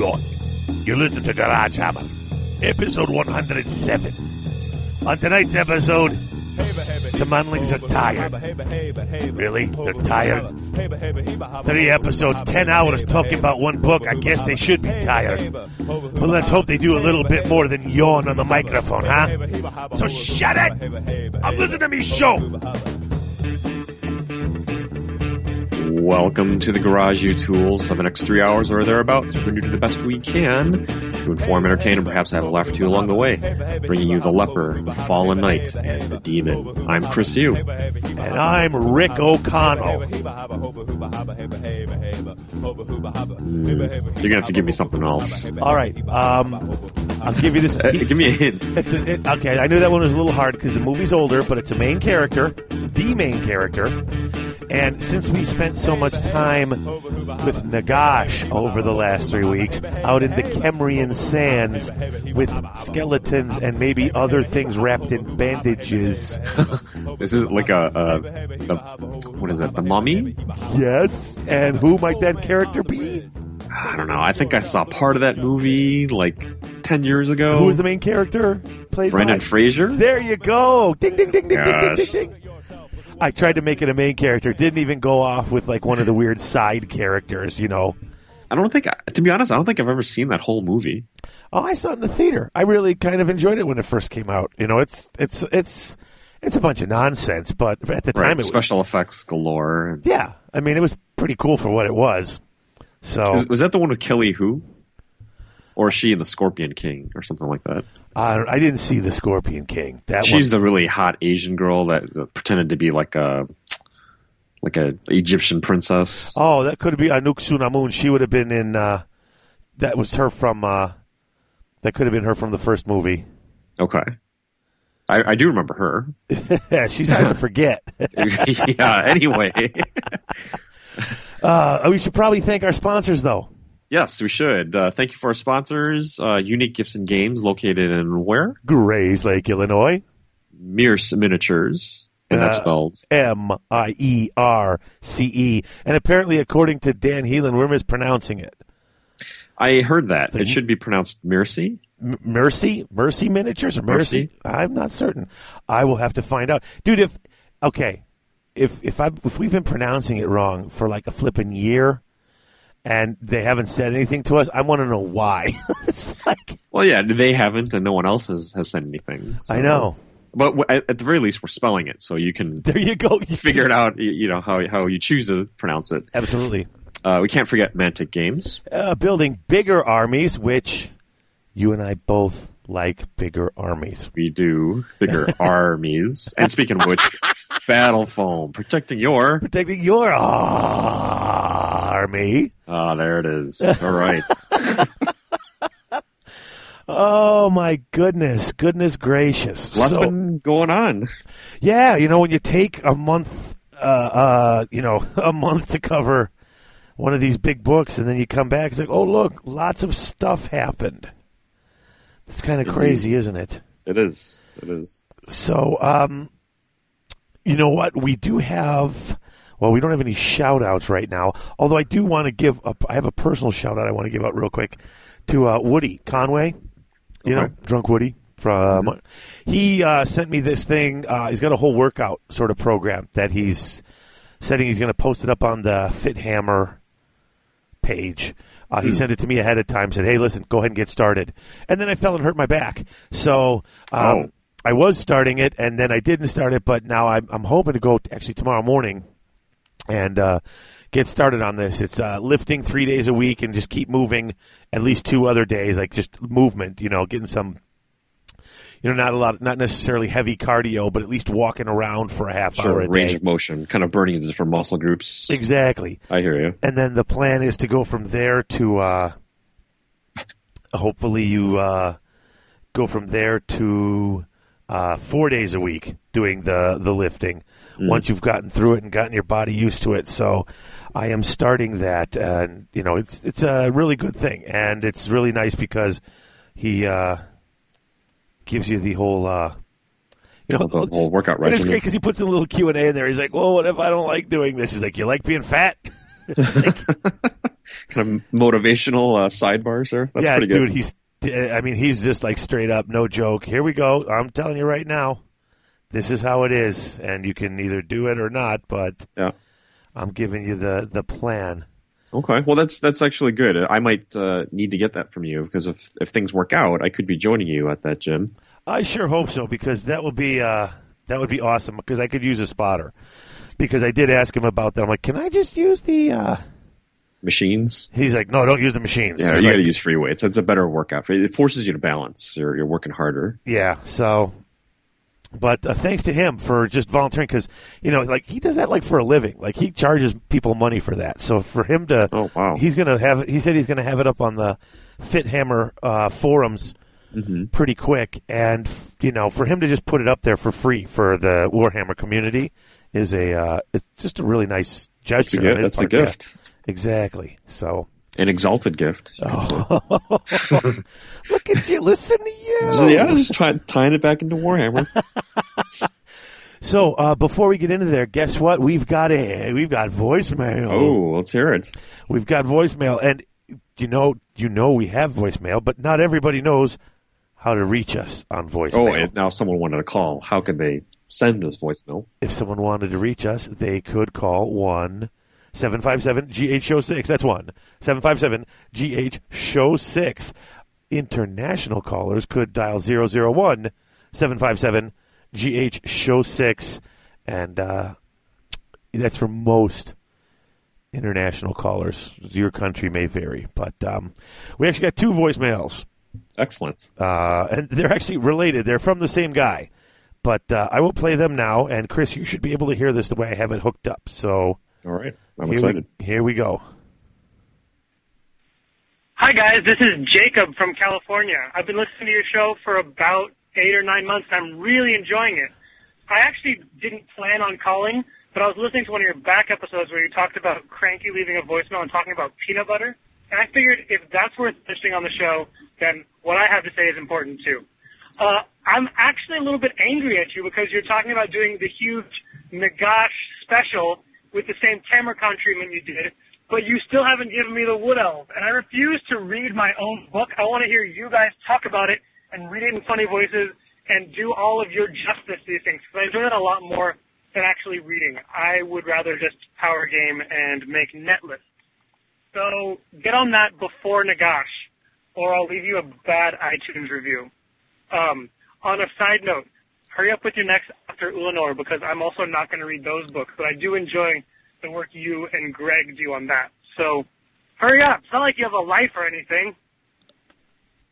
lot. You listen to Garage Hammer, episode 107. On tonight's episode, the Manlings are tired. Really? They're tired? Three episodes, ten hours talking about one book. I guess they should be tired. But let's hope they do a little bit more than yawn on the microphone, huh? So shut it! I'm listening to me show! Welcome to the Garage U Tools for the next three hours or thereabouts. We're going to do the best we can to inform, entertain, and perhaps have a laugh or two along the way, bringing you the leper, the fallen knight, and the demon. I'm Chris Yu. And I'm Rick O'Connell. Mm, you're going to have to give me something else. All right, um, I'll give you this. Uh, give me a hint. It's a, it, okay. I knew that one was a little hard because the movie's older, but it's a main character, the main character. And since we spent so much time with Nagash over the last three weeks out in the Khemrian sands with skeletons and maybe other things wrapped in bandages. this is like a, a the, what is it? The mummy? Yes. And who might that character be? I don't know. I think I saw part of that movie like ten years ago. Who was the main character? Played Brendan by? Fraser. There you go. Ding ding ding ding ding ding ding ding. I tried to make it a main character. Didn't even go off with like one of the weird side characters, you know. I don't think, to be honest, I don't think I've ever seen that whole movie. Oh, I saw it in the theater. I really kind of enjoyed it when it first came out. You know, it's it's it's it's a bunch of nonsense, but at the time Right, it was special effects galore. yeah. I mean, it was pretty cool for what it was. So Is, was that the one with Kelly Hu? Or is she in the Scorpion King or something like that? I, I didn't see the Scorpion King. That She's one, the really hot Asian girl that, that pretended to be like a like a Egyptian princess. oh, that could be Anck-su-namun. She would have been in. Uh, that was her from. Uh, that could have been her from the first movie. Okay, I, I do remember her. yeah, she's hard to forget. yeah. Anyway, Uh, we should probably thank our sponsors, though. yes, we should. Uh, thank you for our sponsors. Uh, Unique Gifts and Games, located in where? Grayslake, Illinois. Mierce Miniatures, and that's Uh, spelled M I E R C E. And apparently, according to Dan Heelan, we're mispronouncing it. I heard that. It should be pronounced Mercy. M- Mercy? Mercy Miniatures or Mercy? Mercy. I'm not certain. I will have to find out. Dude, if, okay, if, if, I, if we've been pronouncing it wrong for like a flipping year and they haven't said anything to us, I want to know why. it's like, Well, yeah, they haven't, and no one else has, has said anything. so- I know. But w- at the very least, we're spelling it, so you can There you go. You figure it out. You know how how you choose to pronounce it. Absolutely. Uh, we can't forget Mantic Games. uh, building bigger armies, which you and I both like bigger armies. We do bigger armies. And speaking of which, Battle Foam protecting your. Protecting your army. Ah, there it is. All right. Oh my goodness, goodness gracious! Lots So- been going on. yeah, you know when you take a month, uh, uh, you know, a month to cover one of these big books, and then you come back, it's like, oh look, lots of stuff happened. It's kind of crazy, isn't it? It is. It is. So, um, you know what? We do have. Well, we don't have any shout outs right now. Although I do want to give. A, I have a personal shout out I want to give out real quick to uh, Woody Conway. You know, drunk Woody from. He uh, sent me this thing. Uh, he's got a whole workout sort of program that he's setting. He's going to post it up on the Fit Hammer page. Uh, he Hmm. sent it to me ahead of time. Said, "Hey, listen, go ahead and get started." And then I fell and hurt my back. So um, Oh. I was starting it, and then I didn't start it. But now I'm, I'm hoping to go t- actually tomorrow morning and uh, get started on this. It's uh, lifting three days a week and just keep moving at least two other days, like just movement. You know, getting some. You know, not a lot, not necessarily heavy cardio, but at least walking around for a half hour Sure. a Range day. of motion, kind of burning different muscle groups. Exactly. I hear you. and then the plan is to go from there to uh, hopefully you uh, go from there to uh, four days a week doing the the lifting once you've gotten through it and gotten your body used to it so i am starting that and you know it's it's a really good thing and it's really nice because he uh, gives you the whole uh, you know The whole workout and it's great because he puts a little Q and A in there. He's like, "Well, what if I don't like doing this?" He's like, "You like being fat?" Like, kind of motivational uh, sidebars there. That's yeah, pretty good. dude, he's. I mean, he's just like straight up, no joke. Here we go. I'm telling you right now, this is how it is, and you can either do it or not. But Yeah. I'm giving you the the plan. Okay, well that's that's actually good. I might uh, need to get that from you because if if things work out, I could be joining you at that gym. I sure hope so because that would be uh, that would be awesome because I could use a spotter. Because I did ask him about that. I'm like, can I just use the? Uh... Machines. He's like, no, don't use the machines. Yeah, He's you like, got to use free weights. It's a better workout. It forces you to balance. You're you're working harder. Yeah. So, but uh, thanks to him for just volunteering because you know, like he does that like for a living. Like he charges people money for that. So for him to, Oh wow. he's gonna have. He said he's gonna have it up on the Fit Hammer uh, forums hmm pretty quick, and you know, for him to just put it up there for free for the Warhammer community is a. Uh, it's just a really nice That's a, gesture. gi- on his that's a part. Yeah, gift. Exactly. So. An exalted gift. Oh. Look at you! Listen to you. Yeah, just try, tying it back into Warhammer. So uh, before we get into there, guess what? We've got a we've got voicemail. oh, let's hear it. we've got voicemail, and you know you know we have voicemail, but not everybody knows how to reach us on Oh, voicemail. and now someone wanted to call. How can they send this voicemail? if someone wanted to reach us, they could call one. 757 GH Show 6. That's one. 757 GH Show 6. International callers could dial 001 757 GH Show 6. And uh, that's for most international callers. Your country may vary. But um, we actually got two voicemails. Excellent. Uh, and they're actually related. They're from the same guy. But uh, I will play them now. And Chris, you should be able to hear this the way I have it hooked up. So All right. I'm here excited. We, here we go. Hi guys, this is Jacob from California. I've been listening to your show for about eight or nine months and I'm really enjoying it. I actually didn't plan on calling, but I was listening to one of your back episodes where you talked about Cranky leaving a voicemail and talking about peanut butter. And I figured if that's worth mentioning on the show, then what I have to say is important too. Uh, I'm actually a little bit angry at you because you're talking about doing the huge Nagash special with the same Tamurkhan treatment you did, but you still haven't given me the Wood Elf. And I refuse to read my own book. I want to hear you guys talk about it and read it in funny voices and do all of your justice to these things. Because I enjoy that a lot more than actually reading. I would rather just power game and make net lists. So get on that before Nagash, or I'll leave you a bad iTunes review. Um, on a side note, hurry up with your next after Ullanor because I'm also not going to read those books, but I do enjoy the work you and Greg do on that. So hurry up. It's not like you have a life or anything.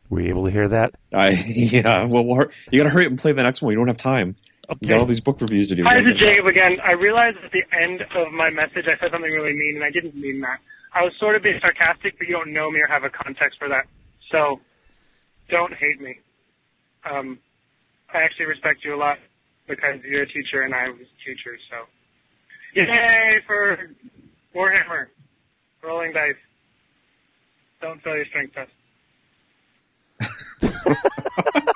Were you able to hear that? I yeah. Well, we'll you got to hurry up and play the next one. You don't have time. You got all these book reviews to do. Hi, You this is Jacob again. I realized at the end of my message I said something really mean, and I didn't mean that. I was sort of being sarcastic, but you don't know me or have a context for that. So don't hate me. Um, I actually respect you a lot because you're a teacher and I was a teacher. So yay for Warhammer, rolling dice. Don't fail your strength test.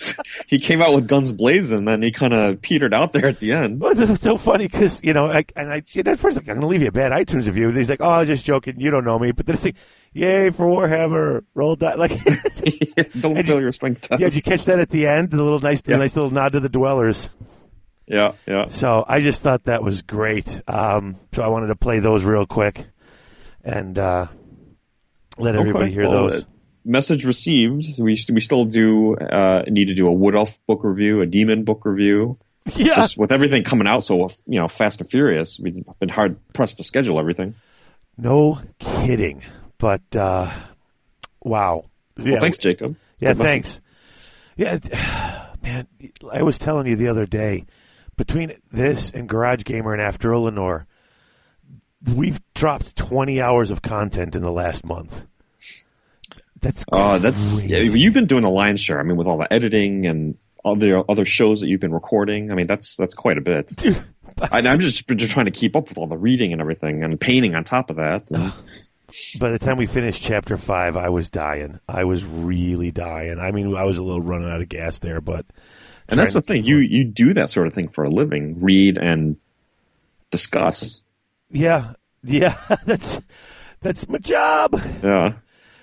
he came out with guns blazing, and he kind of petered out there at the end. Well, it's so funny because you know, I, and I you know, at first like, I'm going to leave you a bad iTunes review. And he's like, "Oh, I was just joking. You don't know me." But then it's like, "Yay for Warhammer! Roll die!" Like, don't fail you- your strength test. yeah, did you catch that at the end? The little nice, the Yeah. nice little nod to the dwellers. yeah, yeah. So I just thought that was great. Um, so I wanted to play those real quick and uh, let everybody Okay, hear well, those. uh, message received. We we still do uh, need to do a Wood Elf book review, a Demon book review. yeah, Just with everything coming out so you know fast and furious, we've been hard pressed to schedule everything. no kidding. But uh, wow. Yeah, Well, thanks, Jacob. Yeah, Good message. thanks. Yeah, man, I was telling you the other day, between this and Garage Gamer and After Ullanor, we've dropped 20 hours of content in the last month. That's Uh, that's yeah, you've been doing the lion's share. I mean, with all the editing and other other shows that you've been recording. I mean, that's that's quite a bit. Dude, I, I'm just just trying to keep up with all the reading and everything, and painting on top of that. And, by the time we finished chapter five, I was dying. I was really dying. I mean, I was a little running out of gas there, but and that's the thing. You you do that sort of thing for a living. Read and discuss. Yeah, yeah. That's That's my job. Yeah.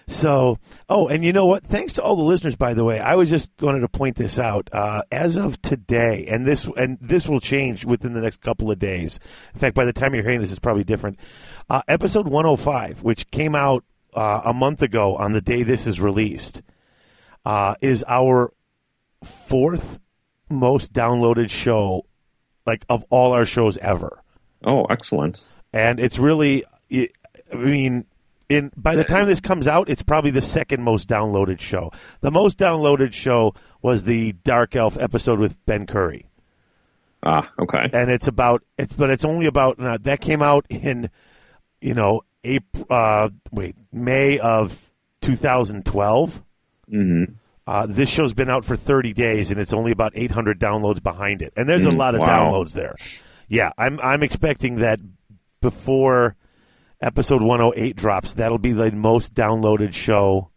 So, oh, and you know what? Thanks to all the listeners, by the way. I was just wanted to point this out. Uh, as of today, and this and this will change within the next couple of days. In fact, by the time you're hearing this, it's probably different. Uh, episode 105, which came out uh, a month ago on the day this is released, uh, is our fourth most downloaded show, like of all our shows ever. Oh, excellent. And it's really, I mean in by the time this comes out, it's probably the second most downloaded show. The most downloaded show was the Dark Elf episode with Ben Curry. Ah, okay. And it's about it's, but it's only about uh, that came out in, you know, April. Uh, wait, May of 2012. Mm-hmm. Uh, this show's been out for 30 days, and it's only about 800 downloads behind it. And there's a Mm, lot of wow. downloads there. Yeah, I'm I'm expecting that before episode 108 drops, that'll be the most downloaded show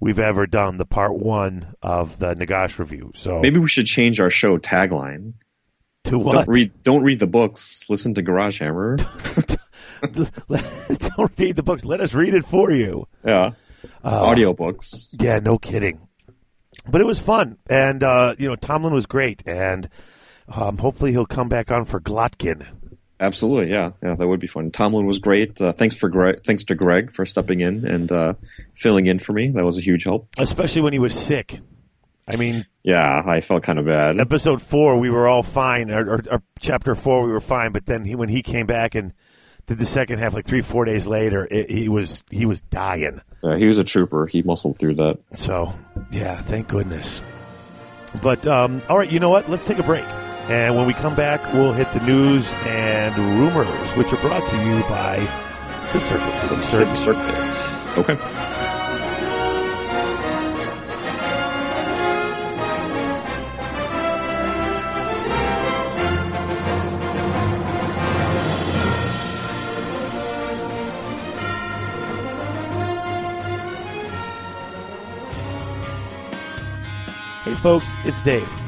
we've ever done. The part one of the Nagash review. So Maybe we should change our show tagline. to what? Don't read don't read the books, listen to Garage Hammer. Don't read the books. Let us read it for you. yeah. Uh, Audiobooks. Yeah, no kidding. But it was fun, and uh, you know Tomlin was great, and um, hopefully he'll come back on for Glotkin. Absolutely, yeah, yeah, that would be fun. Tomlin was great. Uh, thanks for Greg, thanks to Greg for stepping in and uh, filling in for me. That was a huge help. especially when he was sick. I mean, Yeah, I felt kind of bad. episode four we were all fine, or, or, or chapter four we were fine, but then he, when he came back and did the second half, like three four days later, it, he was he was dying. Yeah, he was a trooper. He muscled through that. So yeah, thank goodness. But um, all right, you know what? Let's take a break, and when we come back, we'll hit the news and rumors, which are brought to you by the Circuit City City Circus. Circuit. Okay. Hey, folks, it's Dave.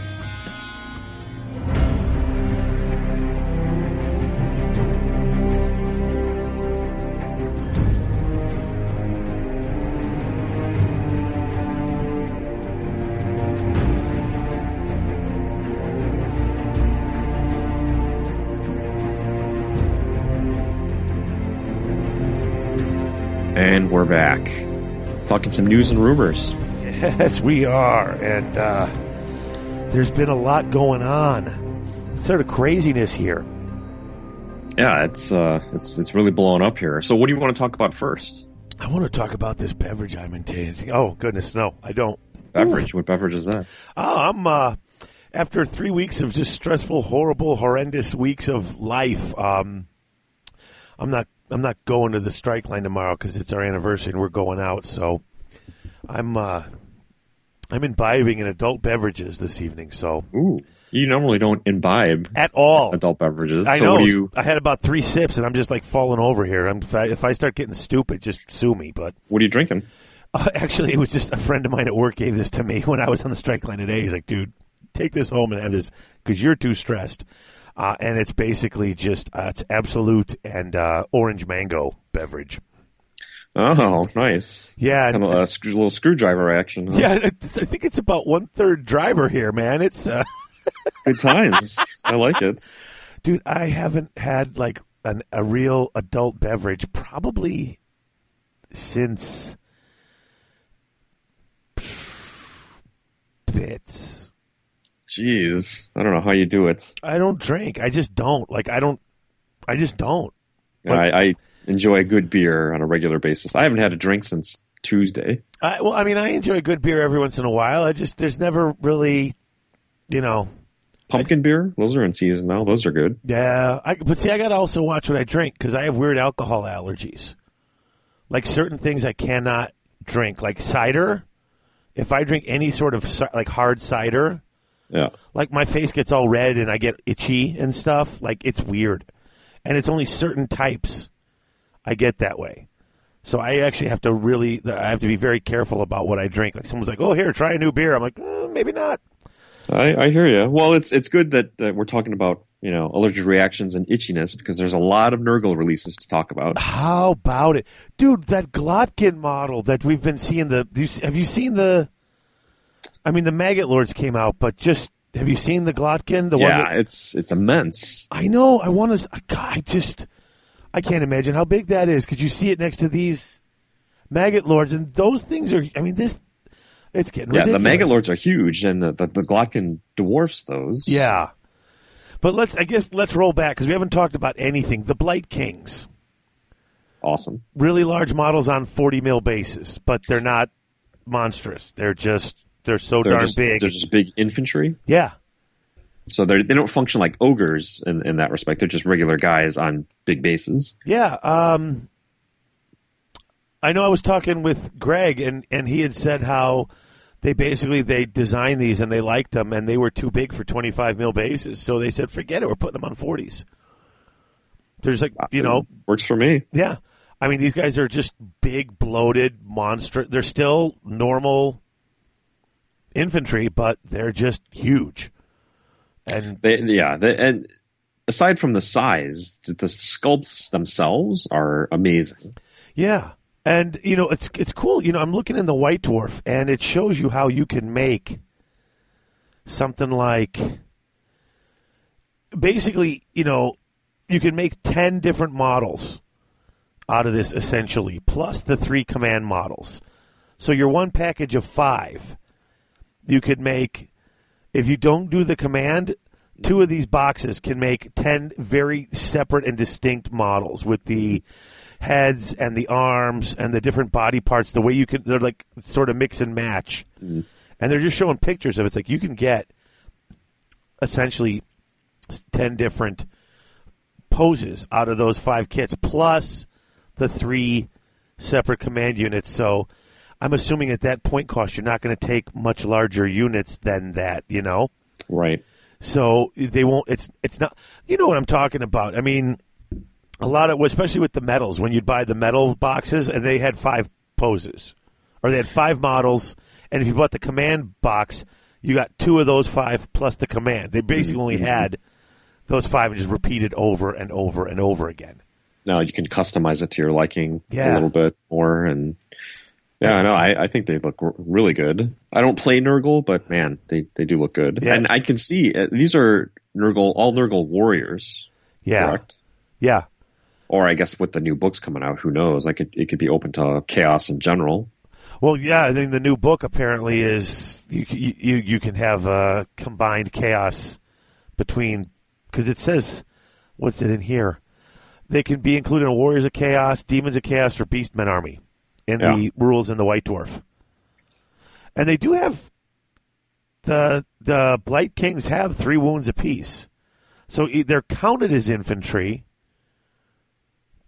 We're back. Talking some news and rumors. Yes, we are. And uh, there's been a lot going on. It's Sort of craziness here. Yeah, it's uh it's it's really blowing up here. So what do you want to talk about first? I want to talk about this beverage I'm intending. Oh, goodness, no, I don't. Beverage. What beverage is that? Oh, I'm uh, after three weeks of just stressful, horrible, horrendous weeks of life. Um, I'm not. I'm not going to the strike line tomorrow because it's our anniversary and we're going out. So I'm. Uh, I'm imbibing in adult beverages this evening. So Ooh. You normally don't imbibe at all. adult beverages. I so know. you I had about three sips and I'm just like falling over here. I'm, if, I, if I start getting stupid, just sue me. But what are you drinking? Uh, actually, it was just a friend of mine at work gave this to me when I was on the strike line today. He's like, dude, take this home and have this because you're too stressed. Uh, and it's basically just, uh, it's Absolut and uh, orange mango beverage. Oh, nice. Yeah. Kind of a sc- little screwdriver action. huh? Yeah, it's, I think it's about one third driver here, man. It's, uh, Good times. I like it. dude, I haven't had like an, a real adult beverage probably since bits. Jeez. I don't know how you do it. I don't drink. I just don't. Like I don't. I just don't. I, I enjoy a good beer on a regular basis. I haven't had a drink since Tuesday. I, well, I mean, I enjoy good beer every once in a while. I just there's never really, you know, Pumpkin beer, those are in season now. Those are good. yeah. I, but see, I got to also watch what I drink because I have weird alcohol allergies. Like certain things I cannot drink, like cider. If I drink any sort of like hard cider, Yeah. like my face gets all red and I get itchy and stuff. Like it's weird, and it's only certain types I get that way. So I actually have to really, I have to be very careful about what I drink. Like someone's like, "Oh, here, try a new beer." I'm like, "Uh, maybe not. I, I hear you. Well, it's it's good that, that we're talking about you know allergic reactions and itchiness because there's a lot of Nurgle releases to talk about. How about it, dude? That Glotkin model that we've been seeing. The have you seen the? I mean, the Maggot Lords came out, but just have you seen the Glotkin? The one yeah, that, it's it's immense. I know. I want to. I just. I can't imagine how big that is because you see it next to these Maggot Lords, and those things are. I mean, this. It's getting Yeah, ridiculous. the Lords are huge, and the the, the Glotkin dwarfs those. Yeah, but let's. I guess let's roll back because we haven't talked about anything. The Blight Kings, awesome. really large models on forty mil bases, but they're not monstrous. They're just. They're so They're darn just big. they're just big infantry, yeah. so they they don't function like ogres in in that respect. They're just regular guys on big bases. Yeah. Um, I know I was talking with Greg, and, and he had said how they basically they designed these and they liked them, and they were too big for 25 mil bases. So they said, forget it, we're putting them on 40s. There's like, you know, works for me. yeah. I mean, these guys are just big, bloated monster. They're still normal infantry, but they're just huge. And They, yeah, they, and aside from the size, the sculpts themselves are amazing. Yeah. And you know, it's it's cool. You know, I'm looking in the White Dwarf and it shows you how you can make something like basically, you know, you can make 10 different models out of this essentially, plus the three command models. So your one package of 5 you could make if you don't do the command, two of these boxes can make 10 very separate and distinct models with the heads and the arms and the different body parts. The way you can, they're like sort of mix and match. Mm. And they're just showing pictures of it. It's like you can get essentially 10 different poses out of those five kits, plus the three separate command units. So I'm assuming at that point cost, you're not going to take much larger units than that, you know? Right. So they won't. It's it's not. You know what I'm talking about. I mean, a lot of especially with the metals when you'd buy the metal boxes and they had five poses, or they had five models, and if you bought the command box, you got two of those five plus the command. They basically only mm-hmm. had those five and just repeated over and over and over again. Now you can customize it to your liking Yeah. a little bit more, and yeah, I know. I, I think they look really good. I don't play Nurgle, but man, they, they do look good, Yeah. and I can see uh, these are Nurgle all Nurgle warriors, Yeah, correct? yeah. Or I guess with the new books coming out, who knows? Like it, it could be open to chaos in general. Well, yeah, I think the new book apparently is you you you can have uh, combined chaos between because it says what's it in here? They can be included in Warriors of Chaos, Demons of Chaos, or Beastmen Army in the rules in the White Dwarf, and they do have the the Blight Kings have three wounds apiece, so they're counted as infantry,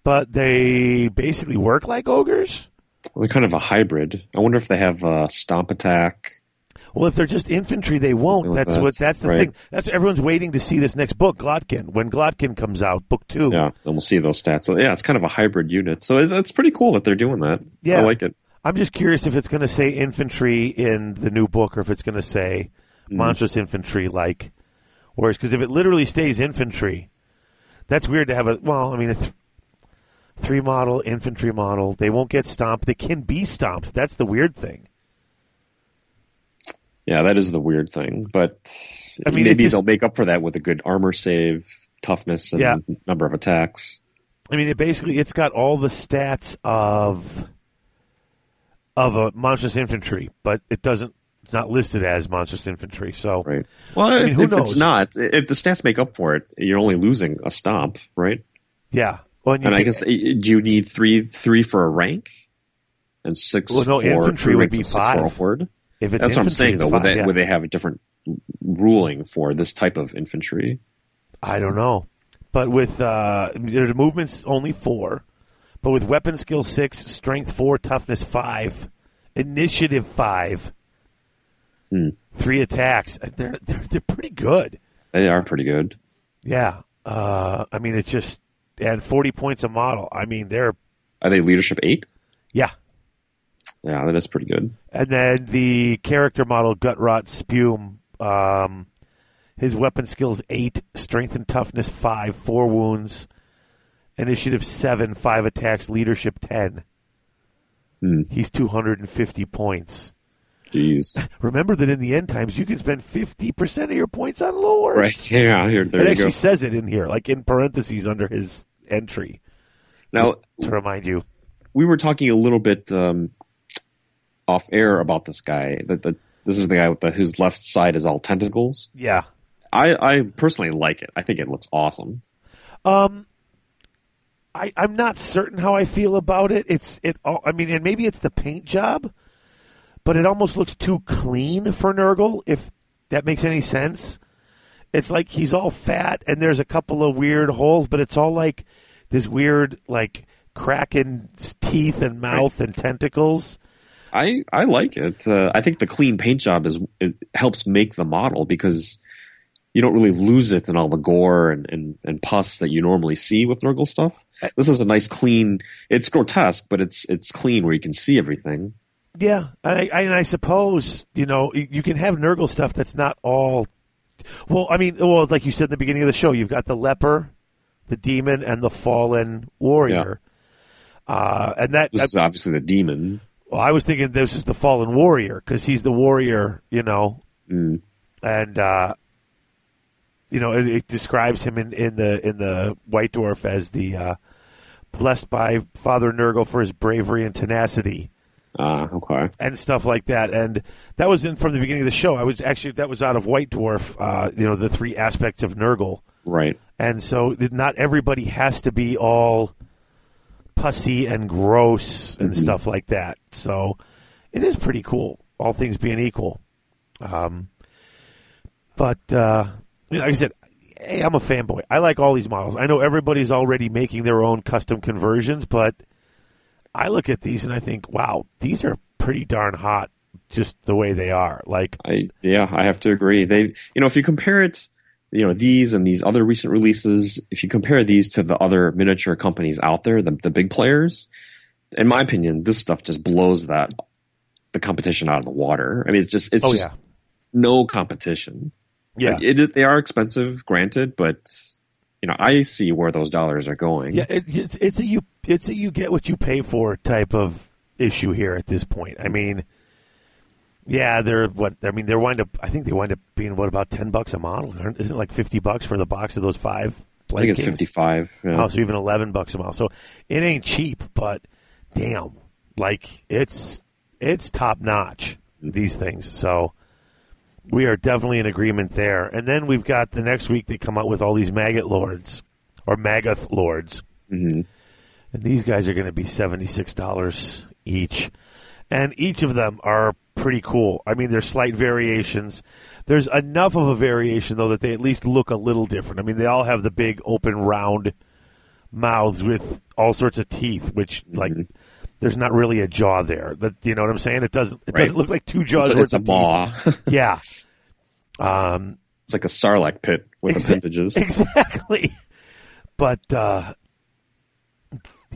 but they basically work like ogres. They're kind of a hybrid. I wonder if they have a stomp attack. Well, if they're just infantry, they won't. Well, That's what. that's- That's the right. thing. That's everyone's waiting to see this next book, Glotkin. When Glotkin comes out, book two. Yeah, and we'll see those stats. So yeah, it's kind of a hybrid unit. So it's, it's pretty cool that they're doing that. Yeah. I like it. I'm just curious if it's going to say infantry in the new book, or if it's going to say Mm. monstrous infantry, like. Whereas, because if it literally stays infantry, that's weird to have a. Well, I mean, a th- three model infantry model. They won't get stomped. They can be stomped. That's the weird thing. Yeah, that is the weird thing. But I mean, maybe just- they'll make up for that with a good armor save, toughness, and Yeah. number of attacks. I mean, it basically it's got all the stats of of a monstrous infantry, but it doesn't. It's not listed as monstrous infantry. So Right. Well, mean, if, who if knows? it's not, if the stats make up for it, you're only losing a stomp, right? yeah, Well, and And I guess do you need three three for a rank, and six Well, no, for infantry would be of for a five. If it's That's what I'm saying. Though, would they yeah. would they have a different ruling for this type of infantry? I don't know. But with uh, the movements only four, but with weapon skill six, strength four, toughness five, initiative five, Hmm. three attacks. They're, they're they're pretty good. They are pretty good. Yeah. Uh, I mean, it's just and forty points a model. I mean, they're Are they leadership eight? yeah. Yeah, that is pretty good. And then the character model Gutrot Spume. Um, his weapon skills eight, strength and toughness five, four wounds, initiative seven, five attacks, leadership ten. Hmm. He's two hundred and fifty points. Jeez. Remember that in the end times you can spend fifty percent of your points on lore. right. Yeah. Here, there It actually go. says it in here, like in parentheses under his entry, Now to remind you. we were talking a little bit um, off air about this guy. That the, this is the guy with the, whose left side is all tentacles. Yeah. I, I personally like it. I think it looks awesome. Um, I I'm not certain how I feel about it. It's it. I mean, and maybe it's the paint job, but it almost looks too clean for Nurgle. If that makes any sense, it's like he's all fat, and there's a couple of weird holes, but it's all like this weird like s- teeth and mouth and tentacles. I I like it. Uh, I think the clean paint job is it helps make the model because you don't really lose it in all the gore and, and, and pus that you normally see with Nurgle stuff. This is a nice clean. It's grotesque, but it's it's clean where you can see everything. Yeah, and I, I, and I suppose you know you can have Nurgle stuff that's not all. Well, I mean, well, like you said in the beginning of the show, you've got the leper, the demon, and the fallen warrior. Uh, and that, This is obviously the demon. Well, I was thinking this is the fallen warrior because he's the warrior, you know, Mm. and uh, you know it, it describes him in, in the in the White Dwarf as the uh, blessed by Father Nurgle for his bravery and tenacity. Ah, okay. and stuff like that. And that was in from the beginning of the show. I was actually that was out of White Dwarf. Uh, you know, the three aspects of Nurgle, Right. and so not everybody has to be all pussy and gross and stuff like that. So it is pretty cool, all things being equal. Um, but uh, like I said, hey, I'm a fanboy. I like all these models. I know everybody's already making their own custom conversions, but I look at these and I think, wow, these are pretty darn hot, just the way they are. Like, I yeah, I have to agree. They you know if you compare it, you know these and these other recent releases, if you compare these to the other miniature companies out there, the the big players, in my opinion, this stuff just blows that the competition out of the water. I mean, it's just it's oh just yeah, no competition. yeah, Like, it, they are expensive, granted, but you know I see where those dollars are going. yeah. It, it's it's a you it's a you get what you pay for type of issue here at this point. I mean. Yeah, they're what I mean. They're wind up. I think they wind up being what about ten bucks a model? Isn't it like fifty bucks for the box of those five? I think it's games? fifty five. Yeah. Oh, so even eleven bucks a mile. So it ain't cheap, but damn, like it's it's top notch. These things. So we are definitely in agreement there. And then we've got the next week they come out with all these maggot lords or Maggoth lords, Mhm. and these guys are going to be seventy six dollars each, and each of them are pretty cool. I mean, there's slight variations. There's enough of a variation though that they at least look a little different. I mean, they all have the big open round mouths with all sorts of teeth, which like there's not really a jaw there. That you know what I'm saying? It doesn't. It Right. doesn't look like two jaws. It's, it's a maw. Yeah. Um. it's like a sarlacc pit with Exa- appendages. Exactly. But uh,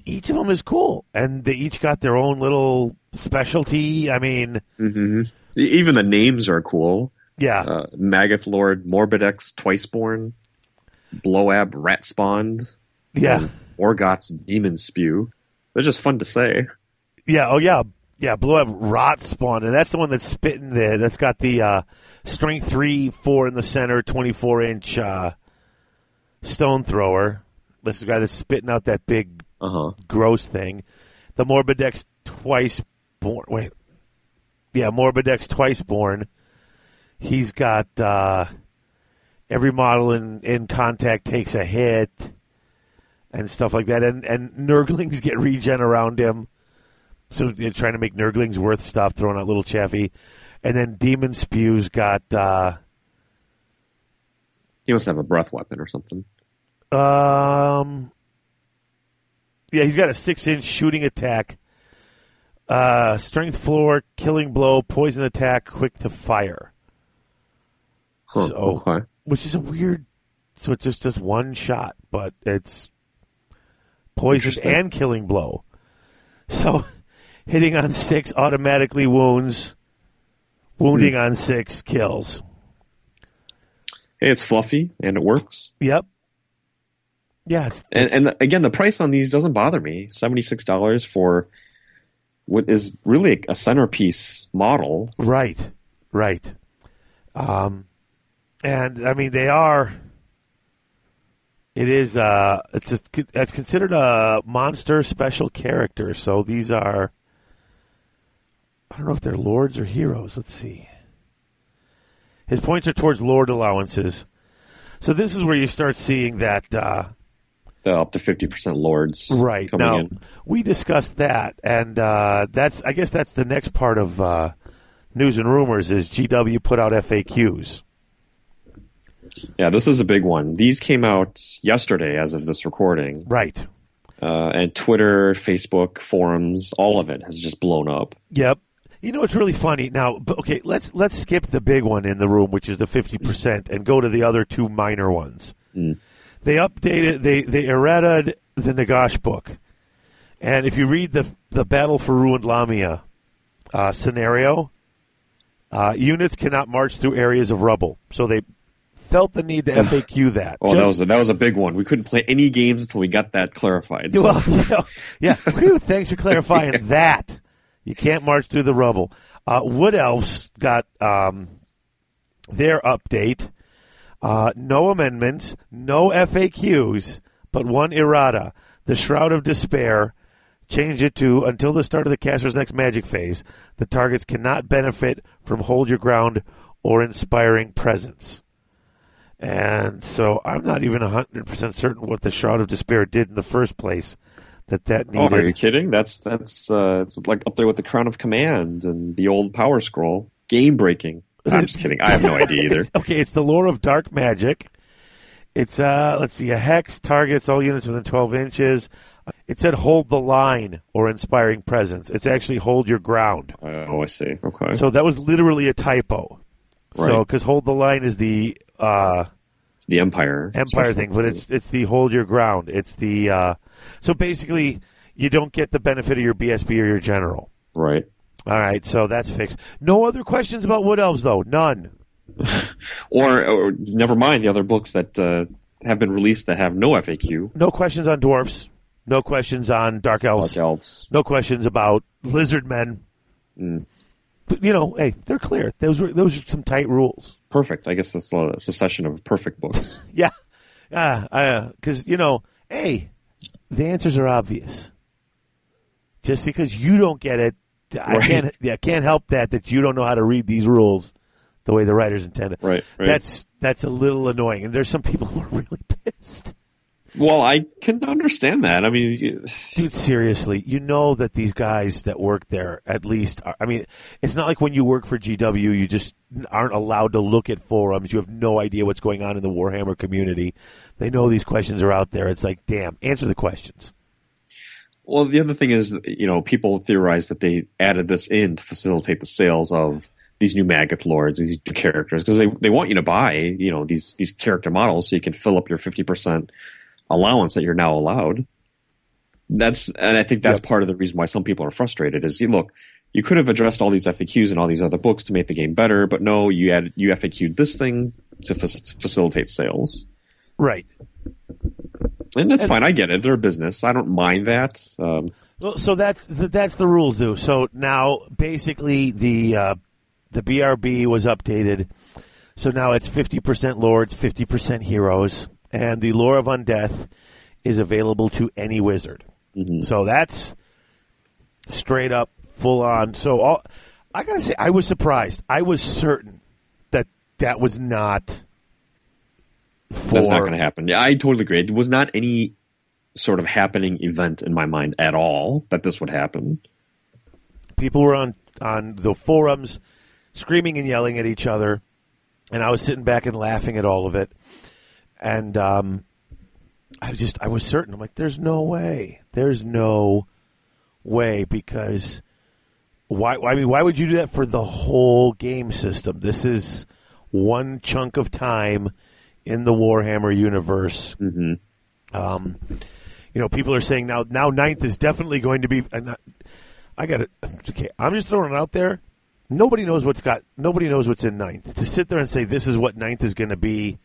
each of them is cool, and they each got their own little specialty. I mean, hmm Even the names are cool. yeah, Uh, Maggoth Lord, Morbidex, Twiceborn, Bloab, Rat Spawned, yeah, Orghotts Demon Spew. They're just fun to say. yeah. Oh yeah, yeah. Blue up rot spawn, and that's the one that's spitting there. That's got the uh, strength three, four in the center, twenty four inch uh, stone thrower. This the guy that's spitting out that big Uh huh. gross thing. The Morbidex twice born. Wait, yeah, Morbidex twice born. He's got uh, every model in in contact takes a hit, and stuff like that. And and Nurglings get regen around him, so they're trying to make Nurglings worth stuff, throwing out little Chaffee, and then Demon Spews got. Uh, He must have a breath weapon or something. Um, yeah, he's got a six-inch shooting attack, uh, strength floor, killing blow, poison attack, quick to fire. Huh, So- okay. Which is a weird. So it's just just one shot, but it's poison and killing blow. So hitting on six automatically wounds, wounding Hmm. on six kills. Hey, it's fluffy and it works. Yep. Yeah, it's, And, and again, the price on these doesn't bother me. Seventy six dollars for what is really a centerpiece model. Right, right. Um, and I mean they are. It is. Uh, it's a, it's considered a monster special character. So these are. I don't know if they're lords or heroes. Let's see. His points are towards lord allowances. So this is where you start seeing that. Uh, The up to fifty percent lords. Right now, in. we discussed that, and uh, that's I guess that's the next part of uh, news and rumors is GW put out FAQs. Yeah, this is a big one. These came out yesterday, as of this recording, Right. uh, and Twitter, Facebook, forums, all of it has just blown up. Yep. You know what's really funny now? Okay, let's let's skip the big one in the room, which is the fifty percent, and go to the other two minor ones. Mm. They updated, they they errated the Nagash book, and if you read the the Battle for Ruined Lahmia uh, scenario, uh, units cannot march through areas of rubble, so they felt the need to FAQ that. Oh, that was a, that was a big one. We couldn't play any games until we got that clarified. So. Well, you know, yeah. Whew, thanks for clarifying that. You can't march through the rubble. Uh, Wood Elves got um, their update. Uh, no amendments, no FAQs, but one errata. The Shroud of Despair. Change it to until the start of the caster's next magic phase. The targets cannot benefit from hold your ground or inspiring presence. And so I'm not even 100% certain what the Shroud of Despair did in the first place that that Oh, are you kidding? That's that's uh, it's like up there with the Crown of Command and the old Power Scroll. Game breaking. I'm just kidding. I have no idea either. It's- okay, it's the lore of dark magic. It's uh let's see, a hex targets all units within 12 inches. It said hold the line or inspiring presence. It's actually hold your ground. oh, I see. Okay. So that was literally a typo. So Right. because hold the line is the uh, It's the Empire. empire thing, but it's it's the hold your ground. It's the uh, so basically you don't get the benefit of your BSB or your general. right. All right, so that's fixed. No other questions about wood elves though. None. Or, or never mind the other books that uh, have been released that have no FAQ. No questions on dwarfs. No questions on dark elves. Dark elves. No questions about lizard men. Mm. But, you know, hey, they're clear. Those were those are some tight rules. Perfect. I guess that's a succession of perfect books. Yeah, yeah, because you know, hey, the answers are obvious. Just because you don't get it, I Right. can't. Yeah, I can't help that that you don't know how to read these rules the way the writers intended. Right, right. That's that's a little annoying, and there's some people who are really pissed. well, I can understand that. I mean, you- Dude, seriously, you know that these guys that work there at least are, I mean, it's not like when you work for GW, you just aren't allowed to look at forums. You have no idea what's going on in the Warhammer community. They know these questions are out there. It's like, damn, answer the questions. Well, the other thing is, you know, people theorize that they added this in to facilitate the sales of these new Maggoth Lords, these new characters, because they, they want you to buy, you know, these these character models so you can fill up your fifty percent allowance that you're now allowed. That's and I think that's Yep. part of the reason why some people are frustrated. Is you look, you could have addressed all these FAQs and all these other books to make the game better, but no, you added you FAQ'd this thing to fac- facilitate sales. Right. And that's And- fine. I get it. They're a business. I don't mind that. Um, Well, so that's th- that's the rules, do. So now, basically, the uh, the BRB was updated. So now it's fifty percent lords, fifty percent heroes, and the lore of undeath is available to any wizard. So that's straight up, full on. So all I gotta say, I was surprised. I was certain that that was not. For, That's not going to happen. Yeah, I totally agree. It was not any sort of happening event in my mind at all that this would happen. People were on on the forums screaming and yelling at each other, and I was sitting back and laughing at all of it. And um, I was just I was certain. I'm like, there's no way. There's no way because why? I mean, why would you do that for the whole game system? This is one chunk of time in the Warhammer universe. Mm-hmm. Um, you know, people are saying now now ninth is definitely going to be. I got it. Okay, I'm just throwing it out there. Nobody knows what's got. Nobody knows what's in ninth. To sit there and say this is what ninth is going to be.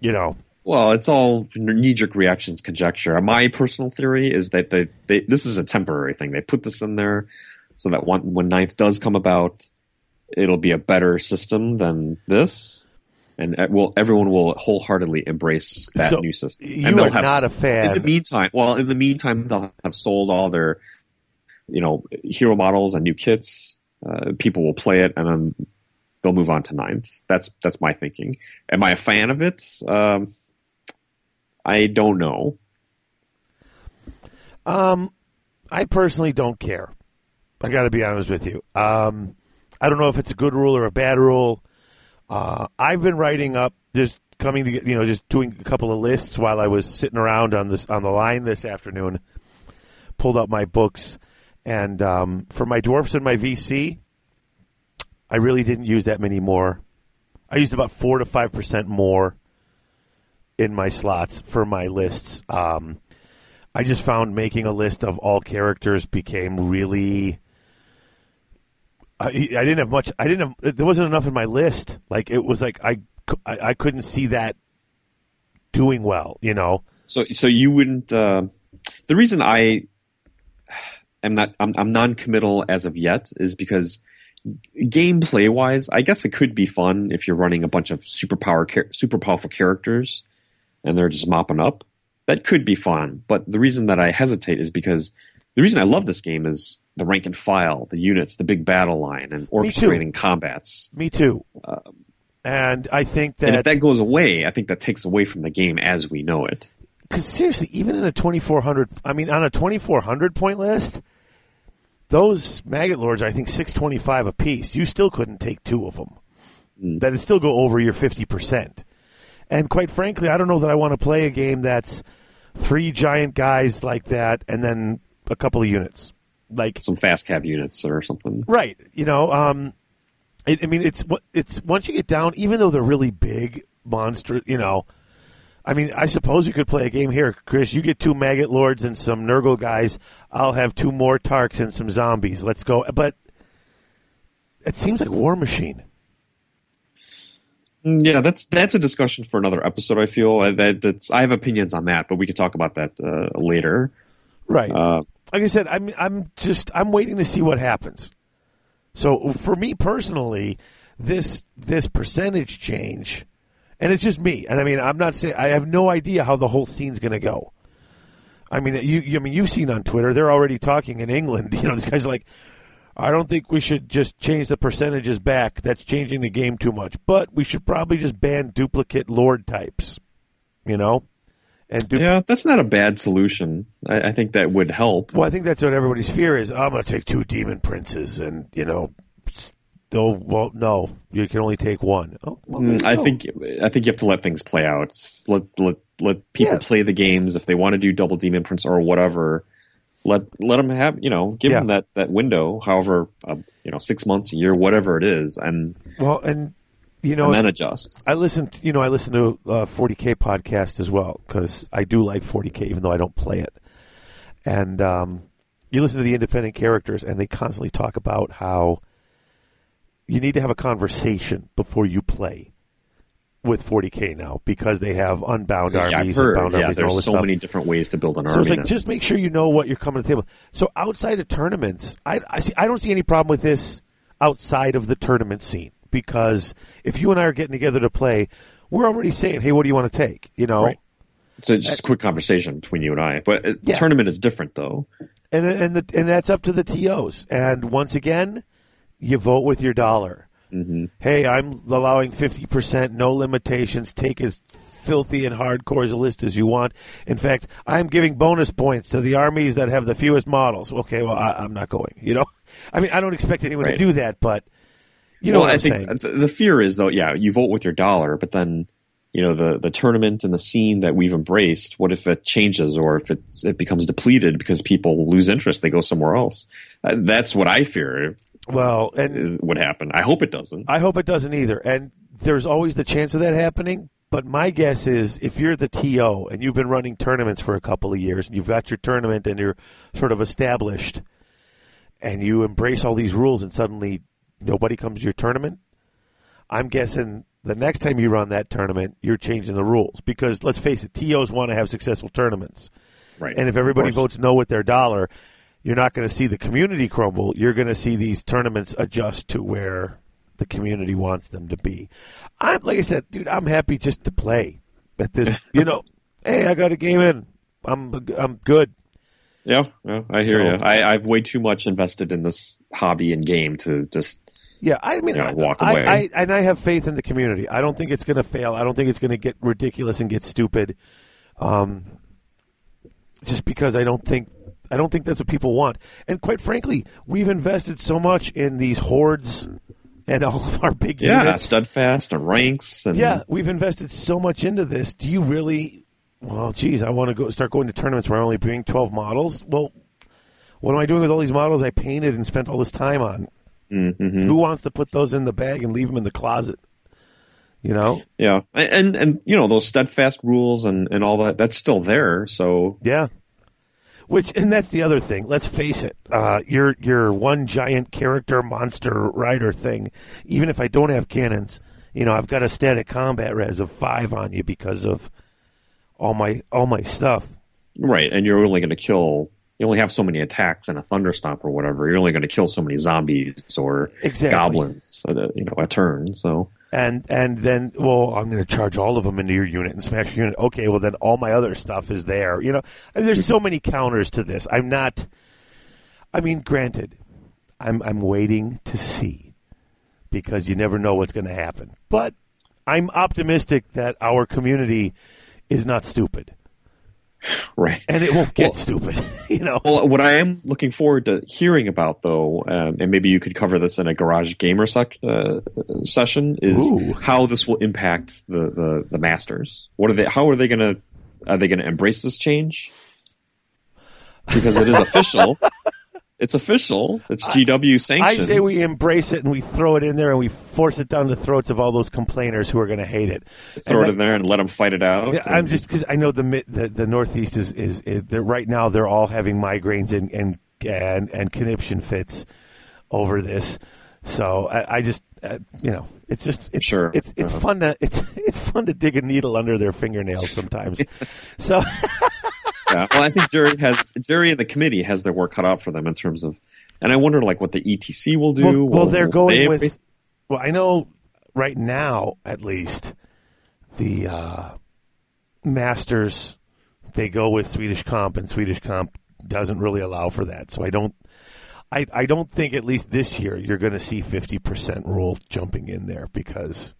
You know. Well, it's all knee-jerk reactions, conjecture. My personal theory is that they, they this is a temporary thing. They put this in there so that one, when ninth does come about, it'll be a better system than this and will everyone will wholeheartedly embrace that so new system. You and are have, not a fan. In the meantime, well, in the meantime, they'll have sold all their, you know, hero models and new kits. Uh, people will play it, and then they'll move on to ninth. That's that's my thinking. Am I a fan of it? Um, I don't know. Um, I personally don't care. I got to be honest with you. Um, I don't know if it's a good rule or a bad rule. Uh, I've been writing up, just coming to you know, just doing a couple of lists while I was sitting around on this on the line this afternoon. Pulled up my books, and um, for my dwarfs and my VC, I really didn't use that many more. I used about four to five percent more in my slots for my lists. Um, I just found making a list of all characters became really I, I didn't have much. I didn't have. There wasn't enough in my list. Like it was like I, I, I couldn't see that doing well. You know. So so you wouldn't. Uh, the reason I am not I'm, I'm non-committal as of yet is because gameplay wise, I guess it could be fun if you're running a bunch of super power super powerful characters and they're just mopping up. That could be fun, but the reason that I hesitate is because the reason I love this game is the rank and file, the units, the big battle line, and orchestrating combats. Me too. Um, and I think that and if that goes away, I think that takes away from the game as we know it. Because seriously, even in a twenty four hundred, I mean, on a twenty four hundred point list, those Maggoth Lords, I think six twenty five a piece. You still couldn't take two of them. Mm. That'd still go over your fifty percent. And quite frankly, I don't know that I want to play a game that's three giant guys like that, and then a couple of units like some fast cav units or something. Right. You know, um, it, I mean, it's it's once you get down, even though they're really big monster, you know. I mean, I suppose you could play a game here, Chris. You get two Maggoth Lords and some Nurgle guys. I'll have two more Tarks and some zombies. Let's go. But it seems like Warmachine. Mm, yeah, that's that's a discussion for another episode. I feel I, that that's I have opinions on that, but we could talk about that uh, later. Right. Uh, like I said, I'm I'm just I'm waiting to see what happens. So for me personally, this this percentage change, and it's just me, and I mean I'm not saying I have no idea how the whole scene's going to go. I mean you, you I mean you've seen on Twitter they're already talking in England. You know these guys are like, I don't think we should just change the percentages back. That's changing the game too much. But we should probably just ban duplicate lord types. You know. And do, yeah, that's not a bad solution. I, I, think that would help. Well, I think that's what everybody's fear is. Oh, I'm going to take two demon princes, and you know, they'll well, no, you can only take one. Oh, well, mm, I think I think you have to let things play out. Let let let people yeah. play the games if they want to do double demon prince or whatever. Let let them have you know give yeah. them that that window, however uh, you know six months, a year, whatever it is, and well, and you know, and then adjust. I listen. To, you know, I listen to uh, 40k podcast as well because I do like 40k, even though I don't play it. And um, you listen to the independent characters, and they constantly talk about how you need to have a conversation before you play with 40k now because they have unbound yeah, armies, unbound yeah, armies, there's so stuff. many different ways to build an so army. So it's like now. just make sure you know what you're coming to the table. So outside of tournaments, I I, see, I don't see any problem with this outside of the tournament scene because if you and I are getting together to play, we're already saying, "Hey, what do you want to take?" You know. Right. So just a quick conversation between you and I, but uh, yeah. tournament is different though. And and the, and that's up to the tos. And once again, you vote with your dollar. Mm-hmm. Hey, I'm allowing fifty percent, no limitations. Take as filthy and hardcore as a list as you want. In fact, I'm giving bonus points to the armies that have the fewest models. Okay, well, I, am not going. You know, I mean, I don't expect anyone Right. to do that, but you know well, what I I'm think saying. th- the fear is though, yeah, you vote with your dollar, but then you know the the tournament and the scene that we've embraced. What if it changes, or if it it becomes depleted because people lose interest, they go somewhere else? Uh, that's what I fear Well, and is would happen. I hope it doesn't. I hope it doesn't either. And there's always the chance of that happening. But my guess is if you're the TO and you've been running tournaments for a couple of years and you've got your tournament and you're sort of established and you embrace all these rules and suddenly nobody comes to your tournament, I'm guessing the next time you run that tournament, you're changing the rules. Because let's face it, TOs want to have successful tournaments. right. And if everybody votes no with their dollar, you're not going to see the community crumble. You're going to see these tournaments adjust to where the community wants them to be. I'm like I said, dude. I'm happy just to play at this. you know, hey, I got a game in. I'm I'm good. Yeah, yeah, I hear So- you. I, I've way too much invested in this hobby and game to just Yeah, I mean, Yeah, I, walk I, away. I, and I have faith in the community. I don't think it's going to fail. I don't think it's going to get ridiculous and get stupid. Um, just because I don't think I don't think that's what people want. And quite frankly, we've invested so much in these hordes and all of our big yeah, units. steadfast and ranks and Yeah, we've invested so much into this. Do you really? Well, geez, I want to go start going to tournaments where I only bring twelve models. Well, what am I doing with all these models I painted and spent all this time on? Mhm. Who wants to put those in the bag and leave them in the closet? You know? Yeah, and and you know those steadfast rules and and all that that's still there. So Yeah. Which and that's the other thing. Let's face it. Uh, your your one giant character monster rider thing. Even if I don't have cannons, you know, I've got a static combat res of five on you because of all my all my stuff. right, and you're only going to kill. You only have so many attacks in a thunderstomp or whatever. You're only going to kill so many zombies or Exactly. goblins, uh, at a, you know, a turn. So and and then well i'm going to charge all of them into your unit and smash your unit okay well then all my other stuff is there you know I mean, there's so many counters to this i'm not i mean granted i'm i'm waiting to see because you never know what's going to happen but i'm optimistic that our community is not stupid right. and it won't get Well- stupid you know Well, what I am looking forward to hearing about, though, um, and maybe you could cover this in a garage gamer sec- uh, session, is Ooh. how this will impact the, the, the masters. What are they? How are they going to? Are they going to embrace this change? Because it is official. It's official. It's GW sanctioned. I say we embrace it and we throw it in there and we force it down the throats of all those complainers who are going to hate it. throw it in there and let them fight it out. Yeah, I'm and- just because I know the, the the Northeast is is, is right now they're all having migraines and and and, and conniption fits over this. So I, I just uh, you know it's just it's Sure. it's it's Uh-huh. fun to it's it's fun to dig a needle under their fingernails sometimes. so yeah. Well, I think Jerry has Jerry and the committee has their work cut out for them in terms of, and I wonder like what the ETC will do. well, well they're going they with embrace- well I know right now at least the uh, Masters they go with Swedish comp and Swedish comp doesn't really allow for that. So I don't I, I don't think at least this year you're going to see 50% rule jumping in there because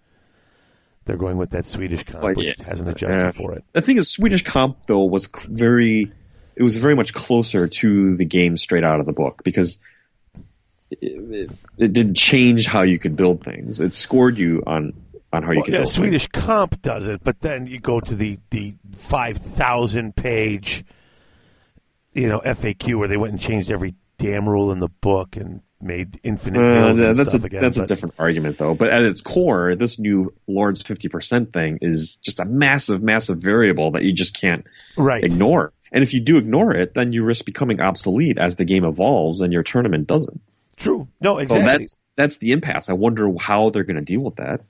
they're going with that Swedish comp Like, which yeah. hasn't adjusted Yeah. for it. The thing is, Swedish comp though was very, it was very much closer to the game straight out of the book because it, it, it didn't change how you could build things. It scored you on on how you Well, could yeah, build Swedish comp does it, but then you go to the the 5,000 page you know FAQ where they went and changed every damn rule in the book and made infinite. Uh, that's a again. that's a different argument though. But at its core, this new Lord's fifty percent thing is just a massive, massive variable that you just can't right. ignore. And if you do ignore it, then you risk becoming obsolete as the game evolves and your tournament doesn't. True. No, So exactly. that's that's the impasse. I wonder how they're going to deal with that.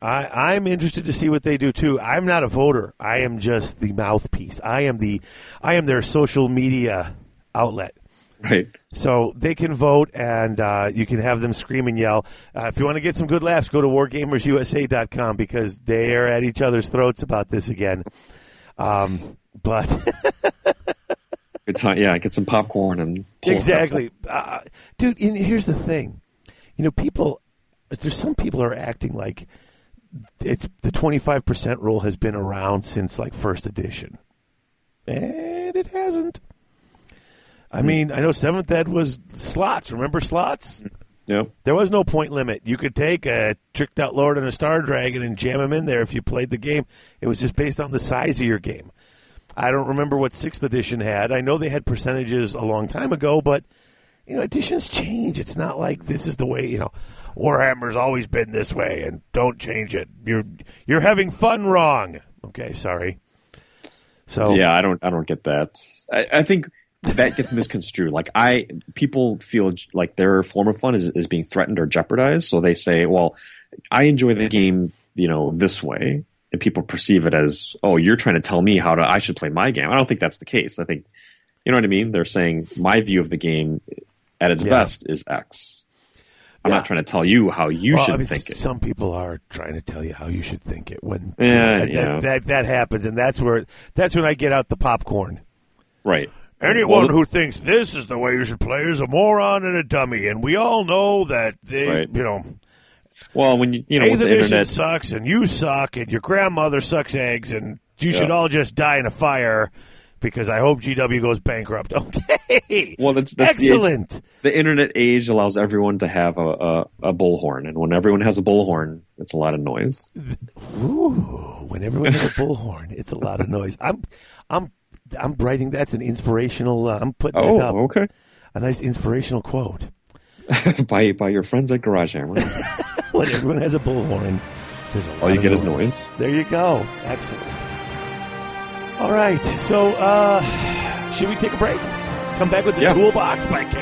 I, I'm interested to see what they do too. I'm not a voter. I am just the mouthpiece. I am the, I am their social media outlet. Right. So they can vote, and uh, you can have them scream and yell. Uh, if you want to get some good laughs, go to wargamersusa.com because they are at each other's throats about this again. Um, but Good time. Yeah, get some popcorn and exactly, uh, dude. Here's the thing, you know, people. There's some people are acting like it's the twenty five percent rule has been around since like first edition, and it hasn't. I mean, I know seventh ed was slots. Remember slots? Yeah. There was no point limit. You could take a tricked out lord and a star dragon and jam them in there if you played the game. It was just based on the size of your game. I don't remember what sixth edition had. I know they had percentages a long time ago, but you know, editions change. It's not like this is the way you know. Warhammer's always been this way, and don't change it. You're you're having fun wrong. Okay, sorry. So Yeah, I don't I don't get that. I, I think that gets misconstrued. Like I people feel like their form of fun is, is being threatened or jeopardized. So they say, Well, I enjoy the game, you know, this way and people perceive it as, Oh, you're trying to tell me how to I should play my game. I don't think that's the case. I think you know what I mean? They're saying my view of the game at its Yeah. best is X. I'm Yeah. not trying to tell you how you Well, should I mean, think it. Some people are trying to tell you how you should think it when Yeah, that, that, that that happens, and that's where that's when I get out the popcorn. Right. Anyone Well, who thinks this is the way you should play is a moron and a dummy, and we all know that they, Right. you know, well when you you know with the internet sucks, and you suck, and your grandmother sucks eggs, and you should all just die in a fire because I hope GW goes bankrupt. Okay, Well, that's- that's the age- excellent. the internet age allows everyone to have a, a, a bullhorn, and when everyone has a bullhorn, it's a lot of noise. Ooh, when everyone has a bullhorn, it's a lot of noise. I'm, I'm, I'm writing. That's an inspirational. Uh, I'm putting Oh, that up. okay. A nice inspirational quote. by by your friends at Garage Hammer. When everyone has a bullhorn, there's a lot All you of get is noise. There you go. Excellent. All right. So, uh, should we take a break? Come back with the Yeah. toolbox by. Store.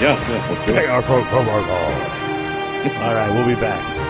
yes, yes, let's do it. All right, we'll be back.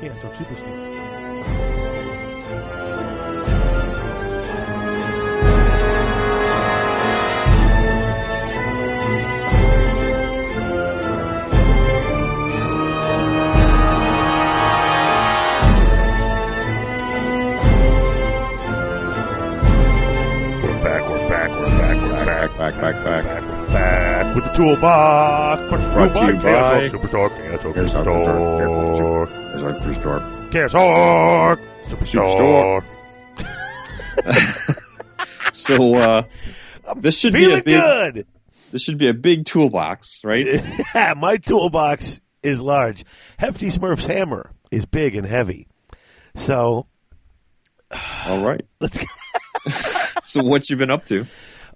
Chaos Orc Superstore. We're back, we're back, we're back, we're back. Back, back, back. Back, back with the toolbox. Brought to you by- Chaos Orc Superstore. Chaos Orc Chaos Orc Superstore. There's our first door. Chaos Orc Superstore. So uh, this should be a big, good. this should be a big toolbox, right? Yeah, my toolbox is large. Hefty Smurf's hammer is big and heavy. So All right. let's. So what you been up to?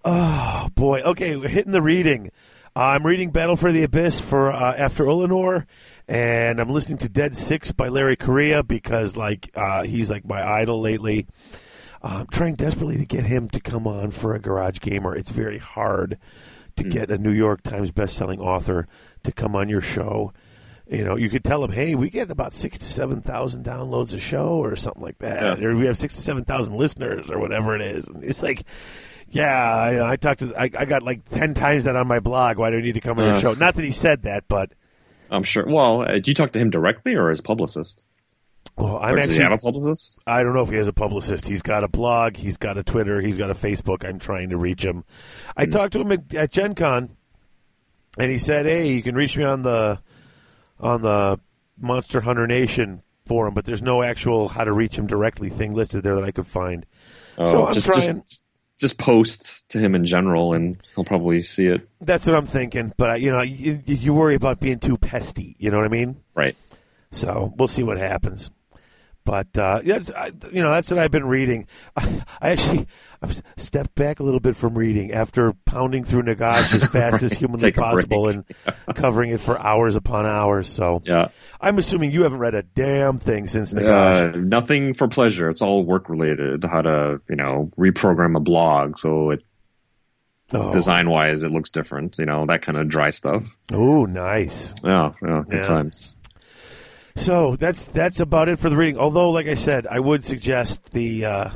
Oh boy. Okay, we're hitting the reading. I'm reading Battle for the Abyss for uh, after Ullanor, and I'm listening to Dead Six by Larry Correia because like uh, he's like my idol lately. Uh, I'm trying desperately to get him to come on for a Garage Gamer. It's very hard to get a New York Times best-selling author to come on your show. You know, you could tell him, "Hey, we get about six to seven thousand downloads a show, or something like that, Yeah. or we have six to seven thousand listeners, or whatever it is." And it's like, yeah, I, I talked to, I, I got like ten times that on my blog. Why do I need to come on your Uh. show? Not that he said that, but I'm sure. Well, uh, did you talk to him directly or as publicist? well, I'm does he have a publicist? I don't know if he has a publicist. He's got a blog. He's got a Twitter. He's got a Facebook. I'm trying to reach him. I talked to him at, at Gen Con, and he said, "Hey, you can reach me on the on the Monster Hunter Nation forum, but there's no actual how to reach him directly thing listed there that I could find." so I'm Oh, just, trying. just just post to him in general, and he'll probably see it. That's what I'm thinking. But uh, you know, you, you worry about being too pesty. You know what I mean? Right. So we'll see what happens. But uh, yes, I, you know that's what I've been reading. I, I actually I've stepped back a little bit from reading after pounding through Nagash as fast as humanly Take possible and covering it for hours upon hours. So Yeah. I'm assuming you haven't read a damn thing since Nagash. Uh, nothing for pleasure. It's all work related. How to, you know, reprogram a blog so it oh, design wise it looks different. You know, that kind of dry stuff. oh, nice. Yeah, yeah, good Yeah. times. So that's that's about it for the reading. Although, like I said, I would suggest the. Uh,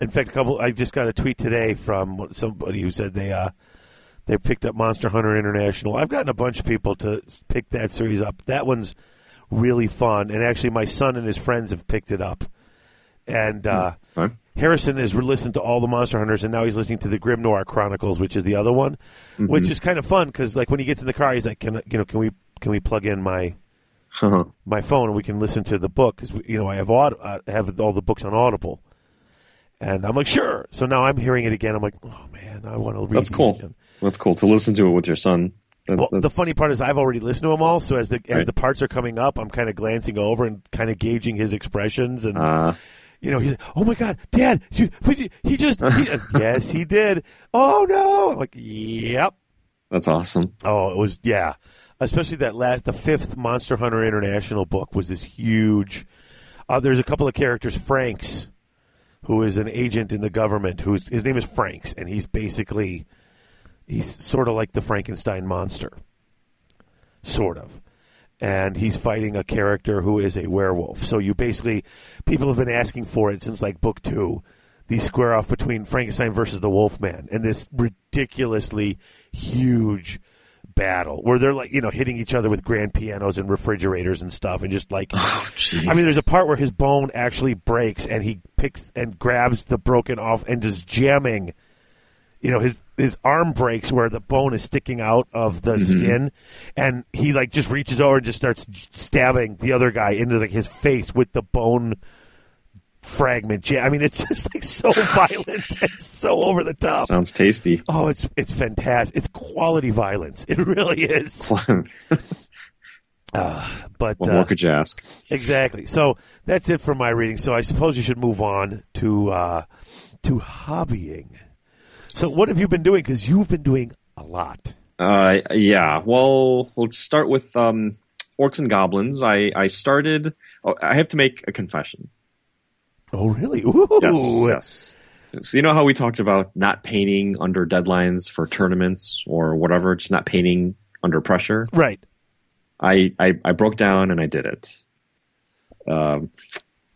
in fact, a couple. I just got a tweet today from somebody who said they uh, they picked up Monster Hunter International. I've gotten a bunch of people to pick that series up. That one's really fun, and actually, my son and his friends have picked it up. And uh, Harrison has listened to all the Monster Hunters, and now he's listening to the Grimnoir Chronicles, which is the other one, which is kind of fun because, like, when he gets in the car, he's like, "Can you know, can we can we plug in my Huh. my phone and we can listen to the book because you know I have aud- I have all the books on Audible, and I'm like sure. So now I'm hearing it again. I'm like, oh man, I want to read. That's cool. again. That's cool to listen to it with your son. That- Well, the funny part is I've already listened to them all, so as the as Right. the parts are coming up, I'm kind of glancing over and kind of gauging his expressions, and Uh, you know he's like, oh my god, Dad, you- he just he, yes he did. Oh no, I'm like yep. that's awesome. Oh, it was yeah. Especially that last, the fifth Monster Hunter International book was this huge. Uh, there's a couple of characters, Franks, who is an agent in the government. Who's his name is Franks, and he's basically he's sort of like the Frankenstein monster, sort of. And he's fighting a character who is a werewolf. So you basically, people have been asking for it since like book two. The square off between Frankenstein versus the Wolfman, and this ridiculously huge battle where they're like you know hitting each other with grand pianos and refrigerators and stuff, and just like Oh. I mean, there's a part where his bone actually breaks, and he picks and grabs the broken off and just jamming. You know, his his arm breaks where the bone is sticking out of the mm-hmm. skin, and he like just reaches over and just starts stabbing the other guy into like his face with the bone fragment. Ja- I mean, it's just like so violent and so over the top. Sounds tasty. Oh, it's it's fantastic. It's quality violence. It really is. what But more uh, could you ask? Exactly. So that's it for my reading. So I suppose you should move on to uh, to hobbying. So what have you been doing? Because you've been doing a lot. Uh, yeah. Well, let's start with um, orcs and goblins. I I started. Oh, I have to make a confession. Oh, really? Ooh. Yes. Yes. So you know how we talked about not painting under deadlines for tournaments or whatever, just not painting under pressure. Right. I I, I broke down and I did it. Um,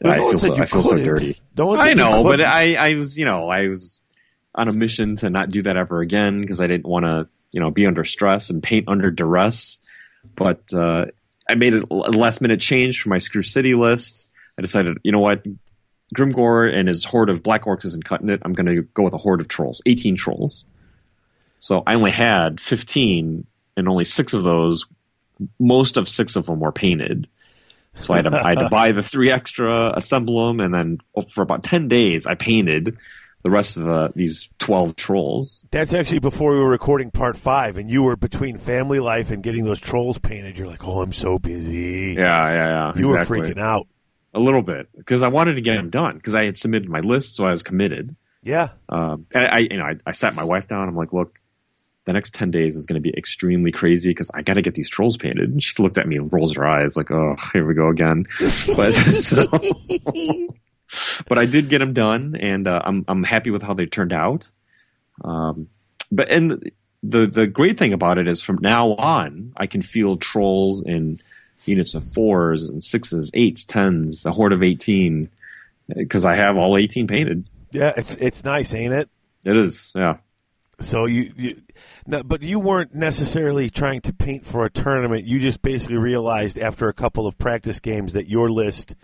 Well, I feel so I feel so dirty. No I know, but. I I was you know I was on a mission to not do that ever again because I didn't want to you know be under stress and paint under duress. But uh, I made a last minute change for my Screw City list. I decided, you know what, Grimgor and his horde of black orcs isn't cutting it. I'm going to go with a horde of trolls, 18 trolls. So I only had 15, and only six of those, most of six of them were painted. So I had, to, I had to buy the three extra, assemble them, and then for about 10 days, I painted the rest of the, these 12 trolls. That's actually before we were recording part five, and you were between family life and getting those trolls painted. You're like, oh, I'm so busy. Yeah, yeah, yeah. You exactly. were freaking out. A little bit because I wanted to get them done because I had submitted my list, so I was committed. Yeah. Um, and I, you know, I, I sat my wife down. I'm like, look, the next ten days is going to be extremely crazy because I got to get these trolls painted. And she looked at me and rolls her eyes like, oh, here we go again. But so, but I did get them done, and uh, I'm I'm happy with how they turned out. Um, but and the the great thing about it is from now on, I can feel trolls in units of fours and sixes, eights, tens, a horde of eighteen because I have all eighteen painted. Yeah, it's it's nice, ain't it? It is, yeah. So you, you no, but you weren't necessarily trying to paint for a tournament. You just basically realized after a couple of practice games that your list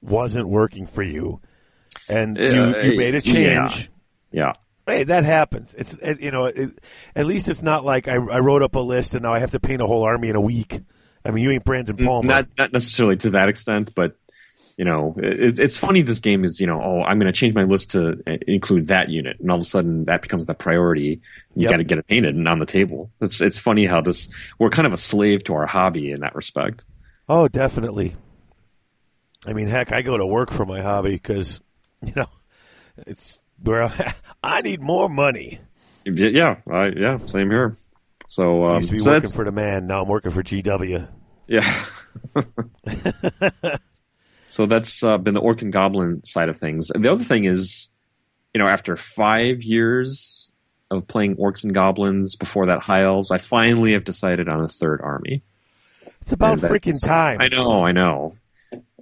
wasn't working for you, and you, Uh, you made a yeah. change. Yeah. Hey, that happens. It's it, you know, it, at least it's not like I, I wrote up a list and now I have to paint a whole army in a week. I mean, you ain't Brandon Palmer. Not not necessarily to that extent, but you know, it, it's funny. This game is, you know, oh, I'm going to change my list to uh, include that unit, and all of a sudden that becomes the priority. You Yep. got to get it painted and on the table. It's it's funny how this we're kind of a slave to our hobby in that respect. Oh, definitely. I mean, heck, I go to work for my hobby because, you know, it's where I need more money. Yeah, I, yeah, same here. So, I um, used to be so working for the man. Now I'm working for GW. Yeah. so that's uh, been the Orc and Goblin side of things. And the other thing is, you know, after five years of playing Orcs and Goblins before that High Elves, I finally have decided on a third army. It's about freaking time. I know, I know.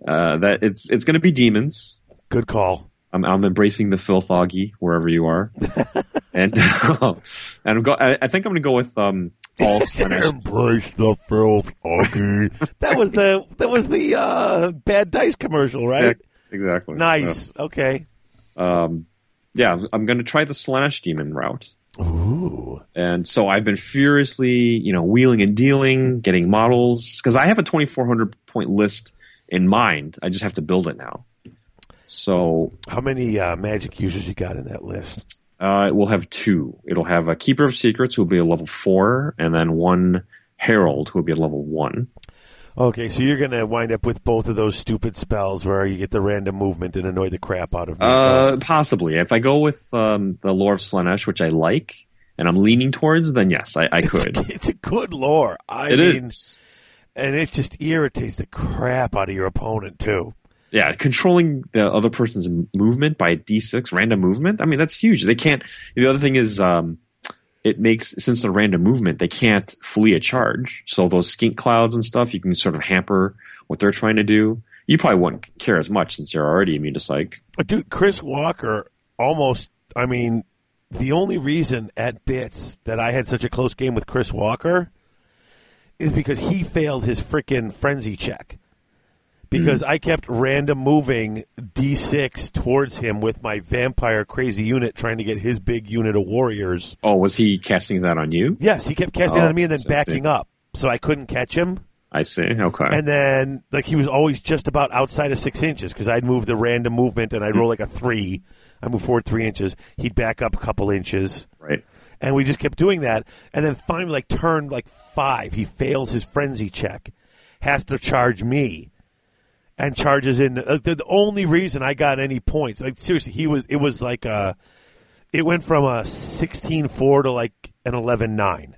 Uh, that it's it's going to be demons. Good call. I'm, I'm embracing the filth augie wherever you are, and and I'm go, I, I think I'm going to go with um, all Slaanesh. Embrace the filth, okay. that was the that was the uh, bad dice commercial, right? Exactly. Nice. Okay. Um, yeah, I'm- I'm going to try the slash demon route. Ooh. And so I've been furiously, you know, wheeling and dealing, getting models because I have a 2400 point list in mind. I just have to build it now. So How many uh, magic users you got in that list? uh, it will have two. It'll have a Keeper of Secrets who will be a level four, and then one Herald who will be a level one. Okay, so you're gonna wind up with both of those stupid spells where you get the random movement and annoy the crap out of me. Uh, possibly. If I go with um, the Lore of Slaanesh, which I like, and I'm leaning towards, then yes, I, I it's, could. it's a good lore. I It mean, is. and it just irritates the crap out of your opponent too. Yeah, controlling the other person's movement by d6 random movement. I mean, that's huge. They can't. The other thing is, um, it makes since they're random movement, they can't flee a charge. So those skink clouds and stuff, you can sort of hamper what they're trying to do. You probably wouldn't care as much since you're already immune to psych. Dude, Chris Walker almost. I mean, the only reason at bits that I had such a close game with Chris Walker is because he failed his freaking frenzy check. Because I kept random moving D6 towards him with my vampire crazy unit, trying to get his big unit of warriors. Oh, was he casting that on you? Yes, he kept casting Oh, on me and then oh, I backing up, so I couldn't catch him. I see. Okay. And then, like, he was always just about outside of six inches because I'd move the random movement and I'd roll like a three. I move forward three inches. He'd back up a couple inches. right. And we just kept doing that. And then finally, like, turn like five, he fails his frenzy check, has to charge me, and charges in. Uh, the, the only reason I got any points, like, seriously, he was, it was like a, it went from a 16 4 to like an 11 9.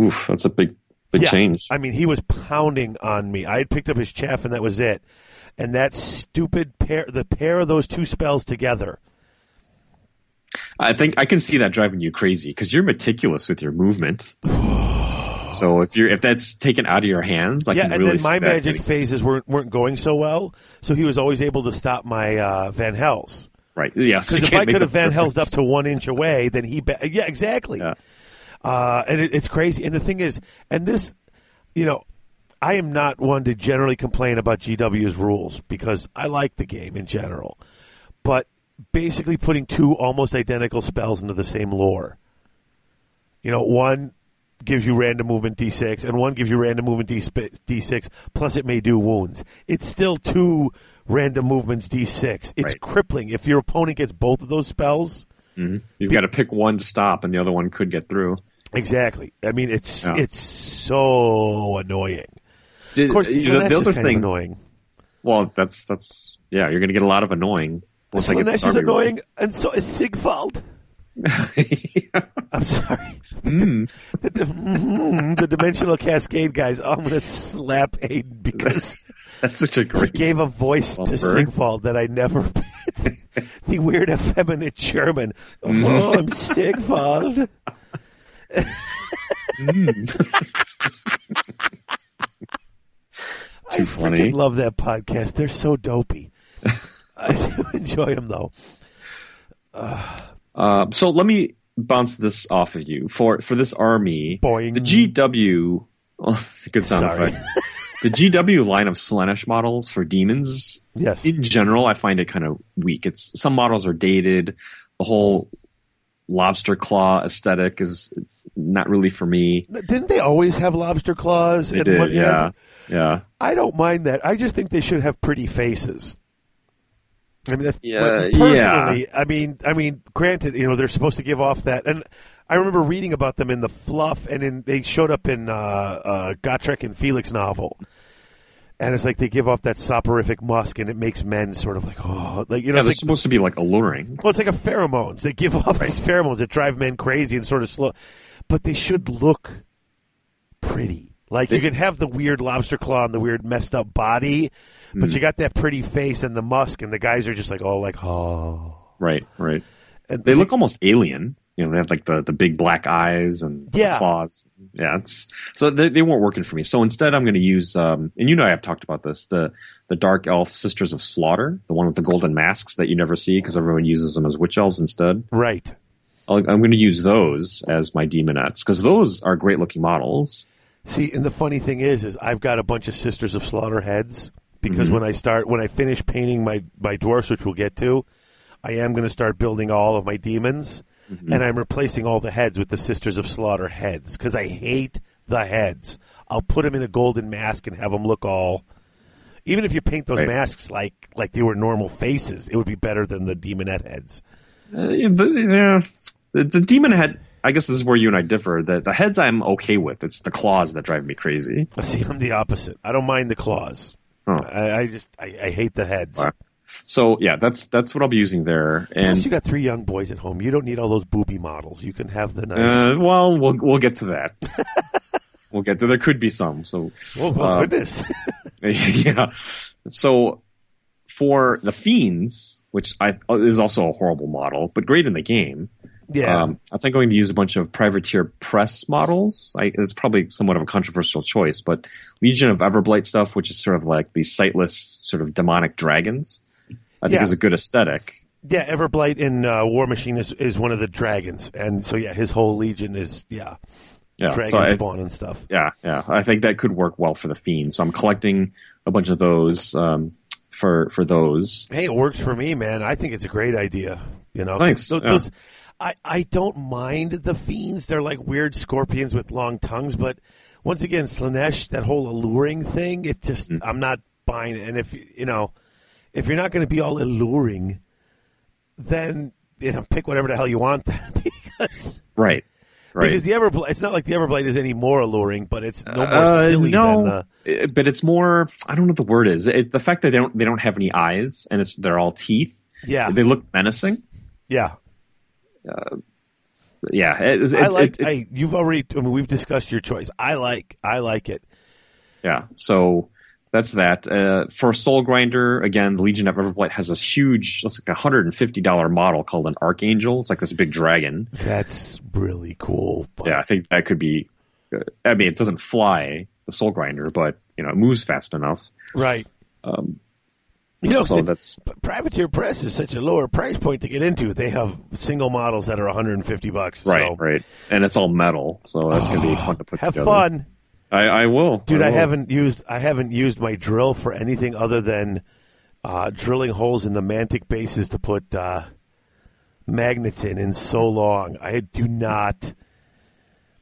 Oof, that's a big, big Yeah. change. I mean, he was pounding on me. I had picked up his chaff, and that was it. And that stupid pair, the pair of those two spells together. I think I can see that driving you crazy because you're meticulous with your movement. so if you're if that's taken out of your hands, I yeah, can and really then my magic getting- phases weren't weren't going so well, so he was always able to stop my uh, Van Hels. right. Yes, Because if I could have Van Helsed up to one inch away, then he, ba- yeah, exactly. Yeah. Uh, and it, it's crazy. And the thing is, and this, you know, I am not one to generally complain about GW's rules because I like the game in general. But basically putting two almost identical spells into the same lore. You know, one gives you random movement d6 and one gives you random movement D- d6 plus it may do wounds. It's still two random movements d6. It's Right. crippling if your opponent gets both of those spells. Mm-hmm. You've got to pick one to stop, and the other one could get through. Exactly. I mean, it's Yeah. it's so annoying. Did, Of course, the, Slaanesh the other thing. annoying. Well, that's that's yeah. You're going to get a lot of annoying. Slaanesh is annoying, and so is Sigvald. I'm sorry. Mm. The, mm, the dimensional cascade guys. I'm going to slap Aiden because That's such a he great. gave a voice to Bumper. Sigvald that I never. the weird effeminate German. Oh, I'm Sigvald. Too I funny. freaking love that podcast. They're so dopey. I do enjoy them though. Uh, so let me bounce this off of you for for this army. Boing. The GW, oh, good sound Sorry. effect. The GW line of Slaanesh models for demons, Yes. in general, I find it kind of weak. It's some models are dated. The whole lobster claw aesthetic is not really for me. Didn't they always have lobster claws? They did, yeah, yeah. I don't mind that. I just think they should have pretty faces. I mean, that's Yeah, but personally. I mean, I mean, granted, you know, they're supposed to give off that, and I remember reading about them in the fluff, and in they showed up in uh, uh, Gotrek and Felix novel, and it's like they give off that soporific musk, and it makes men sort of like oh, like you know, Yeah, it's they're like, supposed to be like alluring. well, it's like a pheromones. They give off these pheromones that drive men crazy and sort of slow, but they should look pretty. Like you can have the weird lobster claw and the weird messed up body, but Mm. you got that pretty face and the musk, and the guys are just like oh, like oh. Right, right. And They look almost alien. You know, they have like the, the big black eyes and Yeah. claws. Yeah, it's so they, they weren't working for me. So instead, I'm going to use, um, and you know, I've talked about this the the dark elf sisters of slaughter, the one with the golden masks that you never see because everyone uses them as witch elves instead. right. I'll, I'm going to use those as my demonettes because those are great looking models. See, and the funny thing is, is I've got a bunch of Sisters of Slaughter heads because Mm-hmm. when I start, when I finish painting my my dwarfs, which we'll get to, I am going to start building all of my demons, Mm-hmm. and I'm replacing all the heads with the Sisters of Slaughter heads because I hate the heads. I'll put them in a golden mask and have them look all. Even if you paint those Right. masks like like they were normal faces, it would be better than the demonette heads. Uh, the, yeah, the, the demon head. I guess this is where you and I differ. The the heads I'm okay with. It's the claws that drive me crazy. See, I'm the opposite. I don't mind the claws. Oh. I, I just I, I hate the heads. Wow. So yeah, that's that's what I'll be using there. Plus, And you got three young boys at home. You don't need all those booby models. You can have the nice. uh, well, we'll we'll get to that. we'll get to. There could be some. So oh, my uh, goodness! yeah. So for the fiends, which I is also a horrible model, but great in the game. Yeah, Um, I think I'm going to use a bunch of privateer press models. I, it's probably somewhat of a controversial choice, but Legion of Everblight stuff, which is sort of like these sightless, sort of demonic dragons, I think Yeah. is a good aesthetic. yeah. Everblight in uh, Warmachine is, is one of the dragons, and so yeah, his whole legion is yeah, Yeah, dragon so I, spawn and stuff. yeah, yeah. I think that could work well for the fiends. So I'm collecting a bunch of those um, for for those. Hey, it works for me, man. I think it's a great idea. You know, Thanks, Those, yeah. those- I I don't mind the fiends. They're like weird scorpions with long tongues, but once again, Slaanesh, that whole alluring thing, it just Mm. I'm not buying it. And if you know, if you're not going to be all alluring, then you know, pick whatever the hell you want. Because Right, right. because the Everblight, it's not like the Everblight is any more alluring, but it's no more Uh, silly no, than the. Uh, but it's more. I don't know what the word is. It, the fact that they don't they don't have any eyes and it's they're all teeth. Yeah, They look menacing. yeah. Yeah, it, it, I like. it- it- I you've already. I mean, we've discussed your choice. I like. I like it. yeah. So that's that. Uh, for Soul Grinder, again, the Legion of Everblight has this huge, it's like a hundred and fifty dollar model called an Archangel. It's like this big dragon. That's really cool. But Yeah, I think that could be. Uh, I mean, it doesn't fly the Soul Grinder, but you know, it moves fast enough. Right. Um, you know, so that's Privateer Press is such a lower price point to get into. They have single models that are 150 bucks. right, so. right, and it's all metal, so that's gonna be fun to put Have together. fun, I, I will, dude. I, will. haven't used I haven't used my drill for anything other than uh, drilling holes in the mantic bases to put uh, magnets in in so long. I do not.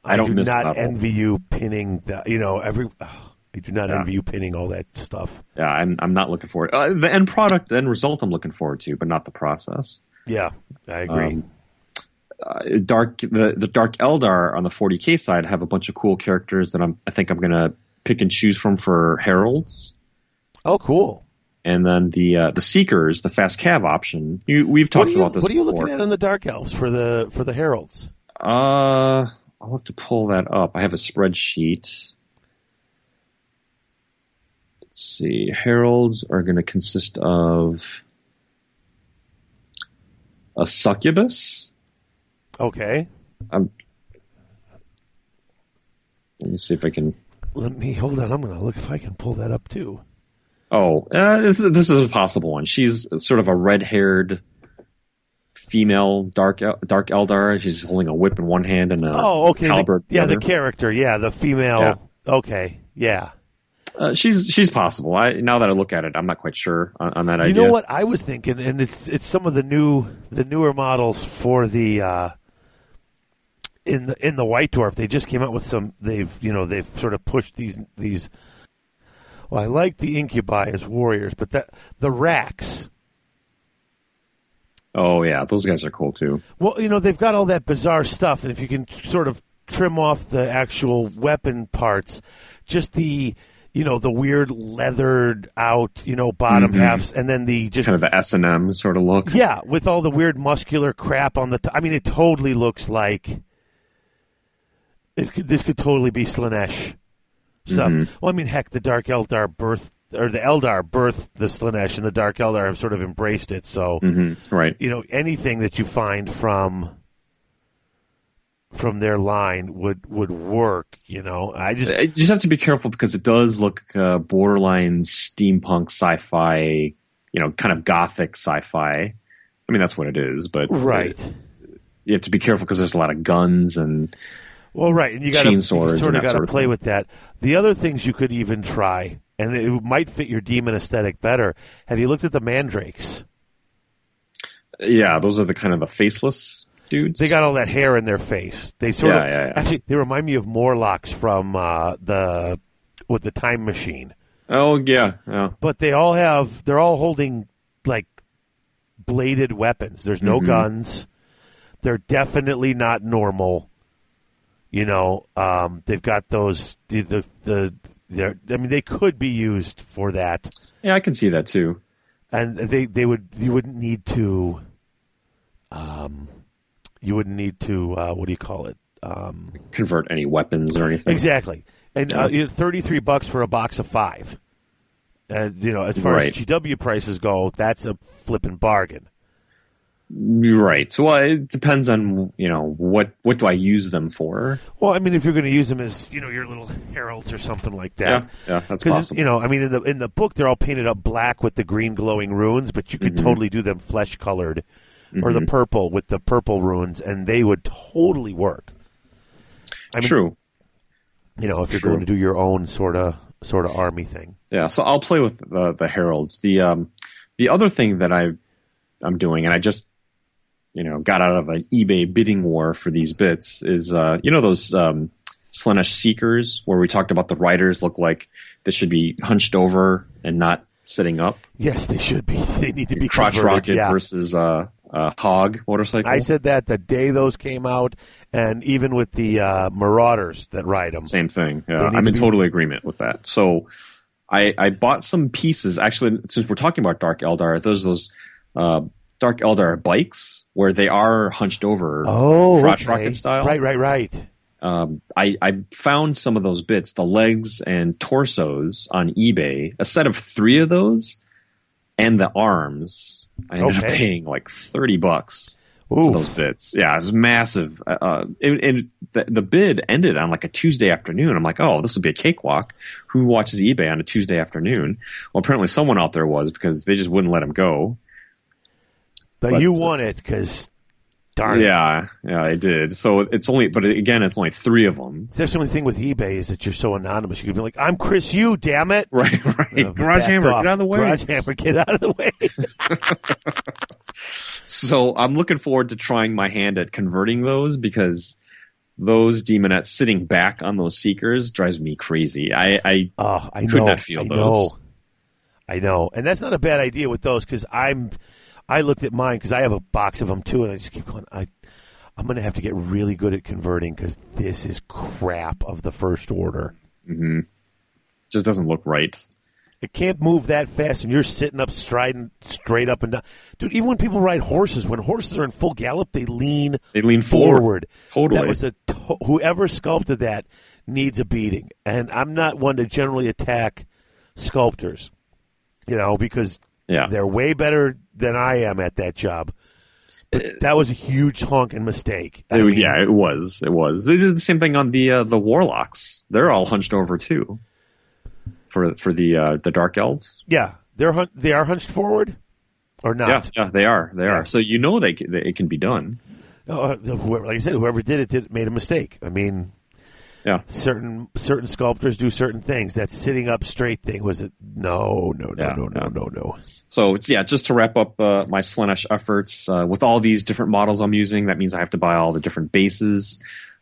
I don't do not envy you pinning the. You know every. I do not Yeah. envy you pinning all that stuff. Yeah, I'm, I'm not looking forward. Uh, the end product, the end result, I'm looking forward to, but not the process. Yeah, I agree. Um, uh, Dark the the Dark Eldar on the 40k side have a bunch of cool characters that I'm I think I'm gonna pick and choose from for heralds, oh, cool. and then the uh, the Seekers, the fast cav option. You, we've talked you, about this. what are you before. looking at on the Dark Elves for the for the heralds? Uh, I'll have to pull that up. I have a spreadsheet. Let's see. Heralds are going to consist of a succubus. Okay, I'm. Let me see if I can. let me hold on. I'm going to look if I can pull that up too. Oh, uh, this, this is a possible one. She's sort of a red-haired female dark dark Eldar. She's holding a whip in one hand and a Oh, okay. the- yeah, the character. Yeah, the female. Okay, yeah. Uh, she's she's possible. I now that I look at it, I'm not quite sure on, on that You idea. You know what I was thinking, and it's it's some of the new the newer models for the uh, in the in the White Dwarf. They just came out with some. They've you know they've sort of pushed these these. Well, I like the incubi as warriors, but that the Wracks. Oh yeah, those guys are cool too. Well, you know they've got all that bizarre stuff, and if you can sort of trim off the actual weapon parts, just the you know, the weird leathered out, you know, bottom Mhm. halves, and then the just Kind of the S and M sort of look. yeah, with all the weird muscular crap on the. T- I mean, it totally looks like it could, this could totally be Slaanesh stuff. Mhm. Well, I mean, heck, the Dark Eldar birth or the Eldar birthed the Slaanesh, and the Dark Eldar have sort of embraced it. So hmm Right. you know, anything that you find from from their line would would work. You know, I just You just have to be careful because it does look uh, borderline steampunk sci-fi, you know, kind of gothic sci-fi. I mean, that's what it is, but right. you have to be careful because there's a lot of guns and Well, right, and you got to sort of got to play thing. with that. The other things you could even try, and it might fit your demon aesthetic better. Have you looked at the mandrakes? yeah, those are the kind of the faceless dudes. They got all that hair in their face. They sort Yeah, of yeah, yeah. actually they remind me of Morlocks from uh, the with the time machine. oh yeah, yeah. But they all have they're all holding like bladed weapons. There's no Mhm. guns. They're definitely not normal. You know, um, they've got those the the, the they're, I mean, they could be used for that, Yeah, I can see that too. and they they would you wouldn't need to, um, you wouldn't need to uh, what do you call it? Um, Convert any weapons or anything. exactly, and uh, you know, thirty three bucks for a box of five. And you know, as far Right. as GW prices go, that's a flipping bargain. Right. So well, it depends on you know what what do I use them for? Well, I mean, if you're going to use them as you know your little heralds or something like that, Yeah, yeah, that's because possible. you know, I mean, in the in the book they're all painted up black with the green glowing runes, but you could Mhm. totally do them flesh colored or the Mhm. purple with the purple runes, and they would totally work. I mean, True. You know, if you're True. going to do your own sort of sort of army thing. Yeah, so I'll play with the the heralds. The um the other thing that I I'm doing, and I just you know got out of an eBay bidding war for these bits is uh you know those um Slaanesh Seekers where we talked about the riders look like they should be hunched over and not sitting up. Yes, they should be. They need to be Crotch rocket yeah. versus uh, uh hog motorcycle. I said that the day those came out, and even with the uh, Marauders that ride them. Same thing. Yeah, I'm to in be- total agreement with that. So, I I bought some pieces. Actually, since we're talking about Dark Eldar, those those uh, Dark Eldar bikes where they are hunched over, Oh, crotch okay. rocket style. Right, right, right. Um, I I found some of those bits, the legs and torsos on eBay. A set of three of those, and the arms. I ended up paying like thirty bucks for those bits. Yeah, it was massive. Uh, Uh, and and the, the bid ended on like a Tuesday afternoon. I'm like, oh, this would be a cakewalk. Who watches eBay on a Tuesday afternoon? Well, apparently someone out there was because they just wouldn't let him go. but, but, you won it because, darn it. Yeah, yeah, I did. So it's only, but again, it's only three of them. That's the only thing with eBay is that you're so anonymous. You could be like, "I'm Chris, you damn it." Right, right. Uh, Garage back Hammer, off. get out of the way. Garage Hammer, get out of the way. So I'm looking forward to trying my hand at converting those because those demonettes sitting back on those seekers drives me crazy. I, I Oh, I Could know. not feel I those. know. I know, and that's not a bad idea with those because I'm. I looked at mine because I have a box of them too, and I just keep going. I, I'm going to have to get really good at converting because this is crap of the first order. mhm. just doesn't look right. It can't move that fast, and you're sitting up, striding straight up and down. Dude, even when people ride horses, when horses are in full gallop, they lean They lean forward. forward. Totally. That was a to- whoever sculpted that needs a beating, and I'm not one to generally attack sculptors, you know, because Yeah. they're way better than I am at that job. But that was a huge honking mistake. It- mean, yeah, it was. It was. They did the same thing on the uh, the warlocks. They're all hunched over too. For for the uh, the dark elves. yeah, they're hun- they are hunched forward, or not. yeah, yeah they are. They Yeah. are. So you know they, they it can be done. Uh, whoever, like I said, whoever did it did made a mistake. I mean, Yeah. certain certain sculptors do certain things. That sitting up straight thing was it? No, no, no, Yeah, no, no, yeah. no, no. So yeah, just to wrap up uh, my Slaanesh efforts uh, with all these different models I'm using, that means I have to buy all the different bases.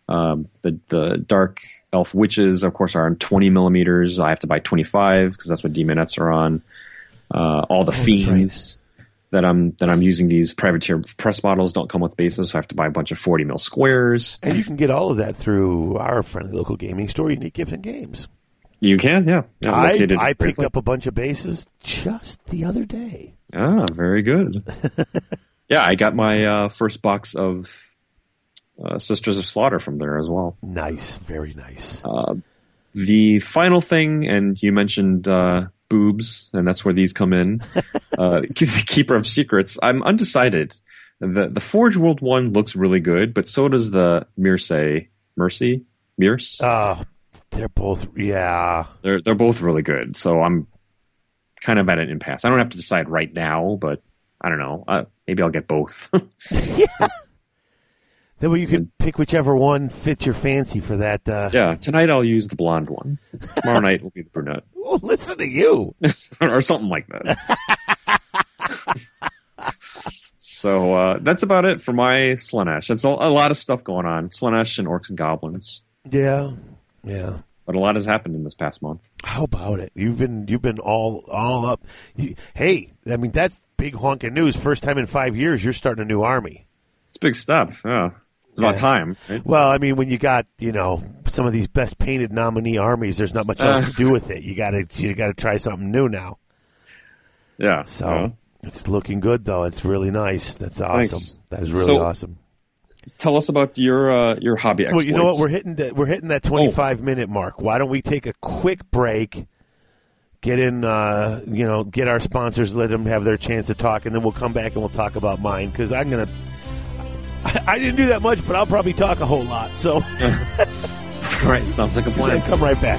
Um, the the dark elf witches, of course, are on 20 millimeters. I have to buy 25 because that's what demonettes are on. Uh, all the Oh, fiends that I'm that I'm using these privateer press models don't come with bases, so I have to buy a bunch of 40 mil squares. And you can get all of that through our friendly local gaming store, Unique Gifts and Games. You can, yeah. yeah I, I picked up a bunch of bases just the other day. Ah, very good. yeah, I got my uh, first box of uh, Sisters of Slaughter from there as well. Nice, very nice. Uh, the final thing, and you mentioned uh, boobs, and that's where these come in. uh, Keeper of Secrets. I'm undecided. The the Forge World one looks really good, but so does the Mierce Mercy Mierce. Uh, they're both, yeah. they're they're both really good. So I'm kind of at an impasse. I don't have to decide right now, but I don't know. Uh, maybe I'll get both. That way you can pick whichever one fits your fancy for that. Uh, yeah, tonight I'll use the blonde one. Tomorrow night will be the brunette, oh, listen to you. or something like that. so uh, that's about it for my Slaanesh. It's a, a lot of stuff going on. Slaanesh and Orcs and Goblins, Yeah, yeah. but a lot has happened in this past month. How about it? You've been you've been all all up. You, hey, I mean that's big honking news. First time in five years, you're starting a new army. It's big stuff. Yeah, it's about Yeah. time. Right? Well, I mean, when you got you know some of these best painted nominee armies, there's not much else Uh. to do with it. You got to you got to try something new now. Yeah. So yeah. it's looking good, though. It's really nice. That's awesome. Thanks. That is really So- awesome. tell us about your uh, your hobby Well, you know what? We're hitting that. We're hitting that 25 minute mark. Why don't we take a quick break? Get in, uh, you know, get our sponsors, let them have their chance to talk, and then we'll come back and we'll talk about mine because I'm gonna. I, I didn't do that much, but I'll probably talk a whole lot. So, All right, sounds like a plan. come right back.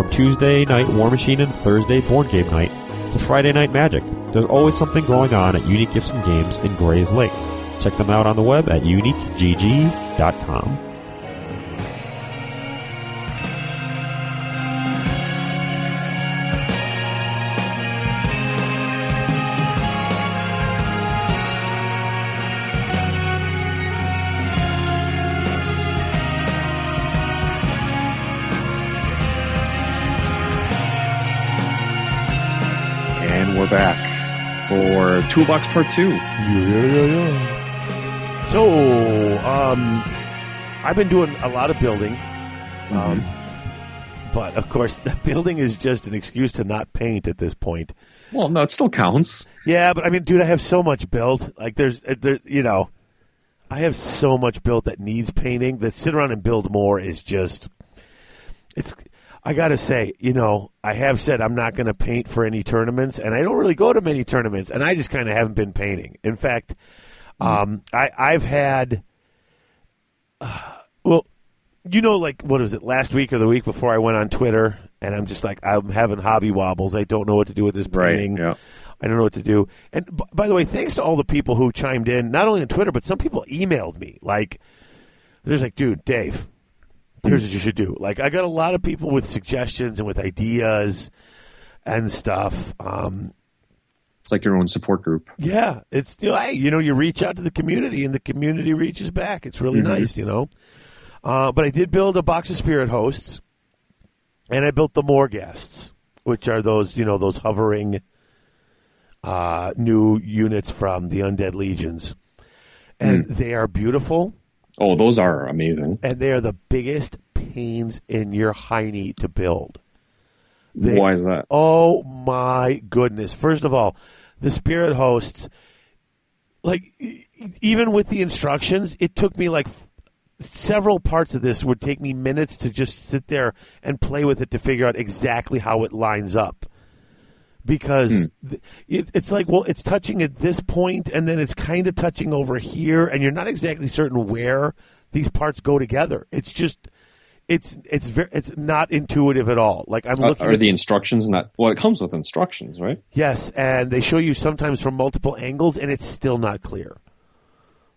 From Tuesday night Warmachine and Thursday Board Game Night to Friday Night Magic, there's always something going on at Unique Gifts and Games in Grayslake. Check them out on the web at uniquegg.com. Toolbox Part 2. So, um, I've been doing a lot of building, um, but of course, the building is just an excuse to not paint at this point. Well, no, it still counts. Yeah, but I mean, dude, I have so much built. Like, there's, uh, there, you know, I have so much built that needs painting. That sit around and build more is just, it's. I gotta say, you know, I have said I'm not going to paint for any tournaments, and I don't really go to many tournaments, and I just kind of haven't been painting. In fact, um, I, I've had, uh, well, you know, like what was it last week or the week before? I went on Twitter, and I'm just like, I'm having hobby wobbles. I don't know what to do with this Right, painting. yeah. I don't know what to do. And b- by the way, thanks to all the people who chimed in, not only on Twitter, but some people emailed me. Like, there's like, dude, Dave, here's what you should do. Like, I got a lot of people with suggestions and with ideas and stuff. Um, It's like your own support group. yeah, it's you know, hey, you know, you reach out to the community, and the community reaches back. It's really nice, you know. Uh, but I did build a box of spirit hosts, and I built the Morghasts, which are those you know those hovering uh, new units from the undead legions, and they are beautiful, Oh, those are amazing. and they are the biggest pains in your hiney to build. They- Why is that? Oh my goodness! First of all, the spirit hosts, like even with the instructions, it took me like several parts of this would take me minutes to just sit there and play with it to figure out exactly how it lines up. Because hmm. th- it, it's like, well, it's touching at this point, and then it's kind of touching over here, and you're not exactly certain where these parts go together. It's just it's it's very it's not intuitive at all. Like I'm looking are at the instructions not? Well, it comes with instructions, right? Yes, and they show you sometimes from multiple angles, and it's still not clear.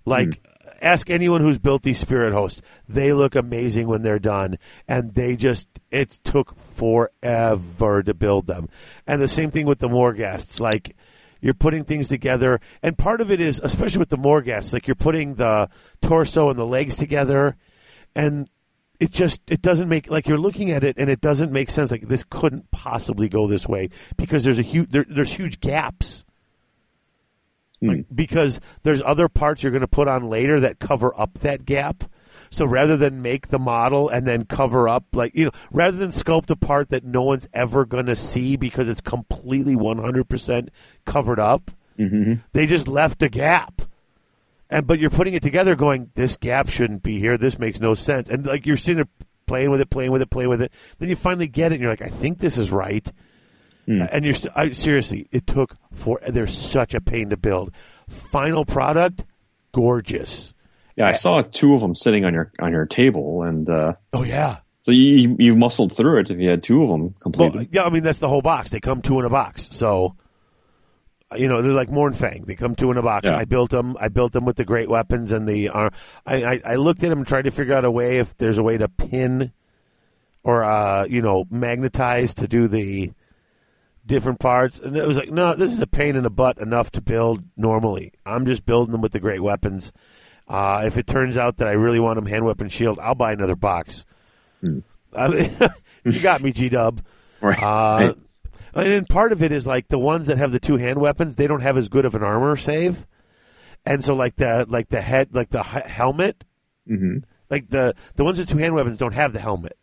Like, hmm. ask anyone who's built these spirit hosts; they look amazing when they're done, and they just it took forever to build them. And the same thing with the Morghasts. Like, you're putting things together, and part of it is, especially with the Morghasts, like you're putting the torso and the legs together, and it just it doesn't make like you're looking at it and it doesn't make sense like this couldn't possibly go this way because there's a huge there, there's huge gaps hmm. like, because there's other parts you're going to put on later that cover up that gap so rather than make the model and then cover up like you know rather than sculpt a part that no one's ever going to see because it's completely 100% covered up mm-hmm. they just left a gap. And but you're putting it together going this gap shouldn't be here. This makes no sense. And like you're sitting there playing with it playing with it playing with it. Then you finally get it and you're like i think this is right. Hmm. And you're st- I, seriously it took for they're such a pain to build. Final product gorgeous Yeah, I saw two of them sitting on your on your table, and uh, oh yeah so you you muscled through it if you had two of them well, yeah i mean that's the whole box they come two in a box so you know they're like Mournfang. They come two in a box. Yeah. I built them. I built them with the great weapons and the. Uh, I, I I looked at them and tried to figure out a way if there's a way to pin, or uh, you know magnetize to do the different parts. And it was like, no, this is a pain in the butt enough to build normally. I'm just building them with the great weapons. Uh, if it turns out that I really want them hand weapon shield, I'll buy another box. I mean, you got me, G Dub. Right. Uh, Right. and then part of it is like the ones that have the two hand weapons, they don't have as good of an armor save, and so like the like the head like the he- helmet, hmm like the the ones with two hand weapons don't have the helmet.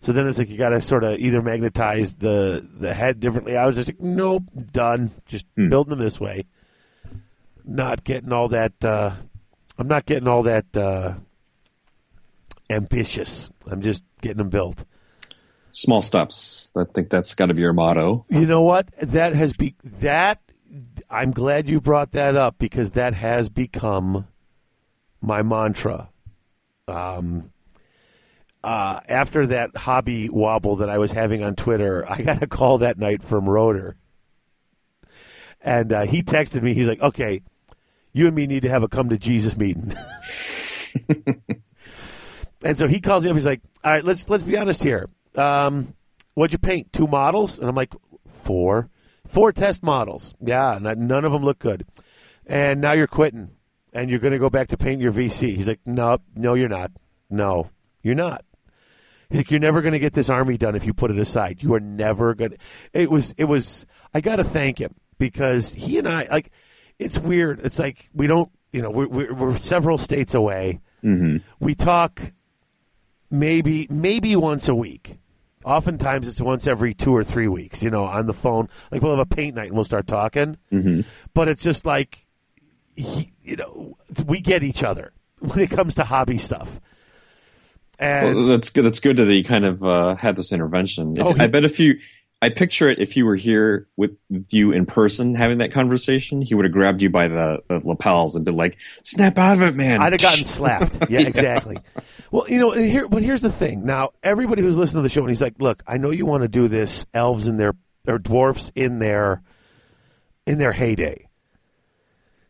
So then it's like you got to sort of either magnetize the the head differently. I was just like, nope, done. Just Hmm. building them this way. Not getting all that. Uh, I'm not getting all that uh, ambitious. I'm just getting them built. Small steps. I think that's got to be your motto. You know what? That has be that. I'm glad you brought that up because that has become my mantra. Um, uh, after that hobby wobble that I was having on Twitter, I got a call that night from Roder, and uh, he texted me. He's like, "Okay, you and me need to have a come to Jesus meeting." and so he calls me up. He's like, "All right, let's let's be honest here. Um, what'd you paint? Two models?" And I'm like, four, four test models. Yeah, not, none of them look good. And now you're quitting, and you're going to go back to paint your VC. He's like, "No, no, you're not. No, you're not." He's like, "You're never going to get this army done if you put it aside. You are never going." to It was. It was. I got to thank him because he and I like. It's weird. It's like we don't. You know, we're, we're, we're several states away. hmm We talk maybe maybe once a week. Oftentimes it's once every two or three weeks. You know, on the phone. Like we'll have a paint night and we'll start talking. hmm But it's just like, he, you know, we get each other when it comes to hobby stuff. And Well, that's good. That's good that he kind of uh, had this intervention. Oh, he- I bet if you, I picture it if you were here with you in person having that conversation, he would have grabbed you by the, the lapels and been like, "Snap out of it, man!" I'd have gotten slapped. Yeah, exactly. Well, you know, and here, but here's the thing. Now, everybody who's listening to the show, and he's like, "Look, I know you want to do this elves in their or dwarfs in their in their heyday."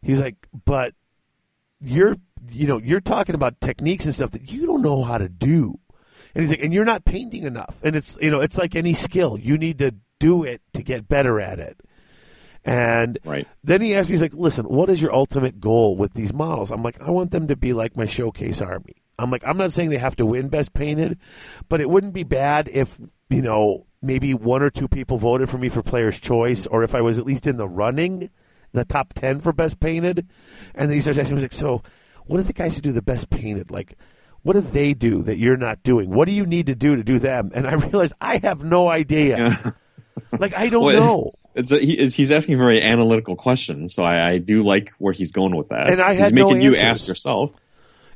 He's like, "But you're, you know, you're talking about techniques and stuff that you don't know how to do." And he's like, "And you're not painting enough." And it's, you know, it's like any skill. You need to do it to get better at it. And Right. then he asked me, he's like, listen, what is your ultimate goal with these models? I'm like, I want them to be like my showcase army. I'm like, I'm not saying they have to win best painted, but it wouldn't be bad if, you know, maybe one or two people voted for me for player's choice, or if I was at least in the running, the top 10 for best painted. And then he starts asking me, he's like, so what are the guys who do the best painted? Like, what do they do that you're not doing? What do you need to do to do them? And I realized I have no idea. Yeah. Like, I don't Well, know. It's a, he, he's asking a very analytical question, so I, I do like where he's going with that. And I he's had no making you ask yourself.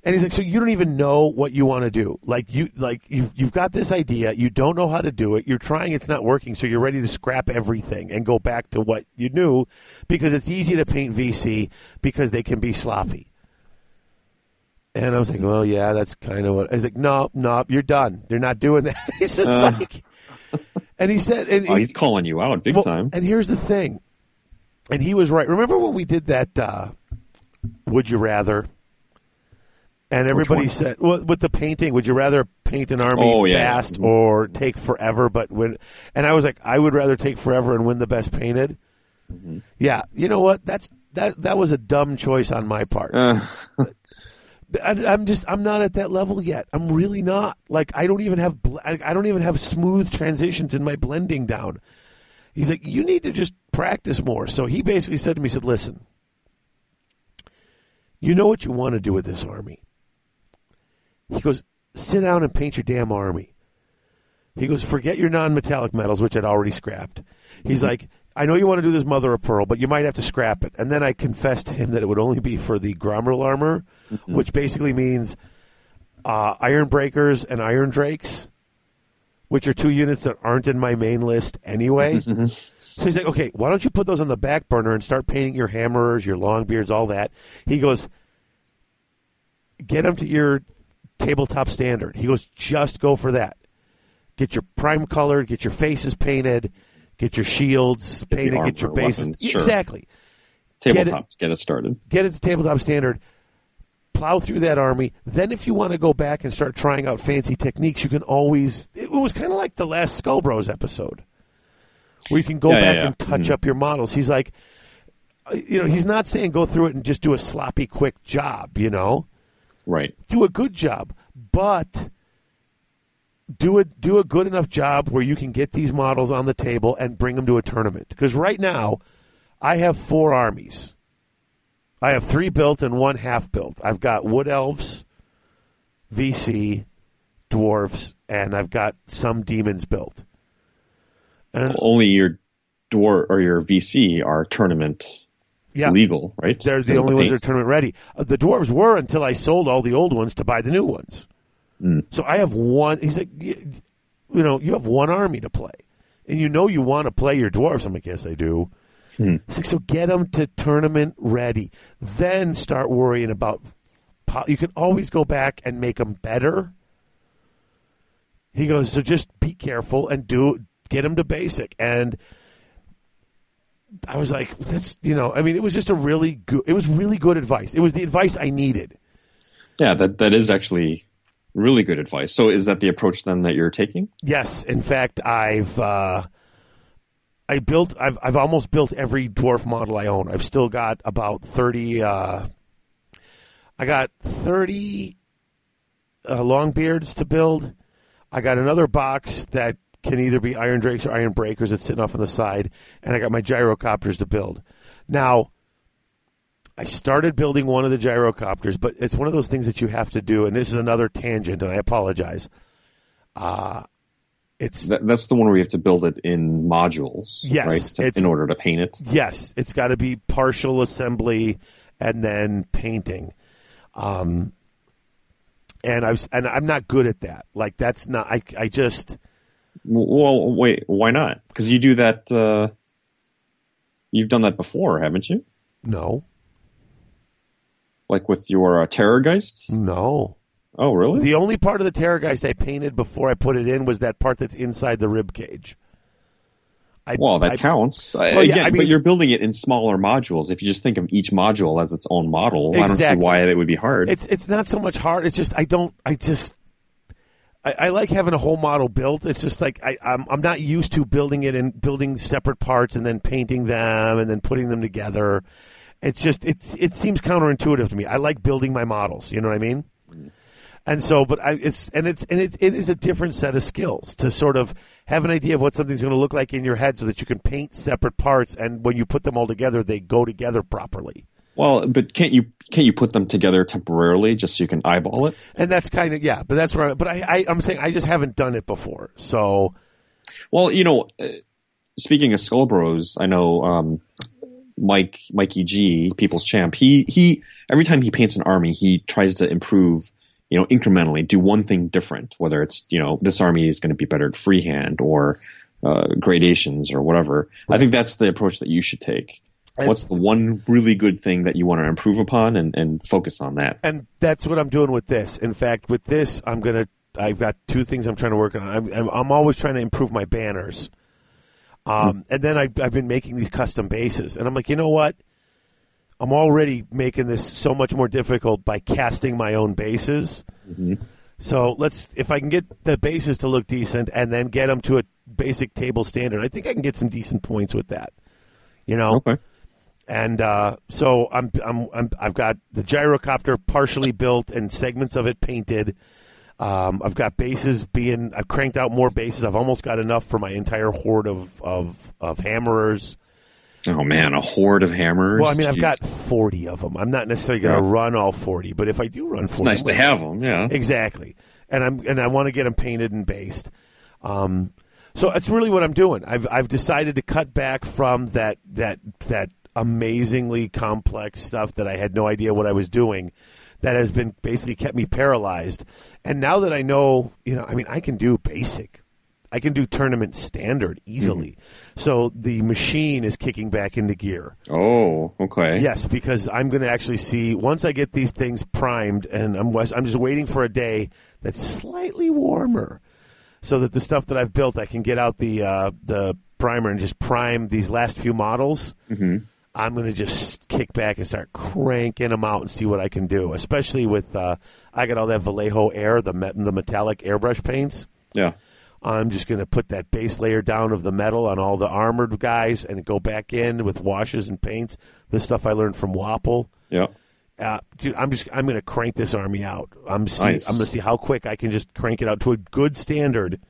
And he's like, so you don't even know what you want to do. Like you, like you've you've got this idea, you don't know how to do it. You're trying, it's not working, so you're ready to scrap everything and go back to what you knew, because it's easy to paint VC because they can be sloppy. And I was like, well, yeah, that's kind of what. I was like, no, no, you're done. They're not doing that. He's just Uh. like, and he said, and Oh, he- he's calling you out big well, time. And here's the thing, and he was right. Remember when we did that? Uh, would you rather? And everybody said, well, with the painting, would you rather paint an army Oh, yeah, fast Mhm. or take forever but when, And I was like, I would rather take forever and win the best painted. Mm-hmm. Yeah, you know what? That's that. That was a dumb choice on my part. Uh, I, I'm just I'm not at that level yet. I'm really not. Like I don't even have I don't even have smooth transitions in my blending down. He's like, you need to just practice more. So he basically said to me, he said, listen, you know what you want to do with this army. He goes, sit down and paint your damn army. He goes, forget your non-metallic metals, which I'd already scrapped. He's like, I know you want to do this mother of pearl, but you might have to scrap it. And then I confessed to him that it would only be for the Gromril armor, which basically means uh, Iron Breakers and Iron Drakes, which are two units that aren't in my main list anyway. So he's like, okay, why don't you put those on the back burner and start painting your hammerers, your longbeards, all that? He goes, get them to your tabletop standard. He goes, just go for that. Get your prime colored, get your faces painted, get your shields painted, get your bases. weapons, sure. Exactly. tabletop, get it started. Get it to tabletop standard. Plow through that army. Then, if you want to go back and start trying out fancy techniques, you can always. It was kind of like the last Skull Bros episode, where you can go Yeah, yeah, back yeah. and touch Mhm. up your models. He's like, uh, you know, he's not saying go through it and just do a sloppy, quick job. You know, Right. do a good job, but do a do a good enough job where you can get these models on the table and bring them to a tournament. Because right now, I have four armies. I have three built and one half built. I've got wood elves, VC, dwarves, and I've got some demons built. And Only your dwarf or your VC are tournament yeah, legal, right? they're the only ones that are tournament ready. Uh, the dwarves were until I sold all the old ones to buy the new ones. Mm. So I have one. He's like, you, you know, you have one army to play, and you know you want to play your dwarves. I'm like, yes, I do. Hmm. So get them to tournament ready. Then start worrying about. You can always go back and make them better. He goes, so just be careful and do get them to basic. And I was like, that's you know, I mean, it was just a really good. It was really good advice. It was the advice I needed. Yeah, that that is actually really good advice. So is that the approach then that you're taking? Yes, in fact, I've uh, I built. I've I've almost built every dwarf model I own. I've still got about thirty. Uh, I got thirty uh, long beards to build. I got another box that can either be iron drakes or iron breakers that's sitting off on the side, and I got my gyrocopters to build. Now, I started building one of the gyrocopters, but it's one of those things that you have to do, and this is another tangent, and I apologize. Uh, it's That, that's the one where you have to build it in modules, Yes, right? To- in order to paint it. Yes, it's got to be partial assembly and then painting. Um, and I was, and I'm not good at that. Like that's not. I I just Well, wait, why not? Because you do that. Uh, you've done that before, haven't you? no Like with your uh, Terrorgeist? no. Oh, really? The only part of the Terrorgeist I painted before I put it in was that part that's inside the rib cage. I, well, that I- counts. Uh, Well, yeah, Again, I mean- but you're building it in smaller modules. If you just think of each module as its own model, I don't see why that would be hard. It's it's not so much hard. It's just I don't. I just. I, I like having a whole model built. It's just like I, I'm I'm not used to building it and building separate parts and then painting them and then putting them together. It's just it's it seems counterintuitive to me. I like building my models. You know what I mean? And so, but I, it's and it's and it, it is a different set of skills to sort of have an idea of what something's going to look like in your head, so that you can paint separate parts, and when you put them all together, they go together properly. well, but can't you can't you put them together temporarily just so you can eyeball it? And that's kind of yeah, but that's where. I, but I, I I'm saying I just haven't done it before. So Well, you know, uh, speaking of Skull Bros, I know um, Mike Mikey G, People's Champ. He he every time he paints an army, he tries to improve. You know, incrementally, do one thing different. Whether it's you know this army is going to be better at freehand or uh, gradations or whatever. I think that's the approach that you should take. What's the one really good thing that you want to improve upon and, and focus on that? And that's what I'm doing with this. In fact, with this, I'm gonna. I've got two things I'm trying to work on. I'm, I'm, I'm always trying to improve my banners. Um, and then I, I've been making these custom bases, and I'm like, you know what? I'm already making this so much more difficult by casting my own bases. So let's, if I can get the bases to look decent and then get them to a basic table standard, I think I can get some decent points with that. You know, Okay. and uh, so I'm, I'm, I'm I've got the gyrocopter partially built and segments of it painted. Um, I've got bases being I've cranked out more bases. I've almost got enough for my entire horde of of, of hammerers. Oh man, a horde of hammers. Well, I mean, I've got forty of them. I'm not necessarily going to Yeah. run all forty, but if I do run forty, It's nice to have them. Yeah. Exactly, and I'm and I want to get them painted and based. Um, so that's really what I'm doing. I've I've decided to cut back from that that that amazingly complex stuff that I had no idea what I was doing. That has been basically kept me paralyzed. And now that I know, you know, I mean, I can do basic. I can do tournament standard easily. So the machine is kicking back into gear. Oh, okay. Yes, because I'm going to actually see once I get these things primed, and I'm I'm just waiting for a day that's slightly warmer, so that the stuff that I've built, I can get out the uh, the primer and just prime these last few models. Mm-hmm. I'm going to just kick back and start cranking them out and see what I can do. Especially with uh, I got all that Vallejo Air, the the metallic airbrush paints. Yeah. I'm just going to put that base layer down of the metal on all the armored guys and go back in with washes and paints. The stuff I learned from Wapple. Yeah. Uh, dude, I'm just I'm going to crank this army out. I'm see, Nice. I'm going to see how quick I can just crank it out to a good standard,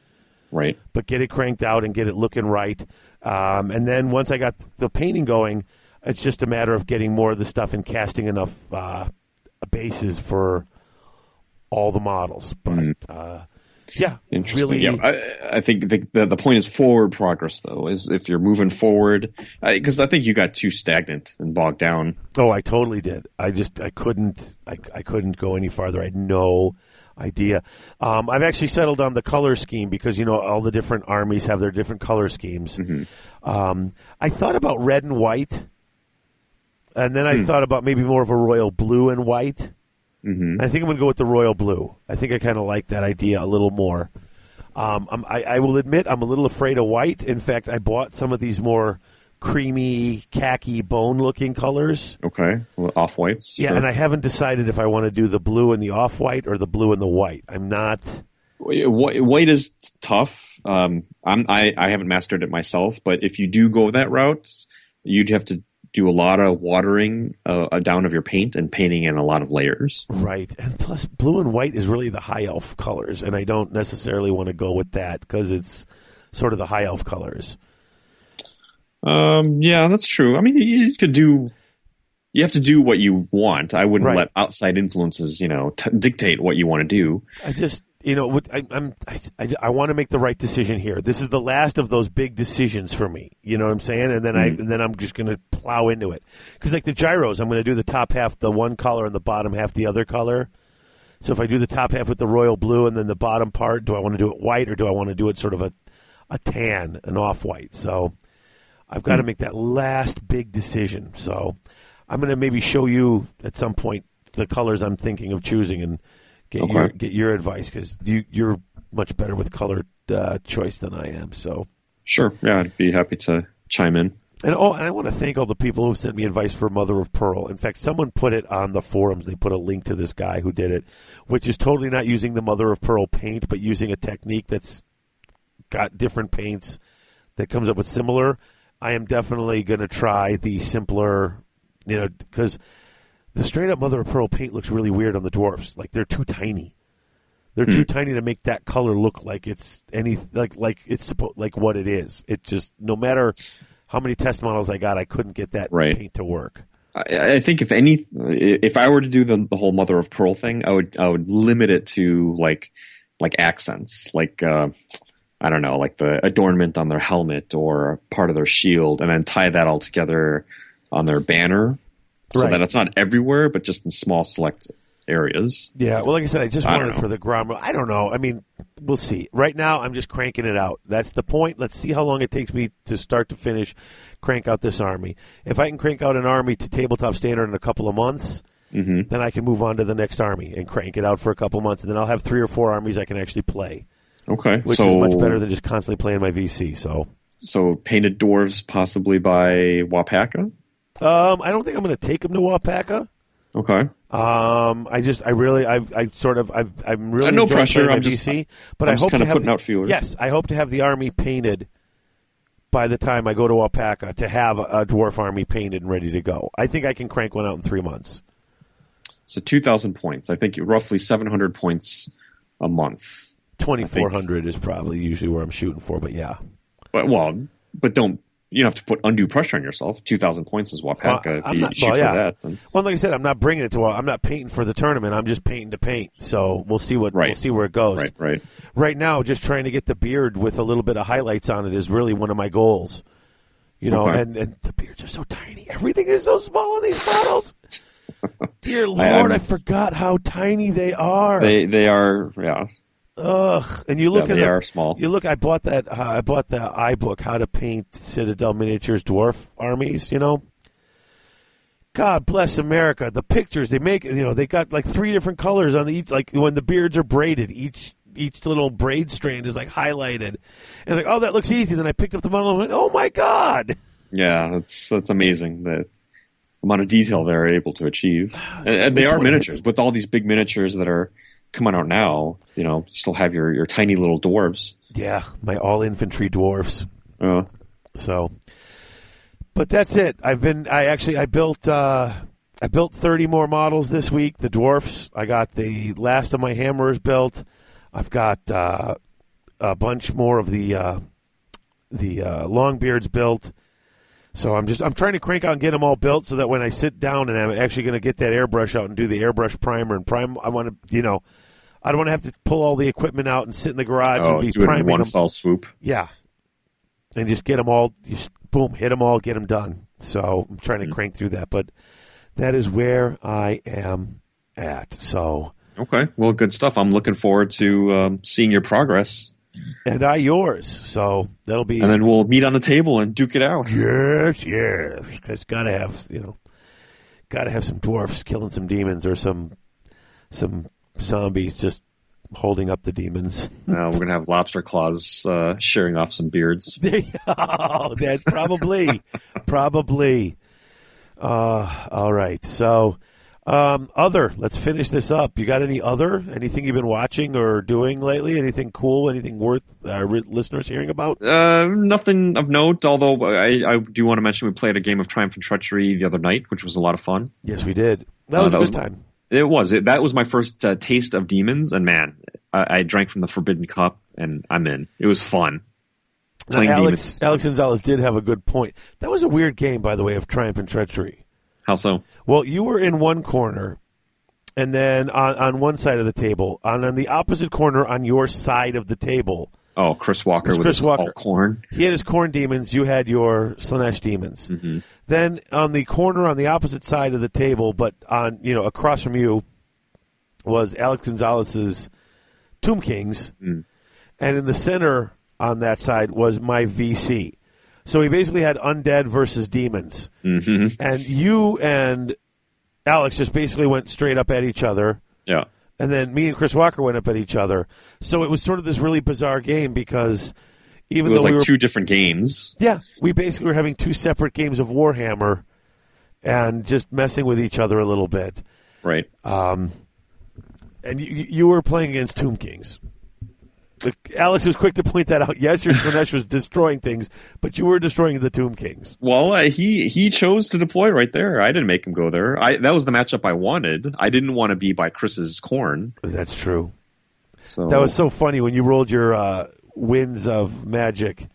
Right. but get it cranked out and get it looking right. Um, and then once I got the painting going, it's just a matter of getting more of the stuff and casting enough uh, bases for all the models. But uh, yeah, Mm-hmm. Interesting. Really, Yeah, I, I think the, the the point is forward progress, though. Is if you're moving forward, because I, think you got too stagnant and bogged down. Oh, I totally did. I just I couldn't I, I couldn't go any farther. I had no idea. Um, I've actually settled on the color scheme because you know all the different armies have their different color schemes. Um, I thought about red and white, and then I thought about maybe more of a royal blue and white. Mm-hmm. I think I'm going to go with the royal blue. I think I kind of like that idea a little more. Um, I'm, I, I will admit I'm a little afraid of white. In fact, I bought some of these more creamy khaki bone looking colors. Okay, off whites. Yeah, and I haven't decided if I want to do the blue and the off white or the blue and the white. I'm not. White, white is tough. Um, I'm, I I haven't mastered it myself, but if you do go that route, you'd have to do a lot of watering uh, down of your paint and painting in a lot of layers. Right. And plus, blue and white is really the high elf colors, and I don't necessarily want to go with that because it's sort of the high elf colors. Um, yeah, that's true. I mean, you, you could do. You have to do what you want. I wouldn't Right. let outside influences, you know, t- dictate what you want to do. I just, you know, what- I, I'm, I, I, I want to make the right decision here. This is the last of those big decisions for me. You know what I'm saying? And then I, and then I'm just going to plow into it because, like the gyros, I'm going to do the top half the one color and the bottom half the other color. So if I do the top half with the royal blue and then the bottom part, do I want to do it white or do I want to do it sort of a, a tan, an off white? So I've got to mm. make that last big decision. So I'm going to maybe show you at some point the colors I'm thinking of choosing and get Okay. your get your advice because you you're much better with color uh, choice than I am. So Sure. Yeah, I'd be happy to chime in. and oh, and I want to thank all the people who sent me advice for Mother of Pearl. In fact, someone put it on the forums. They put a link to this guy who did it, which is totally not using the Mother of Pearl paint, but using a technique that's got different paints that comes up with similar. I am definitely going to try the simpler, you know, because the straight up Mother of Pearl paint looks really weird on the dwarfs. Like they're too tiny. They're too tiny to make that color look like it's any like like it's suppo- like what it is. It just no matter how many test models I got, I couldn't get that Right. paint to work. I, I think if any, if I were to do the, the whole mother of pearl thing, I would I would limit it to like like accents, like uh, I don't know, like the adornment on their helmet or part of their shield, and then tie that all together on their banner, so Right. that it's not everywhere, but just in small select areas. Yeah, well, like I said, I just I wanted don't it know. for the Grom. I don't know. I mean, we'll see. Right now, I'm just cranking it out. That's the point. Let's see how long it takes me to start to finish crank out this army. If I can crank out an army to tabletop standard in a couple of months, hmm then I can move on to the next army and crank it out for a couple of months, and then I'll have three or four armies I can actually play, Okay, which so is much better than just constantly playing my VC. So, so painted dwarves possibly by Wapaka. Um, I don't think I'm going to take him to Wapaka. Okay, Um, I just, I really, I, I sort of, I've, I'm really Uh, no pressure. I'm just- VC, but I'm I hope to have putting the-. Yes, I hope to have the army painted by the time I go to Alpaca to have a, a dwarf army painted and ready to go. I think I can crank one out in three months. so two thousand points. I think roughly seven hundred points a month. Twenty four hundred is probably usually where I'm shooting for, but yeah. But well, but don't you don't have to put undue pressure on yourself. Two thousand points is Wapaka. Well, if I'm you not- shoot well, yeah. for that, then Well, like I said, I'm not bringing it to. I'm not painting for the tournament. I'm just painting to paint. So we'll see what Right. we'll see where it goes. right, right. right now, just trying to get the beard with a little bit of highlights on it is really one of my goals. You know, Okay. and, and the beards are so tiny. Everything is so small in these models. Dear Lord, I'm- I forgot how tiny they are. They they are yeah. Ugh. And you look Yeah, at they the, are small. You look. I bought that. Uh, I bought the iBook, How to Paint Citadel Miniatures Dwarf Armies. You know. God bless America. The pictures they make, you know, they got like three different colors on the each. Like when the beards are braided, each each little braid strand is like highlighted, and like, oh, that looks easy. Then I picked up the model and went, oh my god. Yeah, that's that's amazing the amount of detail they're able to achieve. And, and they are miniatures with all these big miniatures that are coming out now. You know, you still have your your tiny little dwarves. Yeah, my all infantry dwarves. Uh, So, but that's it. I've been. I actually I built. uh I built thirty more models this week. The dwarfs. I got the last of my hammers built. I've got uh, a bunch more of the uh, the uh, longbeards built. So I'm just I'm trying to crank out and get them all built so that when I sit down and I'm actually going to get that airbrush out and do the airbrush primer and prime. I want to you know. I don't want to have to pull all the equipment out and sit in the garage oh, and be do it in priming one them. fell swoop. Yeah. And just get them all, just boom, hit them all, get them done. So I'm trying to crank through that, but that is where I am at. So, Okay, well, good stuff. I'm looking forward to um, seeing your progress, and I yours. So that'll be. and then we'll meet on the table and duke it out. yes, yes. Because gotta have, you know, gotta have some dwarfs killing some demons or some, some zombies just holding up the demons. Uh, we're gonna have lobster claws uh, shearing off some beards. Go. That probably, probably. Uh, all right. So, um, other. Let's finish this up. You got any other? Anything you've been watching or doing lately? Anything cool? Anything worth our re- listeners hearing about? Uh, nothing of note. Although I, I do want to mention we played a game of Triumph and Treachery the other night, which was a lot of fun. Yes, we did. That Uh, was that a was- good time. It was. It, that was my first uh, taste of demons, and man, I, I drank from the Forbidden Cup, and I'm in. It was fun. Now, Playing Alex, demons. Alex Gonzalez did have a good point. That was a weird game, by the way, of Triumph and Treachery. How so? Well, you were in one corner, and then on, on one side of the table, on, on the opposite corner on your side of the table, Oh, Chris Walker with Chris his Walker. Khorne. He had his Khorne demons. You had your Slaanesh demons. Mm-hmm. Then on the corner on the opposite side of the table, but on you know across from you, was Alex Gonzalez's Tomb Kings, Mm. and in the center on that side was my VC. So he basically had undead versus demons, hmm and you and Alex just basically went straight up at each other. Yeah. And then me and Chris Walker went up at each other. So it was sort of this really bizarre game because It even was though like we were two different games. yeah, we basically were having two separate games of Warhammer and just messing with each other a little bit. Right. Um, And you, you were playing against Tomb Kings. Alex was quick to point that out. Yes, your Slaanesh was destroying things, but you were destroying the Tomb Kings. Well, uh, he he chose to deploy right there. I didn't make him go there. I that was the matchup I wanted. I didn't want to be by Chris's Khorne. That's true. So That was so funny when you rolled your uh, winds of magic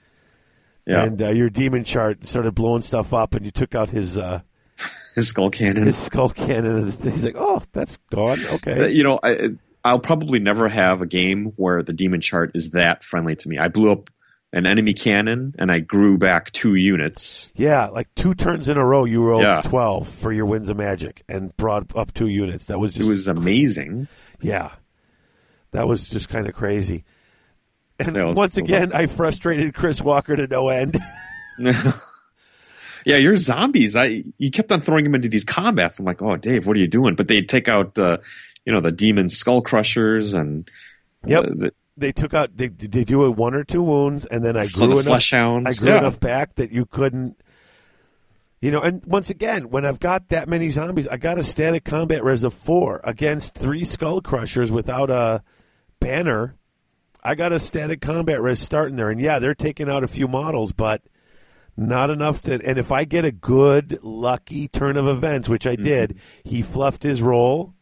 yeah. and uh, your demon chart started blowing stuff up, and you took out his uh, his skull cannon. his skull cannon. And he's like, "Oh, that's gone. Uh, Okay." you know, I, I'll probably never have a game where the demon chart is that friendly to me. I blew up an enemy cannon, and I grew back two units. Yeah, like two turns in a row, you rolled Yeah. twelve for your Winds of Magic and brought up two units. That was It was amazing. yeah, that was just kind of crazy. And was once again, I frustrated Chris Walker to no end. yeah, your zombies. I you kept on throwing them into these combats. I'm like, oh, Dave, what are you doing? But they'd take out, uh, you know, the demon skull crushers and Yep. uh, the, they took out they they do a one or two wounds, and then I Fl- the grew enough. flesh hounds. I grew Yeah. enough back that you couldn't. You know, and once again, when I've got that many zombies, I got a static combat res of four against three skull crushers without a banner. I got a static combat res starting there, and yeah, they're taking out a few models, but not enough to. And if I get a good, lucky turn of events, which Mm-hmm. I did, he fluffed his roll,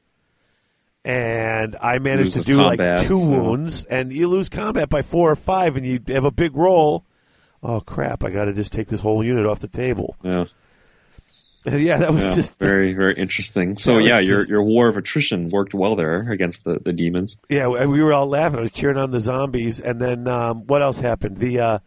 and I managed to do combat, like two wounds, and you lose combat by four or five, and you have a big roll. Oh crap! I got to just take this whole unit off the table. Yeah, And yeah, that was yeah. just very, very interesting. So yeah, your just- your war of attrition worked well there against the, the demons. yeah. and We were all laughing. I was cheering on the zombies, and then um, what else happened? The uh,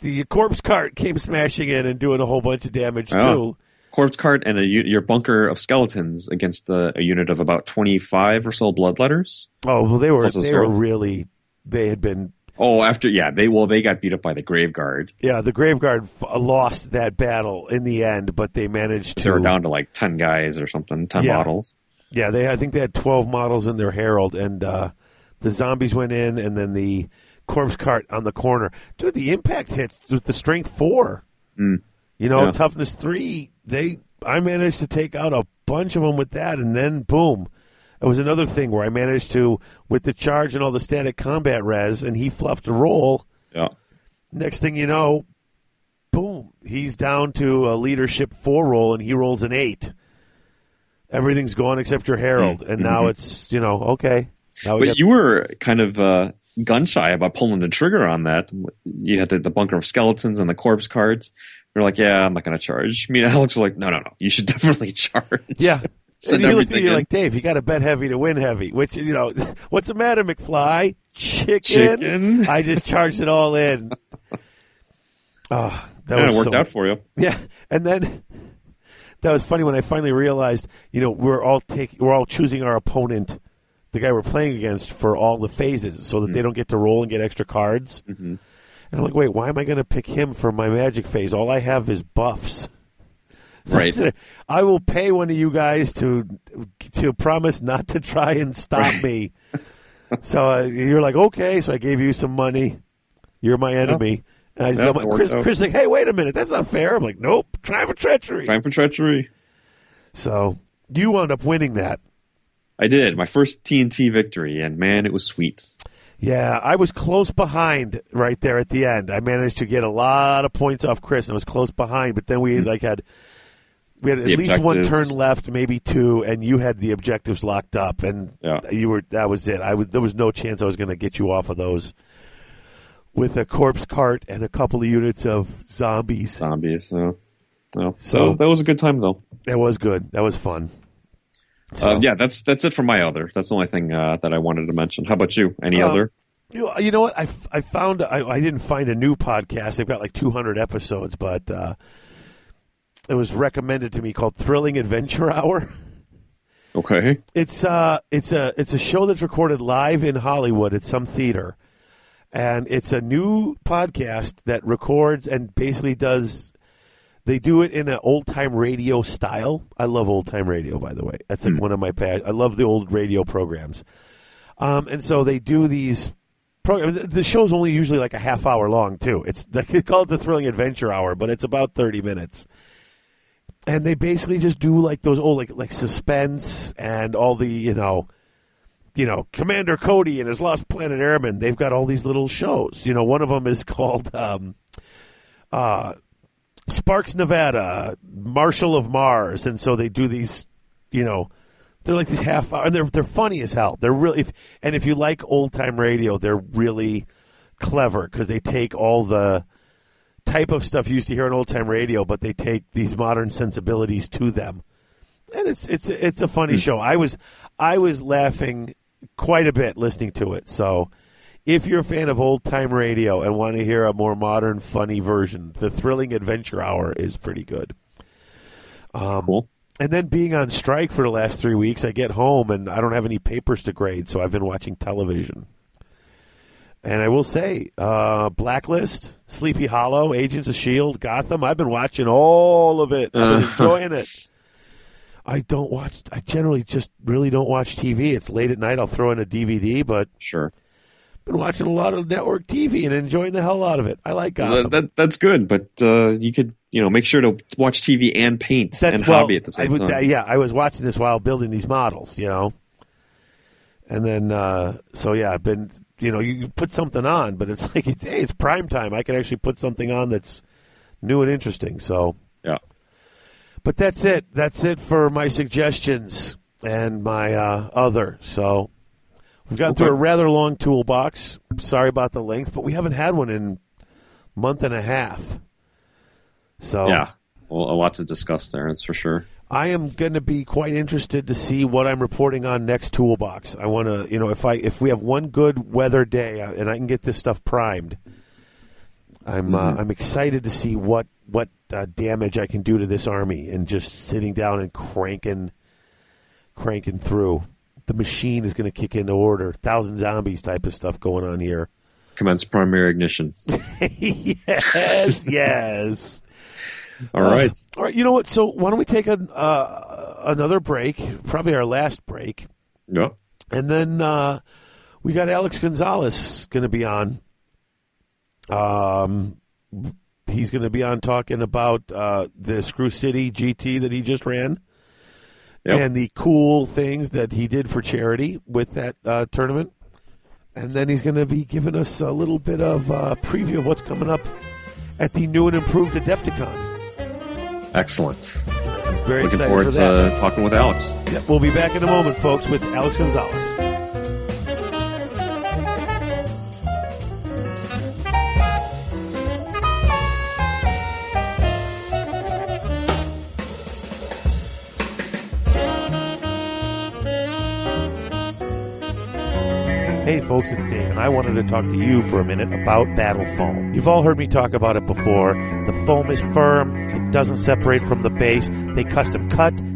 the corpse cart came smashing in and doing a whole bunch of damage Oh. too. Corpse cart and a your bunker of skeletons against a, a unit of about twenty five or so bloodletters. Oh well, they were they were really they had been Oh, after yeah, they well they got beat up by the grave guard. yeah. The Graveguard f- lost that battle in the end, but they managed to. They were down to like ten guys or something, ten Yeah. models. Yeah, they. I think they had twelve models in their herald, and uh, the zombies went in, and then the corpse cart on the corner. Dude, the impact hits with the strength four. Mm. You know, Yeah. toughness three. They. I managed to take out a bunch of them with that, and then boom. It was another thing where I managed to, with the charge and all the static combat res, and he fluffed a roll. Yeah. Next thing you know, boom, he's down to a leadership four roll, and he rolls an eight. Everything's gone except your herald, and now it's you know okay. Now we But got, you were kind of uh, gun shy about pulling the trigger on that. You had the, the bunker of skeletons and the corpse cards. You're like, yeah, I'm not going to charge. Me and Alex were like, no, no, no, you should definitely charge. yeah. Send and you look at me, you're in. like Dave. You got to bet heavy to win heavy. Which you know, what's the matter, McFly? Chicken. Chicken. I just charged it all in. Oh, that Yeah, was it worked so- out for you. Yeah, and then that was funny when I finally realized, you know, we're all taking, we're all choosing our opponent, the guy we're playing against, for all the phases, so that Mm-hmm. they don't get to roll and get extra cards. Mhm. And I'm like, wait, why am I going to pick him for my magic phase? All I have is buffs. So Right. I said, I will pay one of you guys to to promise not to try and stop me. so uh, you're like, okay. So I gave you some money. You're my enemy. And I Yeah, like. Chris, like, hey, wait a minute, that's not fair. I'm like, nope, time for treachery. Time for treachery. So you wound up winning that. I did my first TNT victory, and man, it was sweet. Yeah, I was close behind right there at the end. I managed to get a lot of points off Chris, and I was close behind. But then we like had we had at Hmm. The least one turn left, maybe two, and you had the objectives locked up, and Yeah. you were that was it. I was there was no chance I was going to get you off of those with a corpse cart and a couple of units of zombies. Zombies. So, no. So- that, was, that was a good time though. That was good. That was fun. So- Uh, yeah, that's that's it for my other. That's the only thing uh, that I wanted to mention. How about you? Any Um, other? You know, you know what? I, I found I, I didn't find a new podcast. They've got like 200 episodes, but uh, it was recommended to me called Thrilling Adventure Hour. Okay. It's uh, it's a it's a show that's recorded live in Hollywood at some theater, and it's a new podcast that records and basically does. They do it in an old time radio style. I love old time radio, by the way. That's like one of my pad. I love the old radio programs. Um, and so they do these programs. The show's only usually like a half hour long too. It's they call it the Thrilling Adventure Hour, but it's about thirty minutes. And they basically just do like those old like like suspense and all the you know, you know Commander Cody and his Lost Planet Airmen. They've got all these little shows. You know, one of them is called um, uh, Sparks Nevada, Marshal of Mars, and so they do these, you know, they're like these half hour, and they're they're funny as hell. They're really, if, and if you like old time radio, they're really clever because they take all the type of stuff you used to hear on old time radio, but they take these modern sensibilities to them, and it's it's it's a funny hmm. show. I was I was laughing quite a bit listening to it. So if you're a fan of old time radio and want to hear a more modern, funny version, the Thrilling Adventure Hour is pretty good. Um, Cool. And then being on strike for the last three weeks, I get home and I don't have any papers to grade, so I've been watching television. And I will say, uh, Blacklist, Sleepy Hollow, Agents of Shield, Gotham. I've been watching all of it. I've been Uh. enjoying it. I don't watch. I generally just really don't watch TV. It's late at night. I'll throw in a DVD, but Sure. Been watching a lot of network TV and enjoying the hell out of it. I like Gotham. That, that, that's good, but uh, you could you know make sure to watch TV and paint That- and well, hobby at the same I time. yeah, I was watching this while building these models, you know. And then, uh, so yeah, I've been, you know, you, you put something on, but it's like it's hey, it's prime time. I can actually put something on that's new and interesting. So, Yeah. but that's it. That's it for my suggestions and my uh, other. So we've gotten Okay. through a rather long toolbox. Sorry about the length, but we haven't had one in a month and a half. So Yeah. Well, a lot to discuss there. That's for sure. I am going to be quite interested to see what I'm reporting on next toolbox. I want to, you know, if I if we have one good weather day uh, and I can get this stuff primed, I'm uh, I'm excited to see what what uh, damage I can do to this army and just sitting down and cranking cranking through. The machine is going to kick into order. Thousand zombies type of stuff going on here. Commence primary ignition. yes, yes. All right. All right, you know what? So why don't we take a, uh, another break, probably our last break, Yeah. and then uh, we got Alex Gonzalez going to be on. Um, he's going to be on talking about uh, the Screw City GT that he just ran, Yep. and the cool things that he did for charity with that uh, tournament. And then he's going to be giving us a little bit of uh, preview of what's coming up at the new and improved Adepticon. Excellent. Very Looking forward for to talking with Alex. Yeah, we'll be back in a moment, folks, with Alex Gonzalez. Hey folks, it's Dave, and I wanted to talk to you for a minute about Battle Foam. You've all heard me talk about it before. The foam is firm, it doesn't separate from the base. They custom cut,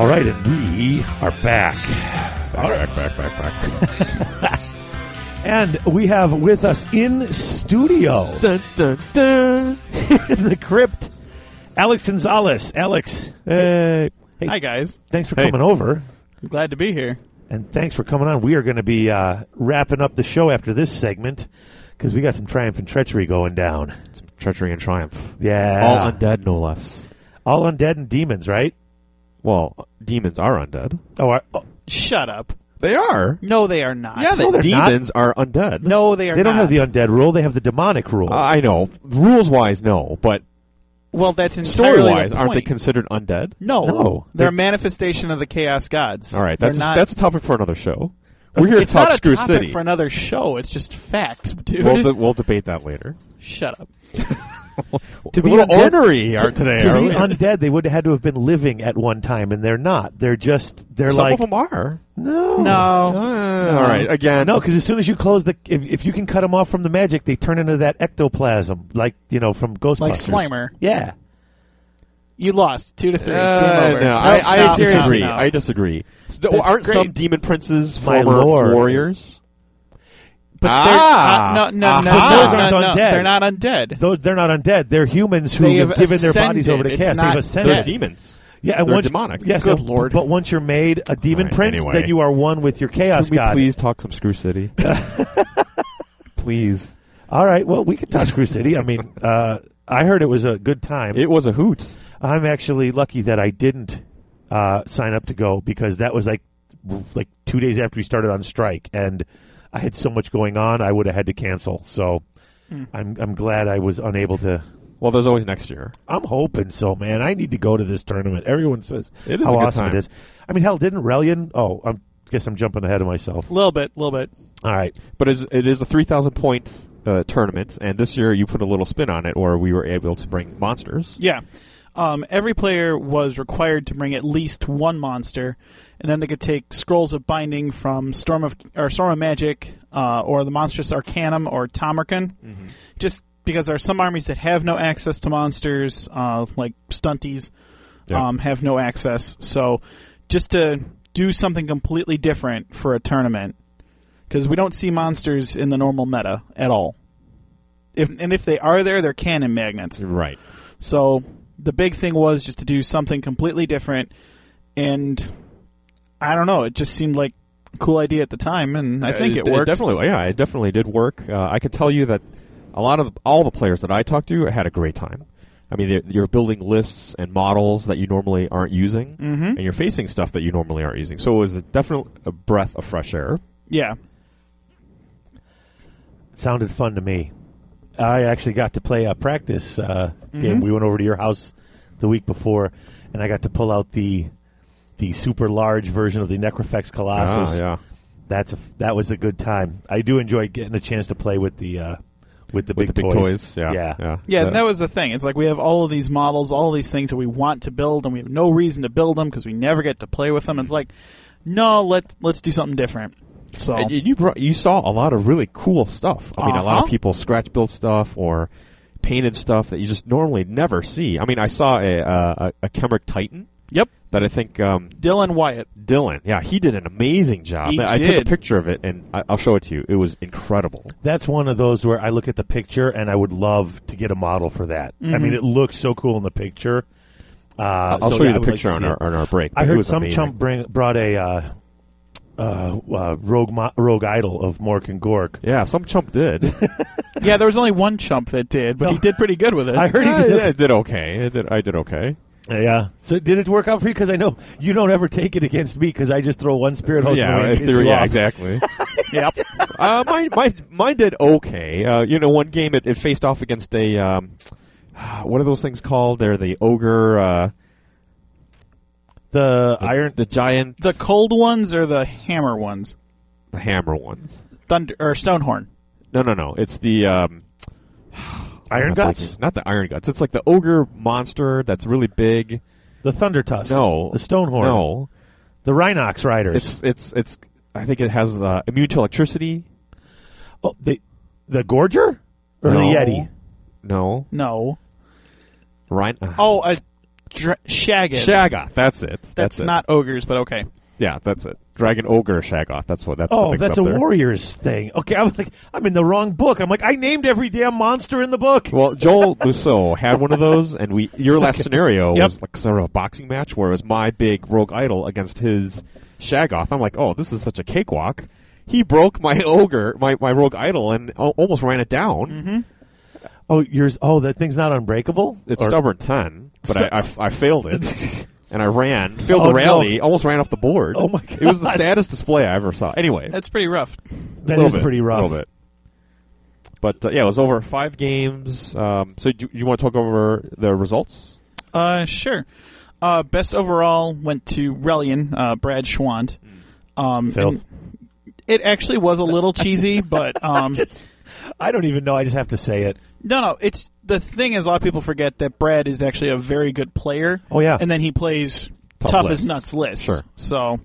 All right, and we are back. Back, back, back, back. and we have with us in studio, dun, dun, dun, in the crypt, Alex Gonzalez. Alex, hey, hey, Hi guys, thanks for Hey. coming over, I'm glad to be here. and thanks for coming on. We are going to be uh, wrapping up the show after this segment because we got some triumph and treachery going down. Some Treachery and triumph. Yeah, All undead, no less. all undead and demons, right? Well, demons are undead. Oh, I, oh Shut up. They are. No, they are not. Yeah, No, the they're not. demons are undead. no, they are. they don't not. have the undead rule; they have the demonic rule. Uh, I know. Rules wise, no. But Well, that's story wise, the aren't they considered undead? No, No. they're a manifestation of the chaos gods. All right, that's a, not, that's a topic for another show. We're here it's to talk not a Screw topic City. for another show. It's just fact, dude. we'll, de- we'll debate that later. Shut up. to a little undead- ornery are today. to are be undead, they would have had to have been living at one time, and they're not. They're just they're Some like of them are. no, No. Uh, All right, again. no, because as soon as you close the, if, if you can cut them off from the magic, they turn into that ectoplasm, like you know from Ghostbusters. Like Slimer. Yeah, You lost two to three. Uh, Game over. no, Nope, I, I disagree. stop, stop. I disagree. So, aren't some demon princes former warriors? But Ah, they're, uh, no, no, no, aha. no, Those aren't no, no, undead. They're not undead. those they're not undead. They're humans who They have, have given their bodies over to ascended. cast. They've ascended. They're demons. Yeah, and They're once, demonic. Yes, Good lord. But once you're made a demon Right, prince, anyway. then you are one with your chaos Can we god. please talk some Screw City? please. All right. Well, we could talk Screw City. I mean, uh, I heard it was a good time. It was a hoot. I'm actually lucky that I didn't uh, sign up to go because that was like like two days after we started on strike, and I had so much going on, I would have had to cancel. So I'm I'm glad I was unable to. Well, there's always next year. I'm hoping so, man. I need to go to this tournament. Everyone says It is how a good awesome time. it is. I mean, hell, didn't Relian? Oh, I guess I'm jumping ahead of myself. A little bit, a little bit. All right. But it's, it is a 3,000 point uh, tournament, and this year you put a little spin on it, or we were able to bring monsters. Yeah. Um, every player was required to bring at least one monster, and then they could take scrolls of binding from Storm of or Storm of Magic, uh, or the Monstrous Arcanum or Tamurkhan. Just because there are some armies that have no access to monsters, uh, like Stunties, Yeah. um, have no access. So, just to do something completely different for a tournament, because we don't see monsters in the normal meta at all. If and if they are there, they're cannon magnets. Right. So the big thing was just to do something completely different, and I don't know. It just seemed like a cool idea at the time, and I think it, worked. definitely, yeah, it definitely did work. Uh, I can tell you that a lot of all the players that I talked to had a great time. I mean, you're building lists and models that you normally aren't using, Mhm. and you're facing stuff that you normally aren't using. So it was a definite a breath of fresh air. Yeah, sounded fun to me. I actually got to play a practice uh, Mm-hmm. game. We went over to your house the week before, and I got to pull out the the super large version of the Necrofex Colossus. Ah, yeah. That's a, that was a good time. I do enjoy getting a chance to play with the uh, with the With big the big toys, yeah, yeah. yeah. yeah. And that was the thing. It's like we have all of these models, all of these things that we want to build, and we have no reason to build them because we never get to play with them. It's like, no, let let's do something different. So And you brought, you saw a lot of really cool stuff. I mean, a lot Uh-huh. of people scratch build stuff or painted stuff that you just normally never see. I mean, I saw a uh, a, a Khemric Titan yep, that I think um, Dylan Wyatt. Dylan, yeah, he did an amazing job. He I took a picture of it and I, I'll show it to you. It was incredible. That's one of those where I look at the picture and I would love to get a model for that. I Mm-hmm. mean, it looks so cool in the picture. Uh, I'll so, show yeah, you the would like picture on our on our break. I heard some amazing. chump bring brought a uh, uh, uh, rogue mo- rogue idol of Mork and Gork. Yeah, some chump did. Yeah, there was only one chump that did, but he did pretty good with it. I heard he did. yeah, it did okay. It did, I did okay. Yeah. So did it work out for you? Because I know you don't ever take it against me because I just throw one spirit host yeah, away and if there- you yeah, off. exactly. yep. uh, mine, mine, mine did okay. Uh, you know, one game it, it faced off against a um, what are those things called? They're the ogre, uh, The the, iron. the giant, The cold ones or the hammer ones? the hammer ones. Thunder or Stonehorn. No, no, no. It's the um, Iron not guts. thinking- not the iron guts. It's like the ogre monster that's really big. The thunder tusk. No, The stonehorn. No, The Rhinox riders. it's it's it's. I think it has uh, immune to electricity. oh, the the Gorger or No. the Yeti. No, No. Rhine. Oh, a dra- Shaggoth. Shaggoth. That's it. That's it. not ogres, but okay. Yeah, that's it. Dragon ogre Shaggoth. That's what. That's. Oh, mix that's up a there. Warriors thing. Okay, I was like, I'm in the wrong book. I'm like, I named every damn monster in the book. Well, Joel Musso had one of those, and we your last scenario Yep. was like sort of a boxing match where it was my big rogue idol against his Shaggoth. I'm like, oh, this is such a cakewalk. He broke my ogre, my, my rogue idol, and almost ran it down. Mm-hmm. Oh, yours. Oh, that thing's not unbreakable. It's Or- stubborn ten, but Stu- I, I f- I failed it, and I ran, failed Oh, the no. rally, almost ran off the board. Oh, my It was the God. saddest display I ever saw. Anyway, That's pretty rough. That little bit, pretty rough. A little bit. But uh, yeah, it was over five games. Um, so do you want to talk over the results? Uh, sure. Uh, best overall went to Relian, uh, Brad Schwant. Um, Filth. and it actually was a little cheesy, but um, I don't even know. I just have to say it. No, no. It's the thing is a lot of people forget that Brad is actually a very good player. Oh, yeah. and then he plays Tough tough, as nuts list. Sure. So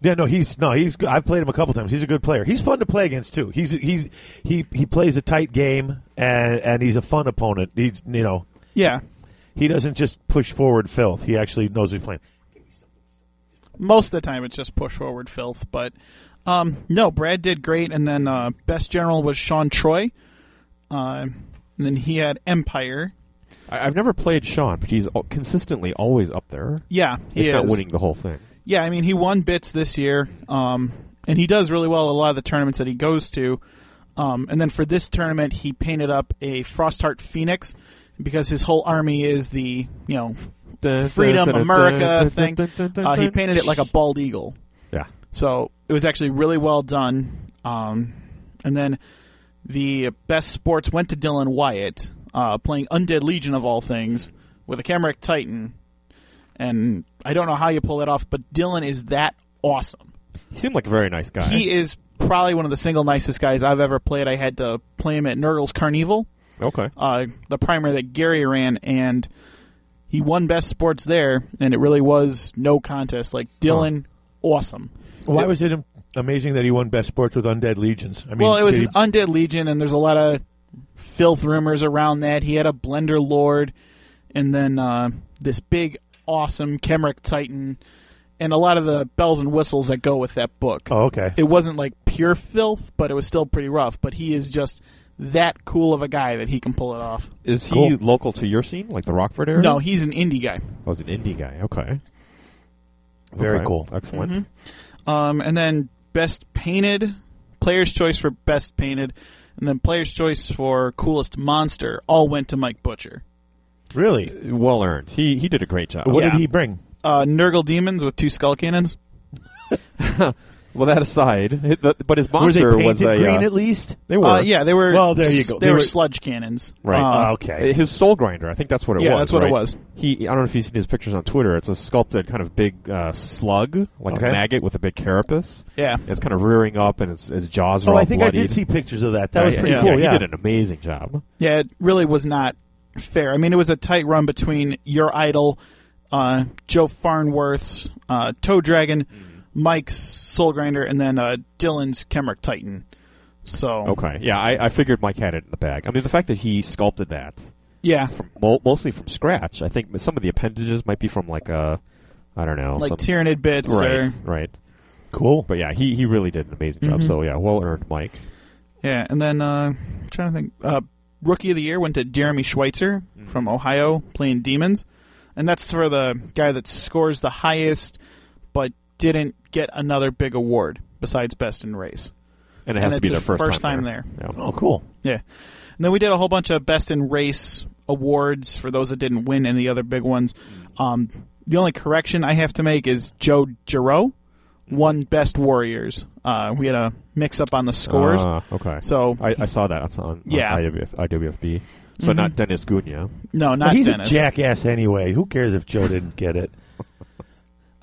Yeah, no, he's no, he's. good. I've played him a couple times. He's a good player. He's fun to play against too. He's he's he he plays a tight game and and he's a fun opponent. He's you know yeah, he doesn't just push forward filth. He actually knows what he's playing. most of the time it's just push forward filth. But um, no, Brad did great, and then uh, best general was Sean Troy, uh, and then he had Empire, I, I've never played Sean, but he's consistently always up there. Yeah, he is. winning the whole thing. Yeah, I mean, he won bits this year, um, and he does really well at a lot of the tournaments that he goes to. Um, and then for this tournament, he painted up a Frostheart Phoenix because his whole army is the you know the Freedom America thing. Uh, he painted it like a bald eagle. Yeah. So it was actually really well done. Um, and then the best sports went to Dylan Wyatt, uh, playing Undead Legion of all things with a Khemric Titan. And I don't know how you pull that off, but Dylan is that awesome. He seemed like a very nice guy. He is probably one of the single nicest guys I've ever played. I had to play him at Nurgle's Carnival, okay. uh, the primer that Gary ran, and he won best sports there, and it really was no contest. Like Dylan, awesome. Why was it am- amazing that he won Best Sports with Undead Legions? I mean, well, it was did an he- Undead Legion, and there's a lot of filth rumors around that. He had a Blender Lord, and then uh, this big, awesome Khemric Titan, and a lot of the bells and whistles that go with that book. oh, okay. It wasn't like pure filth, but it was still pretty rough. But he is just that cool of a guy that he can pull it off. Is he Cool. local to your scene, like the Rockford area? No, he's an indie guy. Oh, he's an indie guy. Okay. Very Okay. cool. Excellent. Um, and then best painted, player's choice for best painted, and then player's choice for coolest monster all went to Mike Butcher. Really? Well earned. He he did a great job. What Yeah. did he bring? Uh, Nurgle demons with two skull cannons. Well, that aside, but his Was they monster painted was a green uh, at least? they were Uh, yeah, they were. Well, there you go. They, They were, were- sludge cannons. Right. Uh, Oh, okay. His soul grinder, I think that's what it was. Yeah, was. that's what it was. He, I don't know if you've seen his pictures on Twitter. It's a sculpted kind of big uh, slug, like Okay. a maggot with a big carapace. yeah. It's kind of rearing up, and its, its jaws are Oh, all I think bloodied. I did see pictures of that. That was pretty yeah, cool. He Yeah. did an amazing job. Yeah, it really was not fair. I mean, it was a tight run between your idol, uh, Joe Farnworth's uh, Toe Dragon, Mike's Soul Grinder, and then uh, Dylan's Khemric Titan. So Okay, yeah, I, I figured Mike had it in the bag. I mean, the fact that he sculpted that yeah, from mo- mostly from scratch. I think some of the appendages might be from like a, I don't know, like some, Tyranid bits right, or right. Cool. But yeah, he, he really did an amazing job. Mhm. So yeah, well earned, Mike. yeah, and then uh, I'm trying to think. Uh, Rookie of the year went to Jeremy Schweitzer from Ohio playing Demons, and that's for the guy that scores the highest, but didn't get another big award besides best in race. And it has And to be it's their first, first time there. Yeah. Oh, cool. Yeah. And then we did a whole bunch of best in race awards for those that didn't win any other big ones. Um, the only correction I have to make is Joe Giroux won best warriors. Uh, we had a mix up on the scores. Ah, okay. so I, I saw that on, on Yeah. IWF, IWFB. So Mhm. not Dennis Gunya. no, not Well, he's Dennis. a jackass anyway. Who cares if Joe didn't get it?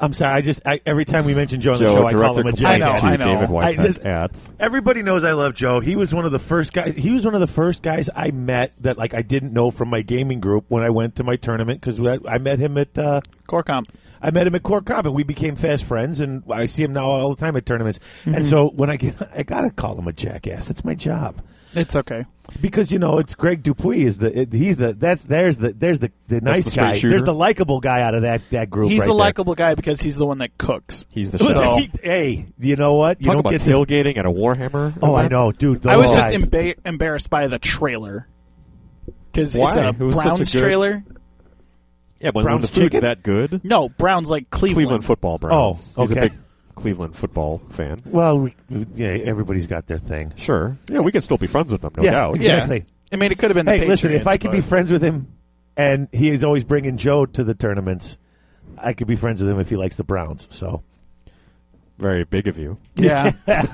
I'm sorry. I just I, every time we mention Joe on the show, I call him a complaint I know, jackass. I know. David I just- at Everybody knows I love Joe. He was one of the first guys. He was one of the first guys I met that like I didn't know from my gaming group when I went to my tournament because I met him at uh, Core comp. I met him at Core Comp and we became fast friends and I see him now all the time at tournaments. Mm-hmm. And so when I get, I gotta call him a jackass. It's my job It's okay. because you know it's Greg Dupuis is the it, he's the that's there's the there's the the nice the guy. shooter? There's the likable guy out of that that group. He's right the likable guy because he's the one that cooks. he's the So, show. hey, you know what? You Talk don't about get this- tailgating at a Warhammer. Oh, I know, dude. I was those just emba- embarrassed by the trailer because Why? it's a It was such a Browns good- trailer. Yeah, but when Brown's the food's chicken? that good. No, Browns like Cleveland. Cleveland football, Browns. Oh, He's a okay. big Cleveland football fan. Well, we, we- yeah, everybody's got their thing. Sure. Yeah, we can still be friends with them, no yeah, doubt. Yeah. exactly. I mean, it could have been. Hey, the listen, if I Patriots, could be friends with him, and he is always bringing Joe to the tournaments, I could be friends with him if he likes the Browns. So Very big of you. yeah,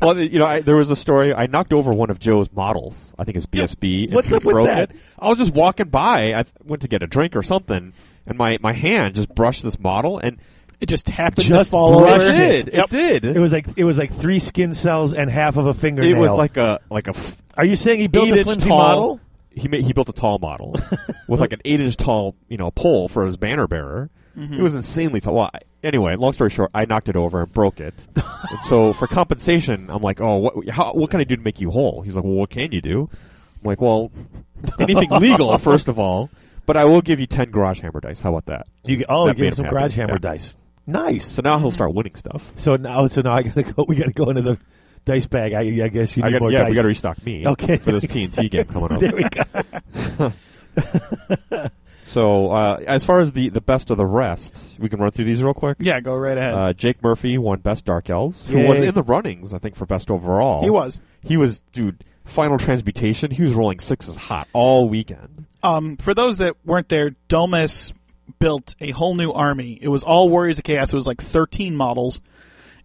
Well, you know, I, there was a story. I knocked over one of Joe's models. I think it's BSB. and what's he up with that? It. I was just walking by. I went to get a drink or something, and my, my hand just brushed this model, and it just happened Just to fall over. it. Did. It did. it was like it was like three skin cells and half of a fingernail. It was like a like a. Are you saying he built a flimsy tall model? He ma- he built a tall model with like an eight inch tall you know pole for his banner bearer. Mm-hmm. It was insanely tall. Well, I- anyway, long story short, I knocked it over and broke it. and so for compensation, I'm like, oh, what how, what can I do to make you whole? He's like, well, what can you do? I'm like, well, anything legal first of all, but I will give you ten garage hammer dice. How about that? You oh, That you made gave some garage hammer Yeah. dice. Nice. So now he'll start winning stuff. So now, so now I gotta go. We gotta go into the dice bag. I, I guess you need I got, more yeah, dice. we got to restock me. Okay. for this TNT game coming up. there we go. So, uh, as far as the, the best of the rest, we can run through these real quick. Yeah, go right ahead. Uh, Jake Murphy won Best Dark Elves, who was in the runnings, I think, for Best Overall. he was. He was, dude, Final Transmutation, he was rolling sixes hot all weekend. Um, for those that weren't there, Domus built a whole new army. It was all Warriors of Chaos. It was like 13 models.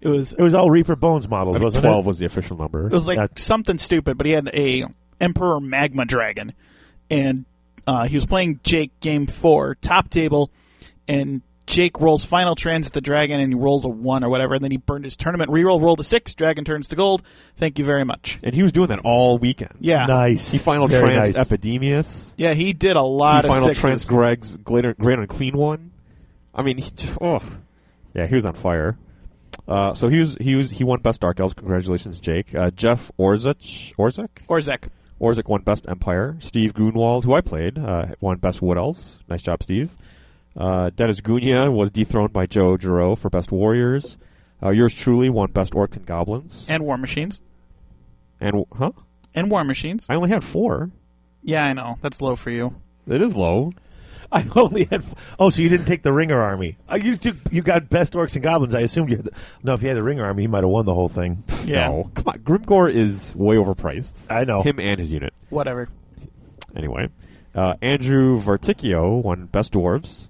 It was It was all Reaper Bones models, I think wasn't 12 it? was the official number. It was like That's- something stupid, but he had a Emperor Magma Dragon, and uh, he was playing Jake game four, top table, and Jake rolls final transit the dragon, and he rolls a one or whatever, and then he burned his tournament reroll, rolled a six, dragon turns to gold. Thank you very much. and he was doing that all weekend. Yeah, Nice. He final Very trans nice. Epidemius. yeah, he did a lot he of final sixes. trans Greg's greater, greater and clean one. I mean, he, oh, yeah, he was on fire. Uh, so he was he was he won best Dark Elves. Congratulations, Jake. Uh, Jeff Orzech Orzek Orzek. Orzek won best Empire. Steve Grunwald, who I played, uh, won best Wood Elves. Nice job, Steve. Uh, Dennis Gunia was dethroned by Joe Giroux for best Warriors. Uh, yours truly won best Orcs and Goblins. and War Machines. And huh? And War Machines. I only had four. Yeah, I know. That's low for you. It is low. I only had. Oh, so you didn't take the Ringer Army? Uh, you took, you got best orcs and goblins. I assumed you. Had the, no, if you had the Ringer Army, you might have won the whole thing. Yeah. No, come on. Grimgor is way overpriced. I know. Him and his unit. Whatever. Anyway, uh, Andrew Verticchio won Best Dwarves.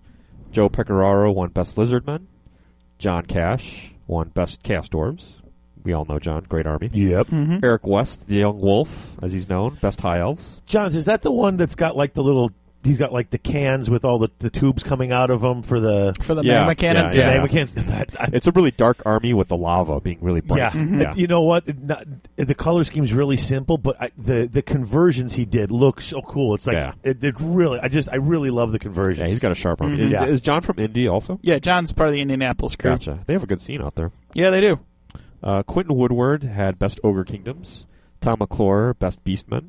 Joe Pecoraro won Best Lizardman. John Cash won Best Chaos Dwarves. We all know John, great army. Yep. Mm-hmm. Eric West, the Young Wolf, as he's known, Best High Elves. Johns, is that the one that's got like the little? He's got like the cans with all the, the tubes coming out of them for the. For the Yeah, magma cannons, yeah, yeah. yeah. Magma cans. That- I- It's a really dark army with the lava being really bright. Yeah, Mm-hmm. yeah. you know what? Not, the color scheme's really simple, but I, the the conversions he did look so cool. It's like Yeah. it, it really. I just I really love the Yeah, conversions. he's got a sharp army. Mhm. Is, Yeah. is John from Indy also? Yeah, John's part of the Indianapolis crew. Gotcha. They have a good scene out there. Yeah, they do. Uh, Quentin Woodward had Best Ogre Kingdoms. Tom McClure, Best beastman.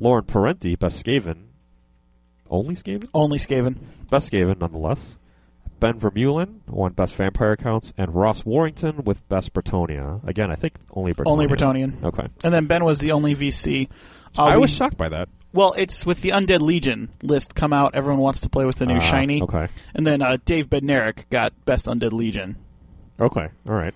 Lauren Parenti, Best Skaven. Only Skaven? Only Skaven. Best Skaven, nonetheless. Ben Vermeulen won Best Vampire Counts, and Ross Warrington with Best Bretonnia. Again, I think only Bretonnia. Only Bretonnian. Okay. And then Ben was the only VC. Uh, I we- was shocked by that. Well, it's with the Undead Legion list come out. Everyone wants to play with the new Ah, shiny. Okay. And then uh, Dave Bednarik got Best Undead Legion. Okay. All right.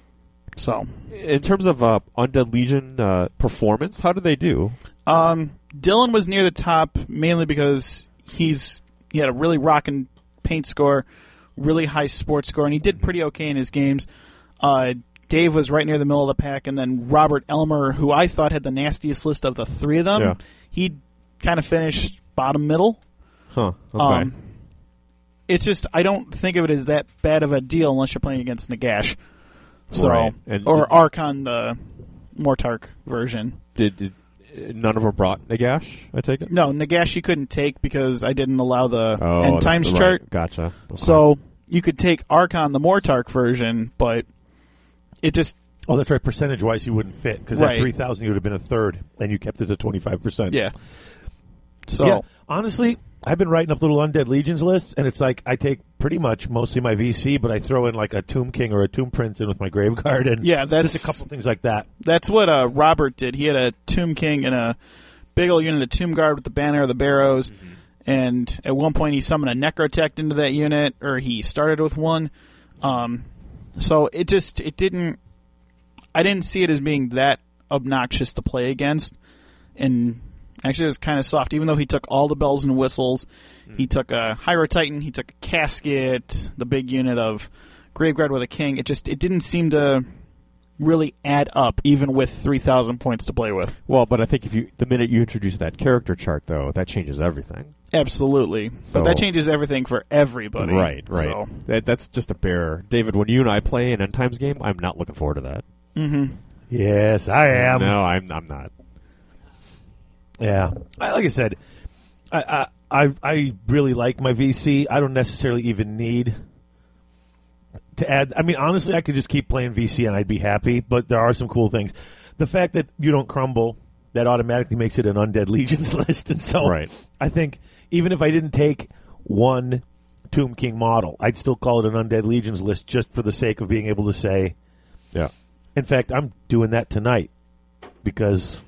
So, In terms of uh, Undead Legion uh, performance, how did they do? um, Dylan was near the top mainly because he's he had a really rocking paint score, really high sports score, and he did pretty okay in his games. Uh, Dave was right near the middle of the pack, and then Robert Elmer, who I thought had the nastiest list of the three of them, Yeah. he kind of finished bottom middle. Huh. Okay. Um, it's just I don't think of it as that bad of a deal unless you're playing against Nagash, so Right. Or Arkhan the Mortarch version. did, did none of them brought Nagash? I take it. No, Nagash you couldn't take because I didn't allow the Oh, end that's times right. chart. Gotcha. Okay. So you could take Arkhan the Mortarch version, but it just oh, that's right. Percentage wise, you wouldn't fit because Right. at three thousand, you would have been a third, and you kept it to twenty five percent. yeah. So yeah. Honestly, I've been writing up little undead legions lists, and it's like I take pretty much mostly my VC, but I throw in like a Tomb King or a Tomb Prince in with my Grave Guard, and Yeah, that's- just a couple things like that. that's what uh, Robert did. He had a Tomb King and a big old unit of Tomb Guard with the banner of the Barrows. And at one point, he summoned a Necrotect into that unit, or he started with one. Um, so it just it didn't. I didn't see it as being that obnoxious to play against, and actually it was kind of soft. Even though he took all the bells and whistles, he took a Hierotitan, he took a Casket, the big unit of Graveguard with a King. It just it didn't seem to really add up, even with three thousand points to play with. Well, but I think if you the minute you introduce that character chart, though, that changes everything. Absolutely, but that changes everything for everybody. Right, right. So, That, that's just a bear. David, when you and I play an end times game, I'm not looking forward to that. Mm-hmm. Yes, I am. no, I'm. I'm not. Yeah, I, like I said, I, I I I really like my VC. I don't necessarily even need to add. I mean, honestly, I could just keep playing VC and I'd be happy. But there are some cool things. The fact that you don't crumble that automatically makes it an undead legions list, and so Right. I think even if I didn't take one Tomb King model, I'd still call it an undead legions list just for the sake of being able to say. Yeah. In fact, I'm doing that tonight. because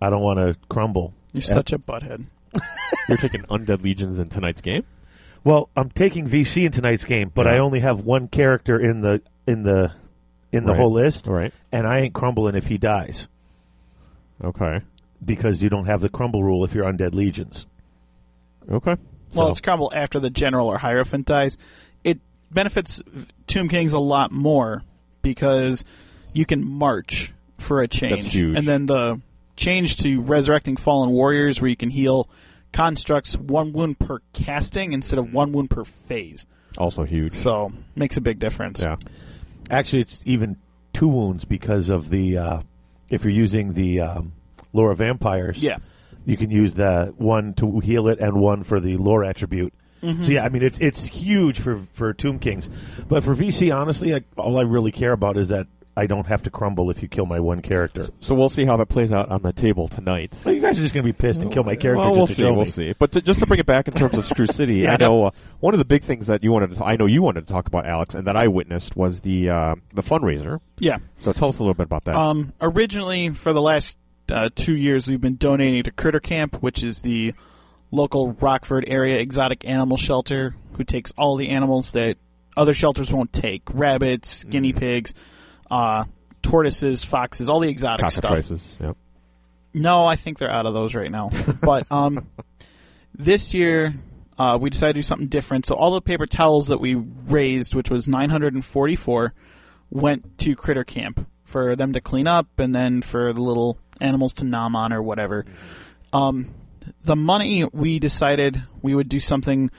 I don't want to crumble. You're such a butthead. You're taking Undead Legions in tonight's game. Well, I'm taking VC in tonight's game, but I only have one character in the in the in the Right. whole list, Right. and I ain't crumbling if he dies Okay. because you don't have the crumble rule if you're undead legions. Okay. Well, So- it's crumble after the general or hierophant dies. It benefits Tomb Kings a lot more because you can march for a change, huge. and then the change to resurrecting fallen warriors, where you can heal constructs one wound per casting instead of one wound per phase. Also huge. So makes a big difference. yeah. Actually, it's even two wounds because of the uh, if you're using the um, lore of vampires. Yeah. you can use the one to heal it and one for the lore attribute. Mm-hmm. So yeah, I mean it's it's huge for for Tomb Kings, but for VC, honestly, I, all I really care about is that I don't have to crumble if you kill my one character. So we'll see how that plays out on the table tonight. Well, you guys are just going to be pissed and kill my character Well, just we'll to see. show We'll me. see. But to, just to bring it back in terms of Screw City, Yeah. I know uh, one of the big things that you wanted. To, I know you wanted to talk about, Alex, and that I witnessed was the uh, the fundraiser. Yeah. So tell us a little bit about that. Um, originally, for the last uh, two years, we've been donating to Critter Camp, which is the local Rockford area exotic animal shelter, who takes all the animals that other shelters won't take: rabbits, guinea pigs, uh, tortoises, foxes, all the exotic stuff. Yep. No, I think they're out of those right now. but um, this year, uh, we decided to do something different. So all the paper towels that we raised, which was 944, went to Critter Camp for them to clean up and then for the little animals to nom on or whatever. Um, the money we decided we would do something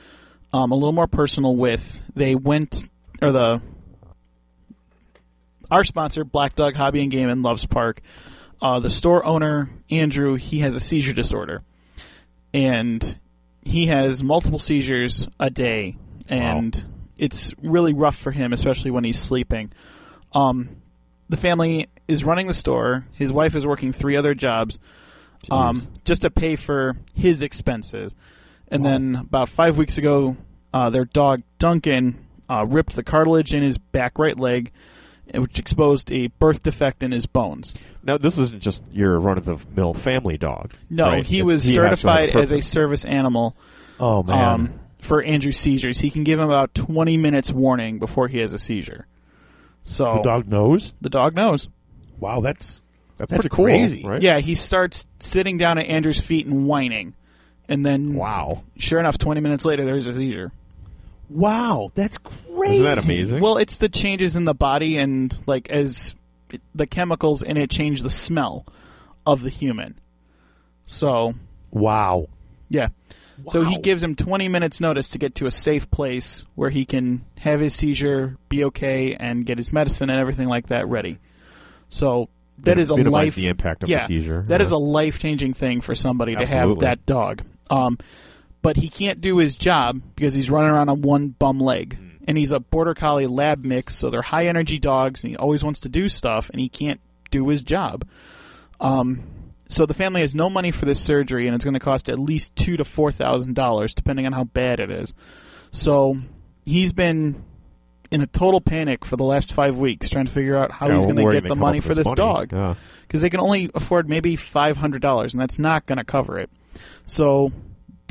um, a little more personal with. They went, or the our sponsor, Black Dog Hobby and Game in Loves Park. Uh, the store owner Andrew, he has a seizure disorder, and he has multiple seizures a day, and it's really rough for him, especially when he's sleeping. Um, the family is running the store. His wife is working three other jobs, um, just to pay for his expenses. And then about five weeks ago, uh, their dog Duncan uh, ripped the cartilage in his back right leg, which exposed a birth defect in his bones. Now this isn't just your run of the mill family dog. No, right? he It's- was has certified as a service animal Oh man, um, for Andrew's seizures. He can give him about 20 minutes warning before he has a seizure. So the dog knows. the dog knows. Wow, that's That's, That's pretty cool, crazy. right? Yeah, he starts sitting down at Andrew's feet and whining. And then, Wow. sure enough, 20 minutes later, there's a seizure. Wow, that's crazy. Isn't that amazing? Well, it's the changes in the body and, like, as the chemicals in it change the smell of the human. So, Wow. yeah. So he gives him 20 minutes notice to get to a safe place where he can have his seizure, be okay, and get his medicine and everything like that ready. So that is a life. the impact of yeah, the seizure. That yeah. is a life changing thing for somebody to have that dog. Um, but he can't do his job because he's running around on one bum leg. Hmm. And he's a border collie lab mix, so they're high energy dogs, and he always wants to do stuff, and he can't do his job. Um, so the family has no money for this surgery, and it's going to cost at least two to four thousand dollars, depending on how bad it is. So he's been in a total panic for the last five weeks, trying to figure out how Yeah, he's going to get the money for this money? dog Yeah. because they can only afford maybe five hundred dollars, and that's not going to cover it. So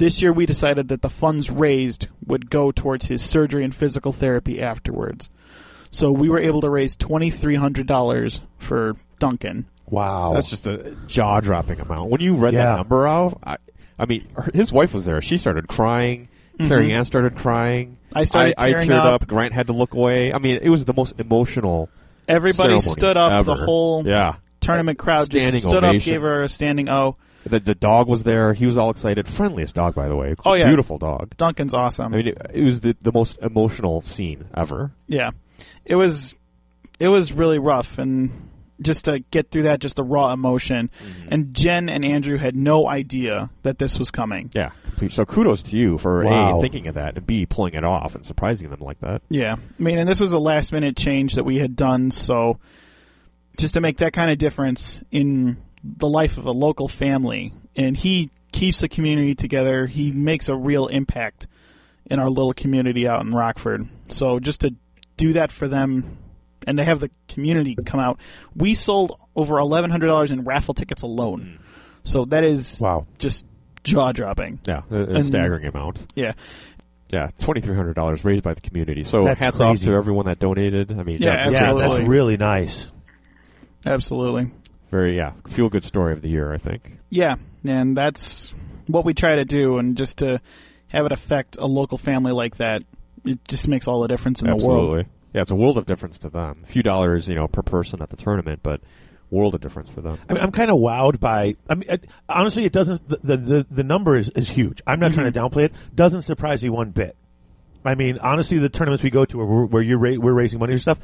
this year we decided that the funds raised would go towards his surgery and physical therapy afterwards. So we were able to raise twenty three hundred dollars for Duncan. Wow. That's just a jaw dropping amount. When you read Yeah. that number out, I, I mean, her, his wife was there. She started crying. Carrie Ann started crying. Mm-hmm. I started I, tearing teared up. up. Grant had to look away. I mean, it was the most emotional. Everybody stood up. The whole yeah. tournament crowd Standing just stood up, gave her a standing O. The, the dog was there. He was all excited. Friendliest dog, by the way. Oh, yeah. beautiful dog. Duncan's awesome. I mean, it, it was the, the most emotional scene ever. Yeah, it was it was really rough, and just to get through that, just the raw emotion. Mm-hmm. And Jen and Andrew had no idea that this was coming. Yeah. So kudos to you for Wow. a thinking of that and b pulling it off and surprising them like that. Yeah, I mean, and this was a last minute change that we had done, so just to make that kind of difference in the life of a local family, and he keeps the community together. He makes a real impact in our little community out in Rockford. So just to do that for them and to have the community come out. We sold over eleven hundred dollars in raffle tickets alone. Hmm. So that is Wow. just jaw dropping. Yeah, a, a And- staggering amount. Yeah. Yeah, twenty three hundred dollars raised by the community. So That's hats off to everyone that donated. I mean, Yeah, that's Yeah, that's really nice. Absolutely. Very yeah feel good story of the year. I think. Yeah, and that's what we try to do, and just to have it affect a local family like that, it just makes all the difference in the world. Absolutely. Yeah, it's a world of difference to them. A few dollars, you know, per person at the tournament, but world of difference for them. I mean, I'm kind of wowed by. I mean, it, honestly, it doesn't. The, the the the number is, is huge. I'm not trying to mm-hmm. downplay it. Doesn't surprise me one bit. I mean, honestly, the tournaments we go to where, we're- where you're ra- we're raising money and stuff.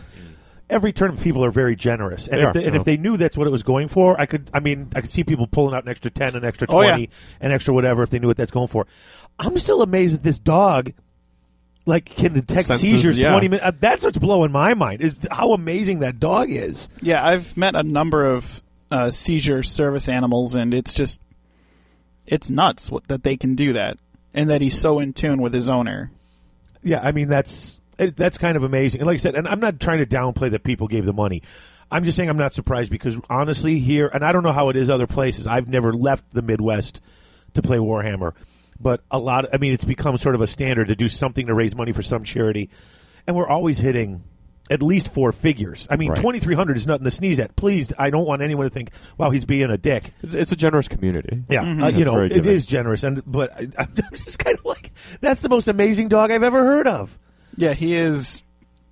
Every tournament, people are very generous, and, They if, are, they, and yeah. if they knew that's what it was going for, I could. I mean, I could see people pulling out an extra ten, an extra Oh, twenty, yeah. an extra whatever if they knew what that's going for. I'm still amazed that this dog, like, can detect Senses, seizures yeah. twenty minutes. Uh, that's what's blowing my mind is how amazing that dog is. Yeah, I've met a number of uh, seizure service animals, and it's just it's nuts what, that they can do that, and that he's so in tune with his owner. Yeah, I mean that's it, that's kind of amazing. And like I said, and I'm not trying to downplay that people gave the money. I'm just saying I'm not surprised because honestly, here and I don't know how it is other places. I've never left the Midwest to play Warhammer, but a lot. I mean, it's become sort of a standard to do something to raise money for some charity, and we're always hitting. At least four figures. I mean, Right. twenty three hundred is nothing to sneeze at. Please, I don't want anyone to think, "Wow, he's being a dick." It's, it's a generous community. Yeah, uh, you know, very it giving. is generous, and but I, I'm just kind of like, that's the most amazing dog I've ever heard of. Yeah, he is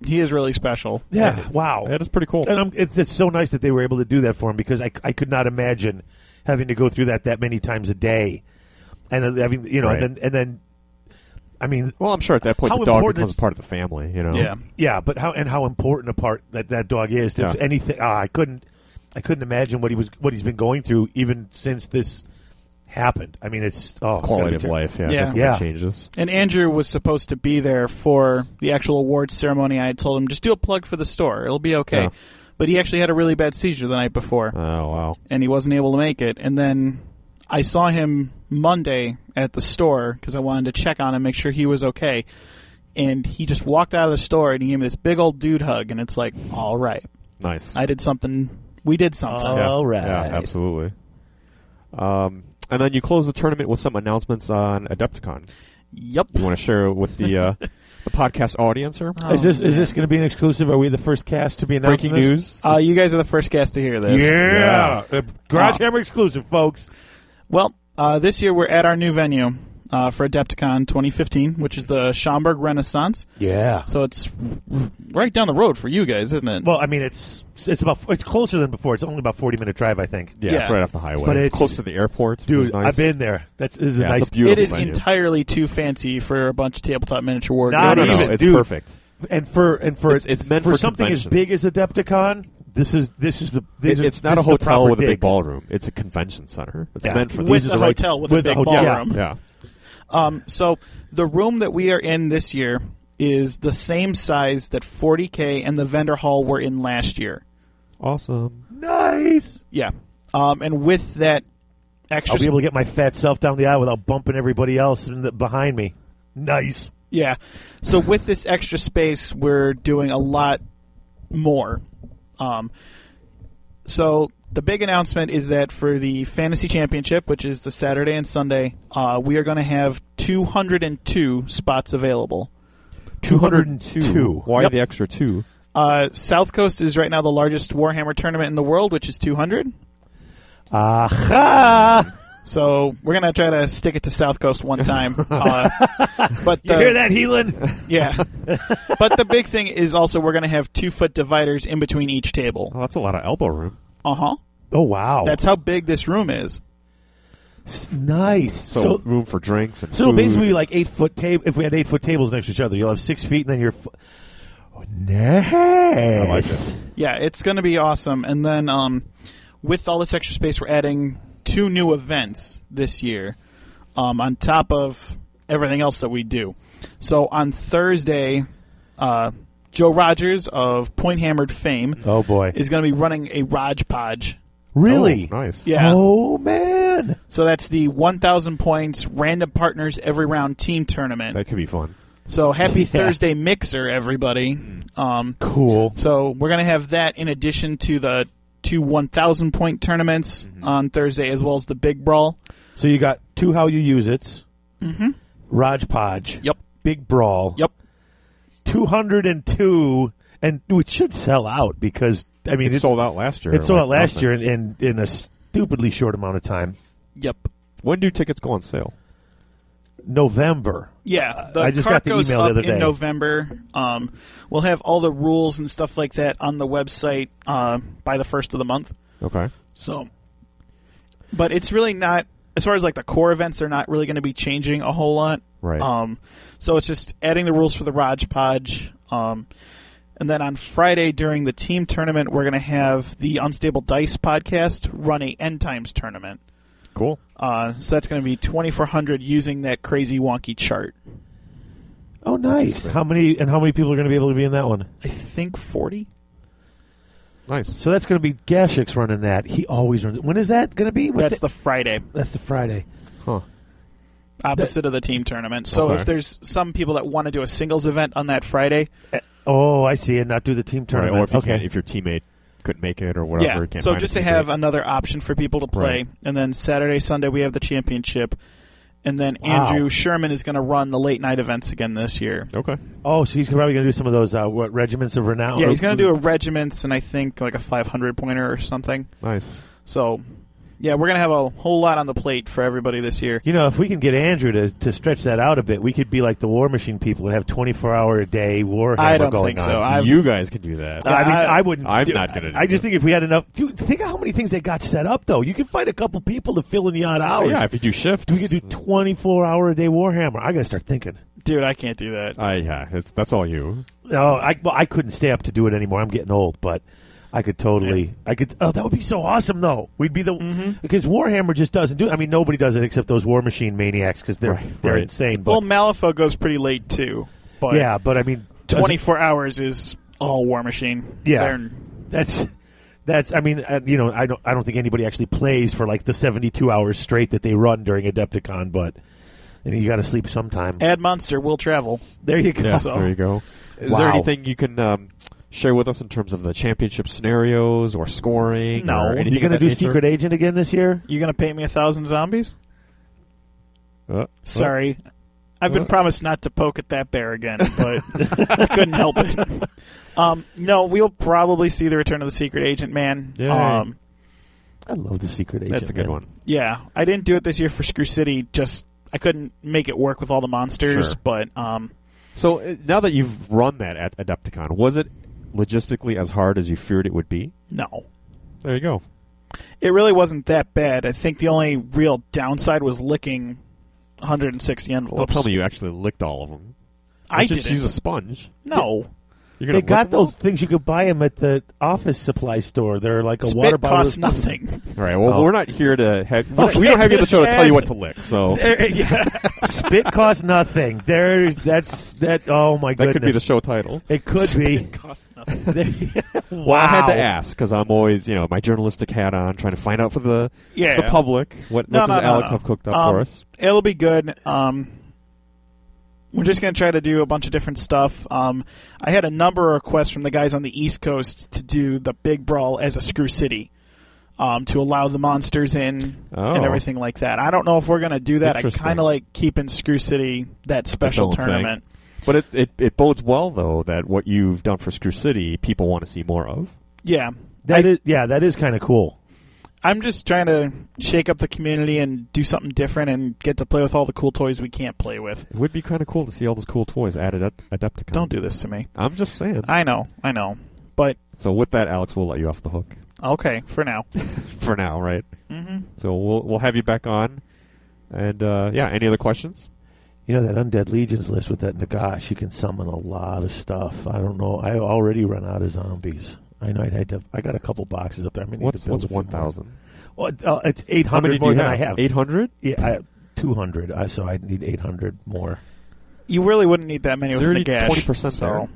he is really special. Yeah, wow. That is pretty cool. And I'm, it's it's so nice that they were able to do that for him because I, I could not imagine having to go through that that many times a day, and uh, having you know, Right. and then and then, I mean, Well, I'm sure at that point How the dog important becomes is- part of the family. You know. Yeah. yeah, but how and how important a part that that dog is to Yeah. anything. ah, I couldn't I couldn't imagine what he was what he's been going through even since this happened. I mean, it's oh, Quality be of life. Yeah. Yeah. Yeah. changes. And Andrew was supposed to be there for the actual awards ceremony. I had told him just do a plug for the store; it'll be okay. Yeah. But he actually had a really bad seizure the night before, Oh wow. and he wasn't able to make it. And then I saw him Monday at the store because I wanted to check on him, make sure he was okay. And he just walked out of the store and he gave me this big old dude hug, and it's like, all right, Nice. I did something. We did something. Oh. yeah. All right. Yeah, absolutely. Um, and then you close the tournament with some announcements on Adepticon. Yep. You want to share with the uh, the podcast audience here? Oh, is this is this going to be an exclusive? Are we the first cast to be announcing Breaking this? news. Uh, you guys are the first cast to hear this. Yeah, Uh, Garage Wow. Hammer exclusive, folks. Well, uh, this year we're at our new venue uh, for Adepticon 2015, which is the Schaumburg Renaissance. Yeah. So it's right down the road for you guys, isn't it? Well, I mean, it's it's about it's closer than before. It's only about forty minute drive, I think. Yeah, Yeah. it's right off the highway. But it's- close to the airport. Dude, nice. I've been there. That's this is a nice. it's a beautiful it is venue. entirely too fancy for a bunch of tabletop miniature war Not No, no, games. no, it's dude. perfect. and for and for It's- it's meant for, for something as big as Adepticon. This is this is the these It- are- it's not this a hotel proper with a big ballroom. It's a convention center. It's Yeah. meant for With these a are the right- hotel with a with the big ho- ballroom. yeah. Yeah. Um, so the room that we are in this year is the same size that 40k and the vendor hall were in last year. Awesome. Nice. Yeah. Um, and with that extra, I'll be able to get my fat self down the aisle without bumping everybody else in the, behind me. Nice. Yeah. So with this extra space, we're doing a lot more. Um, so the big announcement is that for the Fantasy Championship, which is the Saturday and Sunday, uh, we are going to have 202 spots available. 202. Why Yep. the extra two? Uh, South Coast is right now the largest Warhammer tournament in the world, which is 200. Aha! So we're gonna try to stick it to South Coast one time. uh, but You hear that, Heelan? Yeah. but the big thing is also we're gonna have two foot dividers in between each table. Oh, that's a lot of elbow room. Uh huh. Oh wow, That's how big this room is. S- nice. So, So, room for drinks and so food. basically, like eight foot table. If we had eight foot tables next to each other, you'll have six feet, and then you're. F- oh, nice. I like it. Yeah, it's gonna be awesome. And then um, with all this extra space, we're adding two new events this year um, on top of everything else that we do. So on Thursday, uh, Joe Rogers of Point Hammered fame Oh boy, is going to be running a Raj Podge. really? Oh, nice. Yeah. Oh man. So that's the 1,000 points random partners every round team tournament. That could be fun. So happy Thursday mixer, everybody. Um, Cool. so we're gonna have that in addition to the two 1,000 point tournaments on Thursday, as well as the big brawl. So you got two how you use it's. Mm-hmm. Raj Podge. Yep. Big brawl. Yep. Two hundred and two, and it should sell out because I mean It sold out last year. It sold like out last nothing. year in, in in a stupidly short amount of time. Yep. When do tickets go on sale? November. Yeah, the I just got the goes email the up other day. in November. Um, we'll have all the rules and stuff like that on the website uh, by the first of the month. Okay. So, but it's really not as far as like the core events. They're not really going to be changing a whole lot. Right. Um, so it's just adding the rules for the Raj Podge. Um, and then on Friday during the team tournament, we're going to have the Unstable Dice podcast run a End Times tournament. Cool. Uh, so that's going to be 2400 using that crazy wonky chart. Oh, nice. How many and how many people are going to be able to be in that one? I think 40. Nice. So that's going to be Gashik's running that. He always runs. it. When is that going to be? What That's da- the Friday. that's the Friday. Huh. Opposite of the team tournament. So Okay. if there's some people that want to do a singles event on that Friday, Oh, I see. And not do the team Right. tournament. Or if you okay. if your teammate couldn't make it or whatever. yeah. can't So just to teammate. have another option for people to play, Right. and then Saturday, Sunday we have the championship, and then Wow. Andrew Sherman is going to run the late night events again this year. Okay. oh, so he's probably going to do some of those uh, what regiments of renown. Yeah, he's going to do a regiments and I think like a 500 pointer or something. Nice. So, yeah, we're going to have a whole lot on the plate for everybody this year. You know, if we can get Andrew to, to stretch that out a bit, we could be like the Warmachine people and have 24 hour a day Warhammer I don't going think on. so. I've- you guys can do that. I mean, I- I wouldn't. I'm do- not gonna do I just that. think if we had enough, dude, think of how many things they got set up. Though you can find a couple people to fill in the odd hours. yeah, if you do shift, we could do 24 hour a day Warhammer. I got to start thinking. Dude, I can't do that. Uh, yeah, it's, that's all you. No, I well, I couldn't stay up to do it anymore. I'm getting old, but I could totally. I could. Oh, that would be so awesome, though. We'd be the Mm-hmm. because Warhammer just doesn't do. I mean, nobody does it except those Warmachine maniacs because they're Right, they're right. insane. But well, Malifaux goes pretty late too. But yeah, but I mean, 24 hours is all Warmachine. Yeah. They're- That's that's. I mean, uh, you know, I don't. I don't think anybody actually plays for like the seventy-two hours straight that they run during Adepticon, but and you got to sleep sometime. Add Monster will travel. there you go. Yeah, So- there you go. Is Wow. there anything you can um, share with us in terms of the championship scenarios or scoring? No. or anything You of going to do nature? Secret Agent again this year? You're gonna paint me a thousand zombies? Uh, Sorry. I've been Uh. promised not to poke at that bear again, but I couldn't help it. Um, no, we'll probably see the return of the secret agent man. Yay. Um, I love the Secret Agent. that's a good man. one. yeah, I didn't do it this year for Screw City. Just I couldn't make it work with all the monsters. Sure. But um, So uh, now that you've run that at Adepticon, was it logistically as hard as you feared it would be? no, There you go. it really wasn't that bad. I think the only real downside was licking 160 envelopes. Don't tell me you actually licked all of them. I Just didn't. Use a sponge. no, They gonna got them all? those things you could buy them at the office supply store. They're like a spit water bottle. costs nothing. All right. Well, Oh. we're not here to have. we don't- Okay. We don't have you on the show to tell you what to lick. So yeah. Spit costs nothing. There, that's that. Oh my god. that could be the show title. It could be. costs nothing. wow. Well, I had to ask because I'm always, you know, my journalistic hat on, trying to find out for the Yeah. the public what, No, what does no, no, Alex no. have cooked up Um, for us. It'll be good. Um, we're just going to try to do a bunch of different stuff. Um, I had a number of requests from the guys on the East Coast to do the Big Brawl as a Screw City. Um, to allow the monsters in Oh. and everything like that. I don't know if we're going to do that. I kind of like keeping Screw City that special own thing. tournament. But it, it it bodes well though that what you've done for Screw City, people want to see more of. Yeah. That I- is- yeah, that is kind of cool. I'm just trying to shake up the community and do something different and get to play with all the cool toys we can't play with. It would be kind of cool to see all those cool toys added up at Adepticon. Don't do this to me. I'm just saying. I know, I know. But So with that, Alex, we'll let you off the hook okay, for now. for now, right? Mm-hmm. So we'll we'll have you back on. And uh, yeah, any other questions? You know that Undead Legions list with that Nagash, you can summon a lot of stuff. I don't know. I already run out of zombies. I know I'd had to. I got a couple boxes up there. I may need What's to build what's a few one more. thousand? Well, uh, it's eight How many hundred do more than have? I have. Eight hundred. Yeah, two hundred. Uh, so I need eight hundred more. You really wouldn't need that many Is with there any Nagash. 20% so.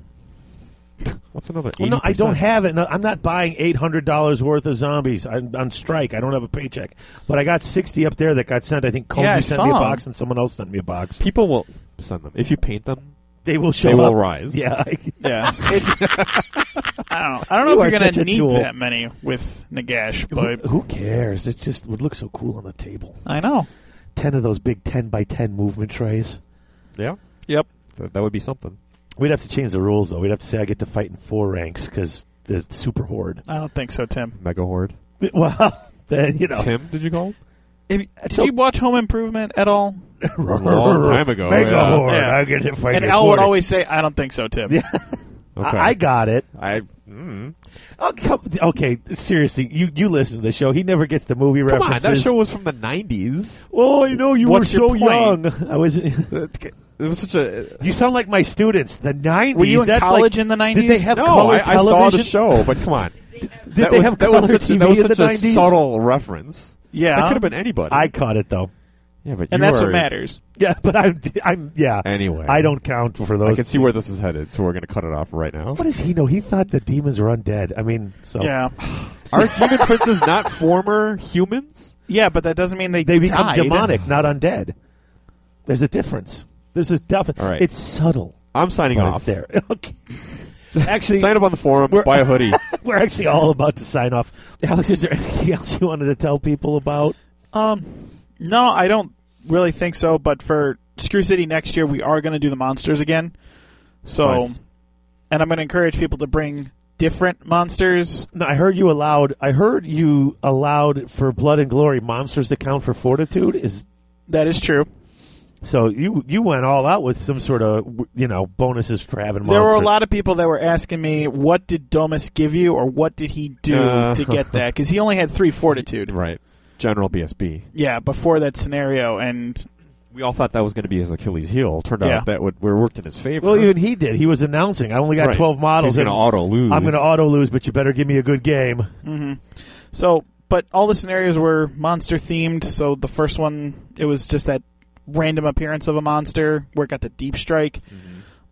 What's another? 80%? Well, no, I don't have it. No, I'm not buying eight hundred dollars worth of zombies. I'm on strike. I don't have a paycheck, but I got sixty up there that got sent. I think Koji Yeah, sent me a box and someone else sent me a box. People will send them if you paint them. They will show They will up. rise. Yeah. I- Yeah, it's. I don't know. I don't know You if are you're such gonna need tool. that many with Nagash, but who, who cares? It just would look so cool on the table. I know. Ten of those big ten by ten movement trays. Yeah. Yep. That, that would be something. We'd have to change the rules though. We'd have to say I get to fight in four ranks because the super horde. I don't think so, Tim. Mega Horde. Well, then you know. Tim, did you call him? If, did you watch Home Improvement at all? A long time ago. Mega yeah. horde. Yeah. I get to fight. And in Al would 40. always say, "I don't think so, Tim." Yeah. Okay. I, I got it. I. Mm. Oh, come, okay, seriously, you you listen to the show. He never gets the movie Come on, references. that show was from the '90s. Oh, I know you What's were your so point? young. I was. It was such a. You sound like my students. The nineties. Were you in That's college like, in the nineties? Did 90s? they have No, color I, I saw the show, but come on. Did that they was, have that was color such, TV that was in the such a 90s? subtle reference. Yeah, That could have been anybody. I caught it though. Yeah, but and that's are- what matters. Yeah, but I'm. I'm. Yeah. Anyway, I don't count for those. I can see where this is headed, so we're going to cut it off right now. What does he know? He thought the demons were undead. I mean, so Yeah, Are demon princes not former humans? yeah, but that doesn't mean they they become died. demonic, not undead. There's a difference. There's a definite. All right. It's subtle, I'm signing off. it's there. okay. Actually, Sign up on the forum, buy a hoodie. we're actually all about to sign off. Alex, is there anything else you wanted to tell people about? Um, no, I don't really think so. But for Screw City next year, we are going to do the monsters again. So, Nice. and I'm going to encourage people to bring different monsters. No, I heard you allowed. I heard you allowed for blood and glory monsters to count for fortitude. Is That is true. so you you went all out with some sort of you know bonuses for having. There were a lot of people that were asking me, "What did Domus give you, or what did he do Uh. to get that?" Because he only had three fortitude. right. General BSB. Yeah, before that scenario, and We all thought that was going to be his Achilles heel. Turned Yeah. out that would, we worked in his favor. Well, even he did. He was announcing, "I only got Right. twelve models. He's going to auto lose. I'm going to auto lose, but you better give me a good game." hmm so, but all the scenarios were monster themed. So the first one, it was just that random appearance of a monster where it got the deep strike.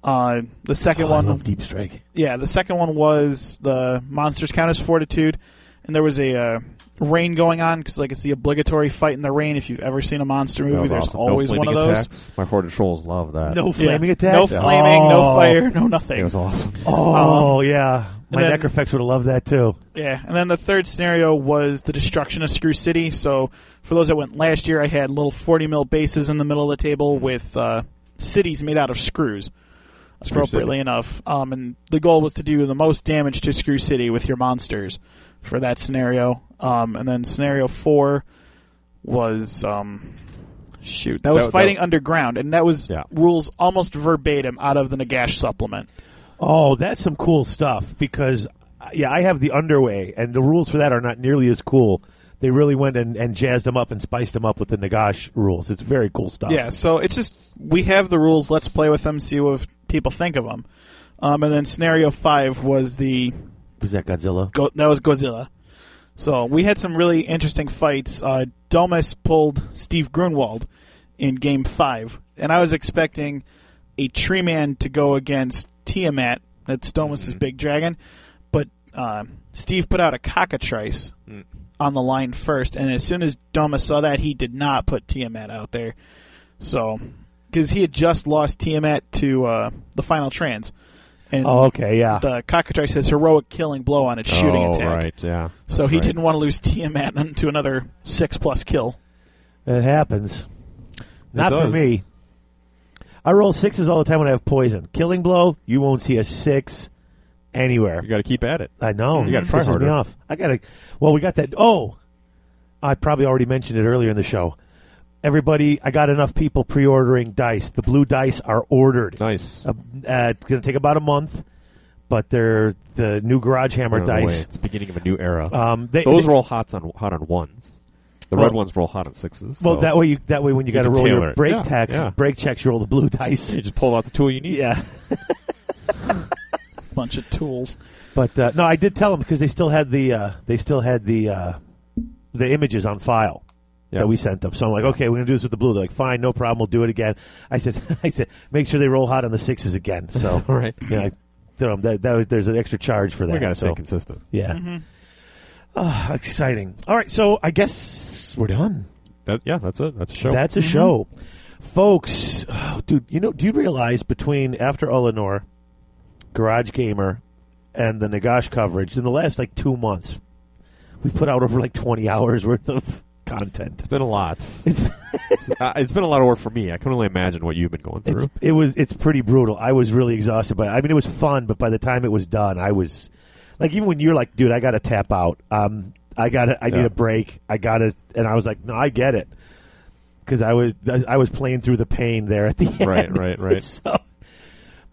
Uh, the second Oh, I one, love deep strike. yeah, the second one was the monsters count as fortitude, and there was a uh, rain going on because like it's the obligatory fight in the rain. If you've ever seen a monster movie, was there's awesome. always no one of those. attacks. My Horde trolls love that. No Yeah. attacks, No attacks. flaming, no Oh. fire, no nothing. It was awesome. Oh yeah, my then- Necrofex would have loved that too. Yeah, and then the third scenario was the destruction of Screw City. So for those that went last year, I had little 40 mil bases in the middle of the table with uh, cities made out of screws. Screw Appropriately City. enough, um, and the goal was to do the most damage to Screw City with your monsters for that scenario. Um, and then scenario four was um, shoot that was That- that- fighting underground, and that was Yeah. rules almost verbatim out of the Nagash supplement. Oh, that's some cool stuff because uh, yeah, I have the underway, and the rules for that are not nearly as cool. They really went and, and jazzed them up and spiced them up with the Nagash rules. It's very cool stuff. Yeah, so it's just we have the rules. Let's play with them, see what people think of them. Um, and then scenario five was the was that Godzilla? Go- that was Godzilla. So we had some really interesting fights. Uh, Domus pulled Steve Grunwald in game five, and I was expecting a tree man to go against Tiamat. That's Domus's big dragon, but uh, Steve put out a cockatrice Mm. on the line first, and as soon as Domus saw that, he did not put Tiamat out there. So, because he had just lost Tiamat to uh, the final trans, and Oh, okay, yeah. the cockatrice has heroic killing blow on its shooting oh, attack. right, yeah. So That's he right. didn't want to lose Tiamat to another six plus kill. It happens. Not for me. I roll sixes all the time when I have poison. Killing blow, you won't see a six anywhere. You got to keep at it. I know. You gotta It try pisses me off. I gotta. Well, we got that. Oh, I probably already mentioned it earlier in the show. Everybody, I got enough people pre-ordering dice. The blue dice are ordered. Nice. Uh, uh, it's going to take about a month, but they're the new Garage Hammer Oh, no way. dice. It's the beginning of a new era. Um, they, Those they- roll hot on hot on ones. The Well- red ones roll hot on sixes. well so that way. You that way when you, You got to roll tailor your it. break Yeah, tax, yeah. break checks, you roll the blue dice. you just pull out the tool you need. yeah. Bunch of tools. But uh, no, I did tell them because they still had the uh, they still had the uh, the images on file Yeah. that we sent them. So I'm like, okay, we're gonna do this with the blue. They're like, fine, no problem, we'll do it again. I said, I said, make sure they roll hot on the sixes again. So right, yeah, I told 'em that, that was, there's an extra charge for that. We got to so, stay consistent. yeah, Mhm. Ah, exciting. All right, so I guess we're done. That, yeah, that's it. That's a show. That's a show. folks, oh, dude, you know, do you realize between after Ullanor, Garage Gamer, and the Nagash coverage in the last like two months, we put out over like twenty hours worth of content. It's been a lot. It's It's, uh, it's been a lot of work for me. I can only imagine what you've been going through. it's it was it's pretty brutal. I was really exhausted, but I mean it was fun. But by the time it was done, I was like, even when you're like, dude, I got to tap out. Um, I got to I need Yeah. a break. I got to, and I was like, no, I get it because I was I was playing through the pain there at the end. Right, right, right. so,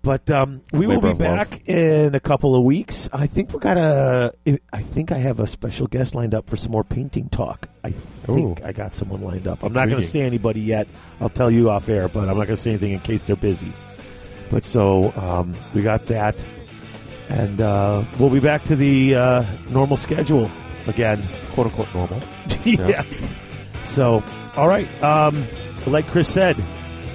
but um, we will labor be of love. back in a couple of weeks. I think we got a. I think I have a special guest lined up for some more painting talk. I think Ooh. I got someone lined up. I'm not going to Intriguing. say anybody yet. I'll tell you off air, but I'm not going to say anything in case they're busy. But so um, we got that, and uh, we'll be back to the uh, normal schedule again. quote unquote normal. yeah. So, all right. Um, like Chris said,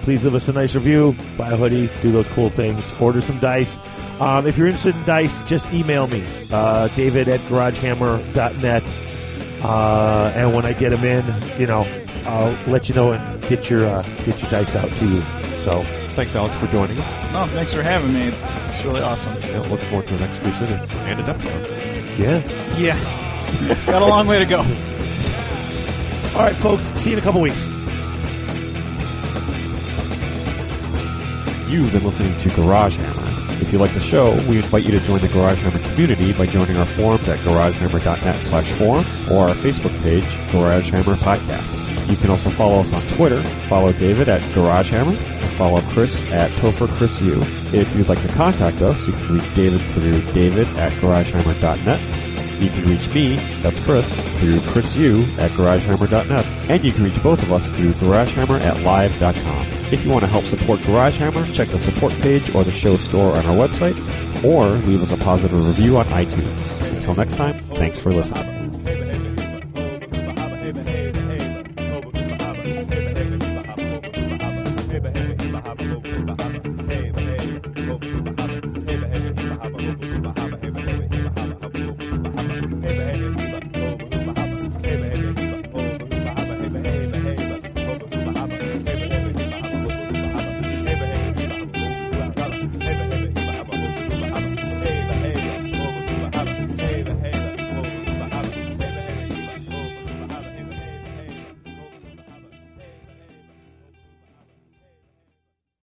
please leave us a nice review, buy a hoodie, do those cool things, order some dice. Um, if you're interested in dice, just email me, uh, David at GarageHammer.net. Uh, and when I get them in, you know, I'll let you know and get your uh, get your dice out to you. So, Thanks, Alex, for joining us. No, thanks for having me. It's really awesome. Yeah, looking forward to the next and, and an episode. yeah. Yeah. Got a long way to go. All right, folks. See you in a couple weeks. You've been listening to Garage Hammer. If you like the show, we invite you to join the Garage Hammer community by joining our forums at garagehammer.net slash forum or our Facebook page, Garage Hammer Podcast. You can also follow us on Twitter. Follow David at Garage Hammer and follow Chris at Topher Chris U. If you'd like to contact us, you can reach David through david at garagehammer.net. You can reach me, that's Chris, through chrisu at garagehammer.net. And you can reach both of us through garagehammer at live.com. If you want to help support Garage Hammer, check the support page or the show store on our website, or leave us a positive review on iTunes. Until next time, thanks for listening.